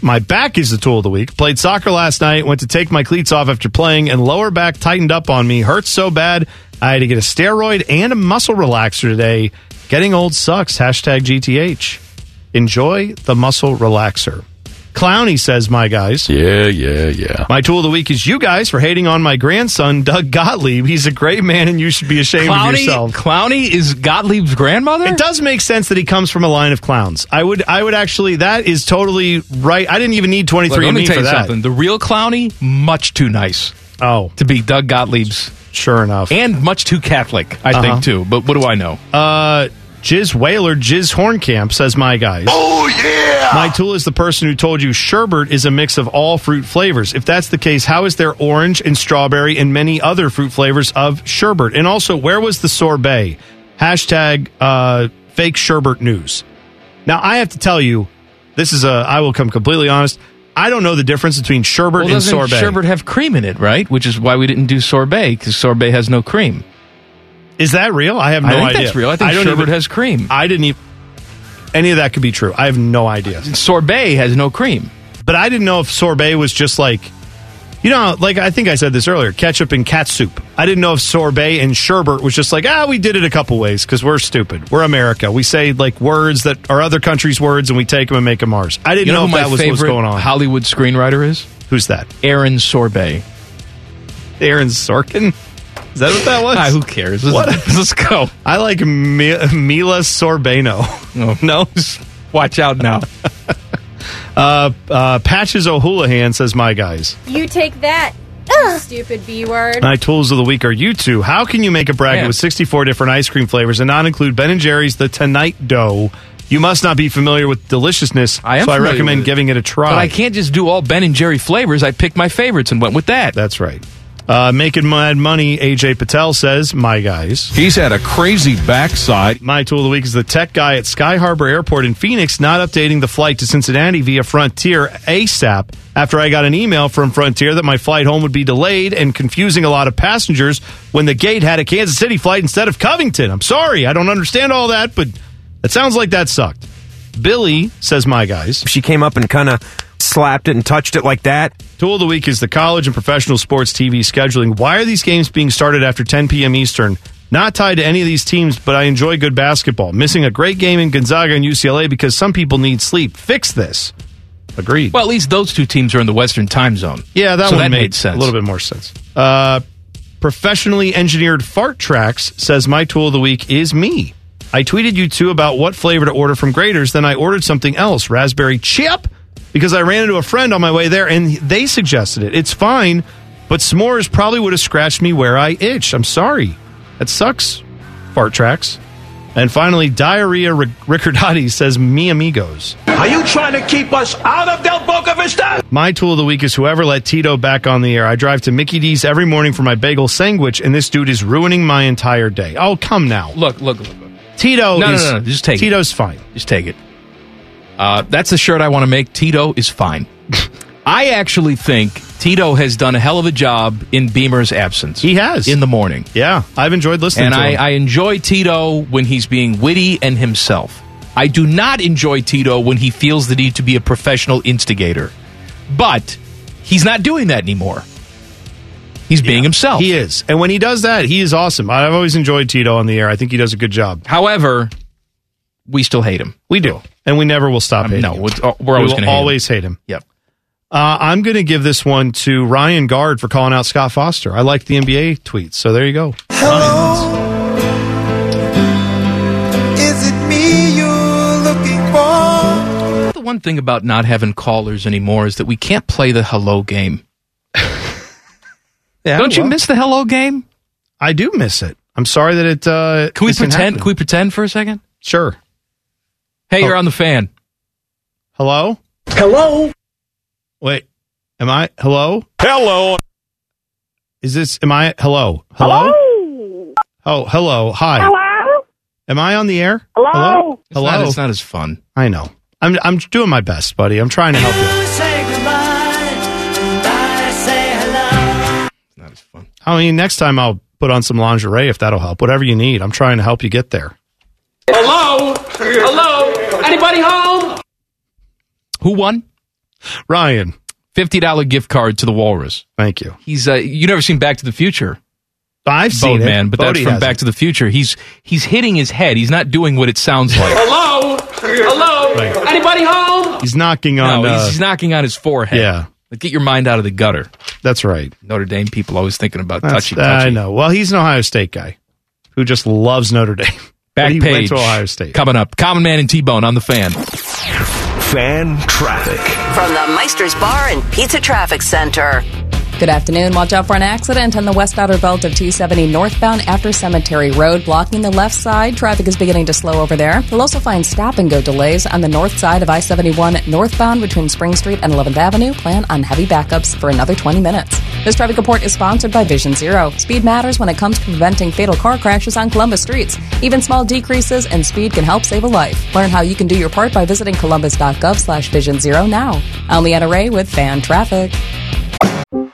my back is the tool of the week. Played soccer last night. Went to take my cleats off after playing, and lower back tightened up on me. Hurts so bad. I had to get a steroid and a muscle relaxer today. Getting old sucks. Hashtag GTH. Enjoy the muscle relaxer. Clowny says, my guys. Yeah, yeah, yeah. My tool of the week is you guys for hating on my grandson, Doug Gottlieb. He's a great man, and you should be ashamed of yourself. Clowney is Gottlieb's grandmother. It does make sense that he comes from a line of clowns. I would, I would actually. That is totally right. I didn't even need 23 Look, let me me tell for you that. something. The real Clowney, much too nice Oh, to be Doug Gottlieb's, sure enough. and much too Catholic, I Uh-huh. think too. But what do I know? Uh, Jiz Whaler, Jiz Horncamp says, "My guys." Oh, yeah! My tool is the person who told you sherbet is a mix of all fruit flavors. If that's the case, how is there orange and strawberry and many other fruit flavors of sherbet? And also, where was the sorbet? Hashtag uh, fake sherbet news. Now, I have to tell you, this is a. I will come completely honest. I don't know the difference between sherbet Well, and sorbet. sherbet have cream in it, right? Which is why we didn't do sorbet because sorbet has no cream. Is that real? I have no I think idea. that's real. I think don't sherbet even- has cream. I didn't even. Any of that could be true. I have no idea. Sorbet has no cream. But I didn't know if sorbet was just like, you know, like I think I said this earlier, ketchup and cat soup. I didn't know if sorbet and sherbet was just like, ah, we did it a couple ways because we're stupid. We're America. We say like words that are other countries' words and we take them and make them ours. I didn't You know, know, if that was what's going on. Hollywood screenwriter is? Who's that? Aaron Sorbet. Aaron Sorkin? Is that what that was? Ah, who cares? Let's, What? let's go. I like Mi- Mila Sorbano. Oh, No? watch out now. Uh, uh, Patches O'Houlihan says, my guys. You take that, stupid B word. My tools of the week are you two. How can you make a bracket Man. with 64 different ice cream flavors and not include Ben and Jerry's The Tonight Dough? You must not be familiar with deliciousness, I am so I recommend it. giving it a try. But I can't just do all Ben and Jerry flavors. I picked my favorites and went with that. That's right. Uh, making mad money, AJ Patel says, my guys. He's had a crazy backside. My tool of the week is the tech guy at Sky Harbor Airport in Phoenix not updating the flight to Cincinnati via Frontier ASAP after I got an email from Frontier that my flight home would be delayed and confusing a lot of passengers when the gate had a Kansas City flight instead of Covington. I'm sorry. I don't understand all that, but it sounds like that sucked. Billy says, my guys. She came up and kind of slapped it and touched it like that. Tool of the week is the college and professional sports TV scheduling. Why are these games being started after 10 p.m. Eastern? Not tied to any of these teams, but I enjoy good basketball. Missing a great game in Gonzaga and UCLA because some people need sleep. Fix this. Agreed. Well, at least those two teams are in the Western time zone. Yeah, that so one that made, made sense. A little bit more sense. Uh, professionally engineered fart tracks says my tool of the week is me. I tweeted you two about what flavor to order from Graeter's. Then I ordered something else, raspberry chip, because I ran into a friend on my way there and they suggested it. It's fine, but s'mores probably would have scratched me where I itch. I'm sorry. That sucks. Fart tracks. And finally, Diarrhea Ric- Riccardotti says, Mi amigos. Are you trying to keep us out of Del Boca Vista? My tool of the week is whoever let Tito back on the air. I drive to Mickey D's every morning for my bagel sandwich, and this dude is ruining my entire day. Oh, come now. Look, look, look. look. Tito No, no, is, no, no, just take it. Tito's fine. Just take it. Uh, that's the shirt I want to make. Tito is fine. I actually think Tito has done a hell of a job in Beamer's absence. He has. In the morning. Yeah, I've enjoyed listening And to I, him. I enjoy Tito when he's being witty and himself. I do not enjoy Tito when he feels the need to be a professional instigator. But he's not doing that anymore. He's being himself. He is. And when he does that, he is awesome. I've always enjoyed Tito on the air. I think he does a good job. However, we still hate him. We do. And we never will stop Um, hating no, him. we're- we're We always will gonna hate him. always hate him. Yep. Uh, I'm going to give this one to Ryan Guard for calling out Scott Foster. I like the NBA tweets, so there you go. Hello. Is it me you're looking for? The one thing about not having callers anymore is that we can't play the hello game. Yeah, Don't you miss the hello game? I do miss it. I'm sorry that it. Uh, Can we pretend? happening. Can we pretend for a second? Sure. Hey, Oh. you're on the fan. Hello. Hello? Wait. Am I? Hello. Hello. Is this? Am I? Hello. Hello. Oh, hello. Hi. Hello? Am I on the air? Hello? Hello. It's not, it's not as fun. I know. I'm. I'm doing my best, buddy. I'm trying to help you. Say goodbye. Bye, say hello. Not as fun. I mean, next time I'll put on some lingerie if that'll help. Whatever you need. I'm trying to help you get there. Hello? Hello? Anybody home? Who won? Ryan. Fifty dollar gift card to the Walrus. Thank you. He's uh, you never seen Back to the Future. I've seen it. man, but that's from hasn't. Back to the Future. He's he's hitting his head. He's not doing what it sounds like. Hello? Hello? Right. Anybody home? He's knocking on. no, uh, he's, he's knocking on his forehead. yeah, Like, get your mind out of the gutter. that's right. Notre Dame people always thinking about That's- touchy touchy. I know. Well, he's an Ohio State guy who just loves Notre Dame. Back But he page went to Ohio State. coming up. Common Man and T Bone on the fan. Fan traffic. From the Meister's Bar and Pizza Traffic Center. Good afternoon. Watch out for an accident on the west outer belt of 270 northbound after Cemetery Road, blocking the left side. Traffic is beginning to slow over there. You'll also find stop and go delays on the north side of I 71 northbound between Spring Street and 11th Avenue. Plan on heavy backups for another 20 minutes. This traffic report is sponsored by Vision Zero. Speed matters when it comes to preventing fatal car crashes on Columbus streets. Even small decreases in speed can help save a life. Learn how you can do your part by visiting columbus.gov slash vision zero now. I'm Leanna Ray with Fan Traffic.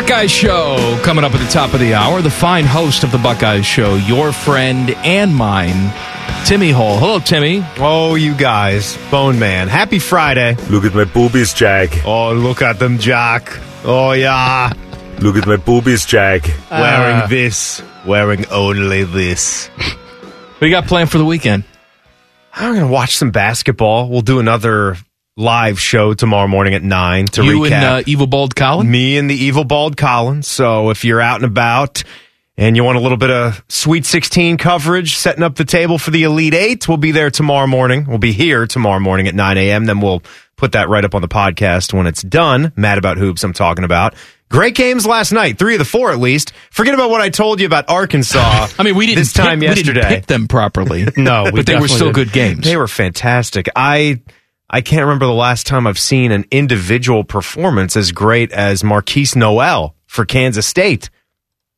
Buckeye Show coming up at the top of the hour. The fine host of the Buckeye Show, your friend and mine, Timmy Hole. Hello, Timmy. Oh, you guys. Bone Man. Happy Friday. Look at my boobies, Jack. Oh, look at them, Jack. Oh, yeah. Look at my boobies, Jack. Wearing Uh, this. Wearing only this. What do you got planned for the weekend? I'm going to watch some basketball. We'll do another live show tomorrow morning at nine to you recap. and uh, Evil Bald Colin? Me and the Evil Bald Colin. So if you're out and about and you want a little bit of Sweet 16 coverage, setting up the table for the Elite Eight, we'll be there tomorrow morning. We'll be here tomorrow morning at 9 a.m. Then we'll put that right up on the podcast when it's done. Mad About Hoops, I'm talking about. Great games last night, three of the four at least. Forget about what I told you about Arkansas. I mean, we didn't this time pick, yesterday. We didn't pick them properly. No, we but they were still didn't. good games. They were fantastic. I I can't remember the last time I've seen an individual performance as great as Markquis Nowell for Kansas State.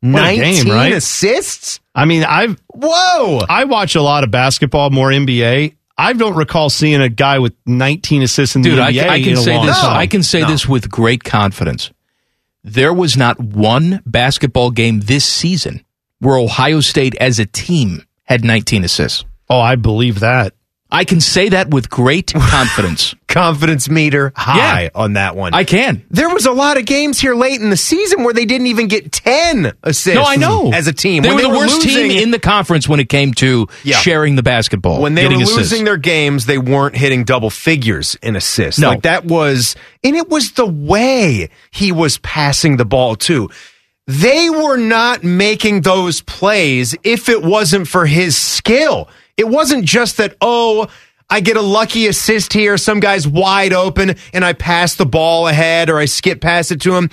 What a game, right? assists? I mean, I've whoa. I watch a lot of basketball, more NBA. I don't recall seeing a guy with 19 assists in Dude, the I, NBA I in can a say long this. time. I can say No. this with great confidence. There was not one basketball game this season where Ohio State as a team had 19 assists. Oh, I believe that. I can say that with great confidence. Confidence meter high Yeah. on that one. I can. there was a lot of games here late in the season where they didn't even get 10 assists. No, I know. As a team. they When were the worst losing- team in the conference when it came to Yeah. sharing the basketball. when they were assists. losing their games, they weren't hitting double figures in assists. No. Like that was, and it was the way he was passing the ball too. They were not making those plays if it wasn't for his skill. It wasn't just that, oh, I get a lucky assist here, some guy's wide open, and I pass the ball ahead or I skip past it to him.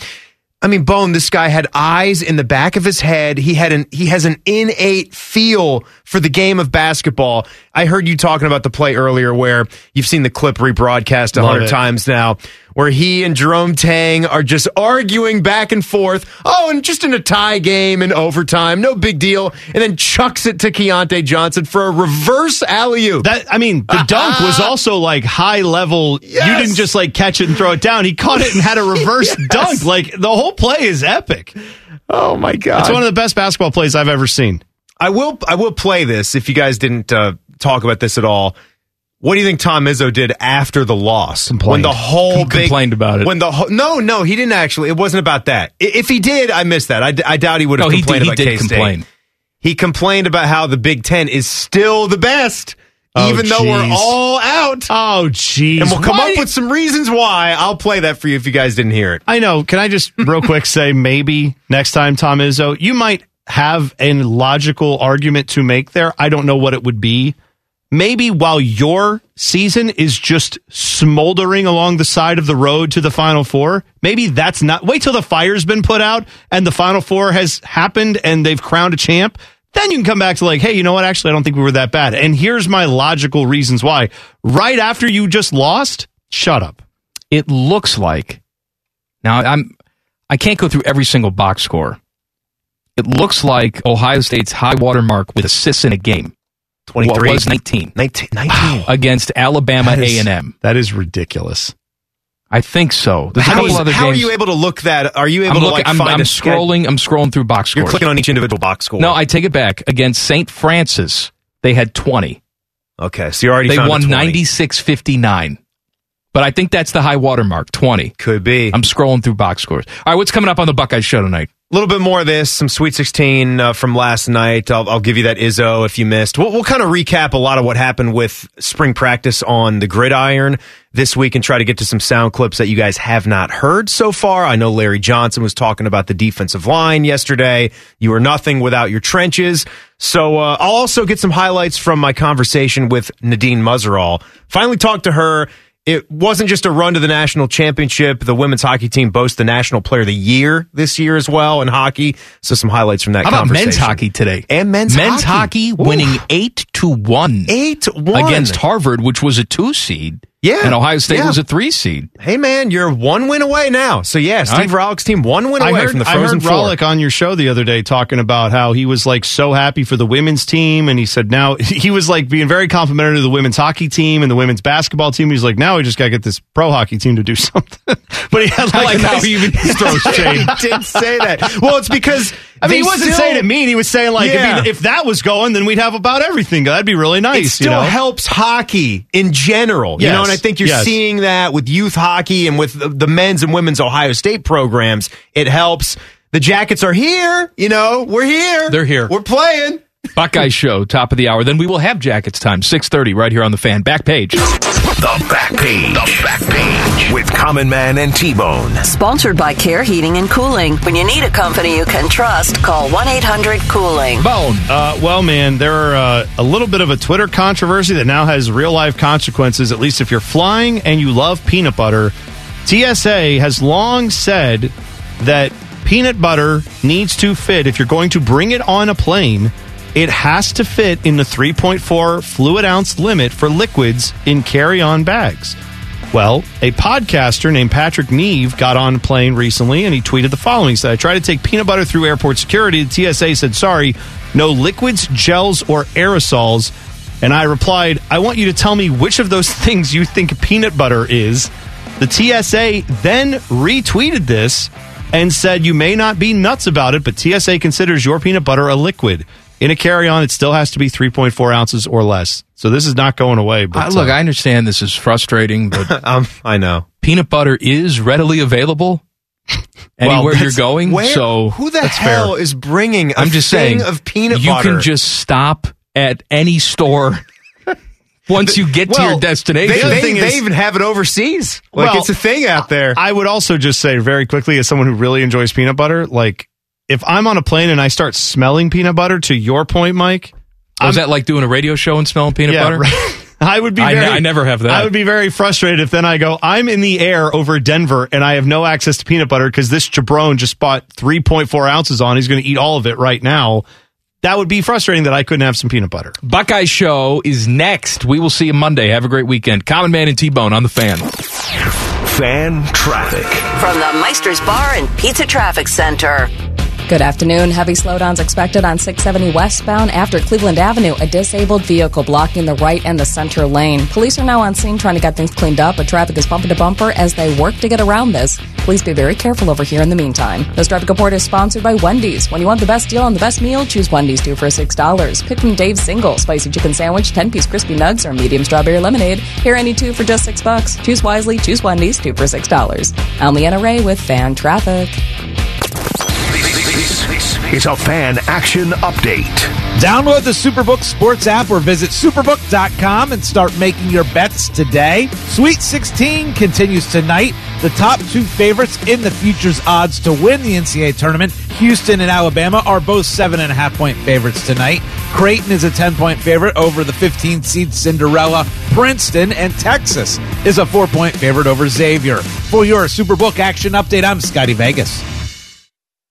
I mean, Bone, this guy had eyes in the back of his head. He had an he has an innate feel for the game of basketball. I heard you talking about the play earlier where you've seen the clip rebroadcast a hundred times now, where he and Jerome Tang are just arguing back and forth. Oh, and just in a tie game in overtime, no big deal. And then chucks it to Keyontae Johnson for a reverse alley oop. That I mean, the dunk was also like high level. You didn't just like catch it and throw it down. He caught it and had a reverse Yes. dunk. Like the whole play is epic. Oh my god! It's one of the best basketball plays I've ever seen. I will I will play this if you guys didn't uh, talk about this at all. What do you think Tom Izzo did after the loss? Complained. When the whole He big, complained about it. When the whole, no, no, he didn't actually. It wasn't about that. If he did, I missed that. I, d- I doubt he would have No, he complained did, he about did K-State. complain. He complained about how the Big Ten is still the best, Oh, even though we're all out. Oh, jeez. and we'll come Why- up with some reasons why. I'll play that for you if you guys didn't hear it. I know. Can I just real quick say maybe next time, Tom Izzo, you might have a logical argument to make there. I don't know what it would be. Maybe while your season is just smoldering along the side of the road to the Final Four, maybe that's not. Wait till the fire's been put out and the Final Four has happened and they've crowned a champ. Then you can come back to like, hey, you know what? Actually, I don't think we were that bad. And here's my logical reasons why. Right after you just lost, shut up. it looks like now I'm I can't go through every single box score. It looks like Ohio State's high water mark with assists in a game 23. was 19 19. 19. against Alabama That is- A&M. That is ridiculous. I think so. There's a How, couple is- other how are you able to look that? Are you able I'm, to look, like I'm, find I'm scrolling. I'm scrolling through box scores. You're clicking on each individual box score. no, I take it back. Against St. Francis, they had 20. Okay, so you already They won 20. 96-59. But I think that's the high water mark, 20. Could be. I'm scrolling through box scores. All right, what's coming up on the Buckeye show tonight? A little bit more of this, some Sweet 16 uh, from last night. I'll, I'll give you that Izzo if you missed. We'll, we'll kind of recap a lot of what happened with spring practice on the gridiron this week and try to get to some sound clips that you guys have not heard so far. I know Larry Johnson was talking about the defensive line yesterday. You are nothing without your trenches. So uh, I'll also get some highlights from my conversation with Nadine Muzerall. Finally talked to her. It wasn't just a run to the national championship. The women's hockey team boasts the national player of the year this year as well in hockey. So some highlights from that How about men's hockey today? And men's men's hockey. hockey, winning eight to one, Eight one. against Harvard, which was a two seed. Yeah, and Ohio State yeah. was a three seed. Hey man, you're one win away now. So yeah, Steve Rohlik's team one win away I heard, from the I Frozen heard Four. Rollick on your show the other day talking about how he was like so happy for the women's team, and he said now he was like being very complimentary to the women's hockey team and the women's basketball team. He's like, now we just got to get this pro hockey team to do something. but he had like, I like how he even throws shade. he did say that. Well, it's because I mean, he wasn't still- saying it mean. He was saying like, Yeah. I mean, if that was going, then we'd have about everything. That'd be really nice. it still you know? helps hockey in general. You know, and I think you're Yes. seeing that with youth hockey and with the, the men's and women's Ohio State programs. It helps. The Jackets are here. You know, we're here. They're here. We're playing. Buckeye Show, top of the hour. Then we will have Jackets time, 6.30, right here on the fan. Back page. The back page. The back page with Common Man and T Bone. Sponsored by Care Heating and Cooling. When you need a company you can trust, call 1 800 Cooling. Bone. Uh, well, man, there are uh, a little bit of a Twitter controversy that now has real life consequences, at least if you're flying and you love peanut butter. TSA has long said that peanut butter needs to fit, if you're going to bring it on a plane, it has to fit in the 3.4 fluid ounce limit for liquids in carry on bags. Well, a podcaster named Patrick Neve got on a plane recently and he tweeted the following. He said, I tried to take peanut butter through airport security. The TSA said, sorry, no liquids, gels, or aerosols. And I replied, I want you to tell me which of those things you think peanut butter is. The TSA then retweeted this and said, You may not be nuts about it, but TSA considers your peanut butter a liquid. In a carry on, it still has to be 3.4 ounces or less. So this is not going away. But Uh, look, uh, I understand this is frustrating, but um, I know. peanut butter is readily available anywhere you're going. where- so who the hell fair. is bringing a I'm just thing saying of peanut you butter? You can just stop at any store once you get to your destination. They, other they, thing they is- even have it overseas. Like Well, it's a thing out there. I would also just say very quickly, as someone who really enjoys peanut butter, like if I'm on a plane and I start smelling peanut butter, to your point, Mike, oh, Was that like doing a radio show and smelling peanut Yeah, butter? right. I would be. I ne- Very, I never have that. I would be very frustrated if then I go. I'm in the air over Denver and I have no access to peanut butter because this jabron just bought 3.4 ounces on. He's going to eat all of it right now. That would be frustrating that I couldn't have some peanut butter. Buckeye Show is next. We will see you Monday. Have a great weekend. Common Man and T Bone on the fan. Fan traffic. From the Meister's Bar and Pizza Traffic Center. Good afternoon. Heavy slowdowns expected on 670 westbound after Cleveland Avenue. A disabled vehicle blocking the right and the center lane. Police are now on scene trying to get things cleaned up, but traffic is bumper to bumper as they work to get around this. Please be very careful over here in the meantime. This traffic report is sponsored by Wendy's. When you want the best deal on the best meal, choose Wendy's two for $6. Pick from Dave's single, spicy chicken sandwich, 10 piece crispy nugs, or medium strawberry lemonade. Here any two for just 6 bucks. Choose wisely, choose Wendy's two for $6. I'm Leanna Ray with Fan Traffic. Is a fan action update. Download the Superbook Sports app or visit superbook.com and start making your bets today. Sweet 16 continues tonight. The top two favorites in the futures odds to win the NCAA tournament, Houston and Alabama, are both seven and a half point favorites tonight. Creighton is a 10 point favorite over the 15 seed Cinderella. Princeton and Texas is a four point favorite over Xavier. For your Superbook action update, I'm Scotty Vegas.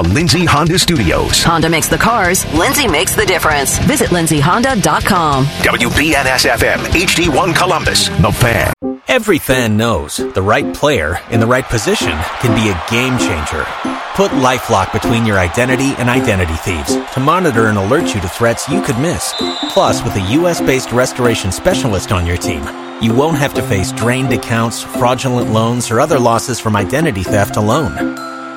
A Lindsay Honda Studios. Honda makes the cars, Lindsay makes the difference. Visit lindsayhonda.com. WBNS FM, HD1 Columbus. The Fan. Every fan knows the right player in the right position can be a game changer. Put LifeLock between your identity and identity thieves to monitor and alert you to threats you could miss. Plus, with a US-based restoration specialist on your team, you won't have to face drained accounts, fraudulent loans, or other losses from identity theft alone.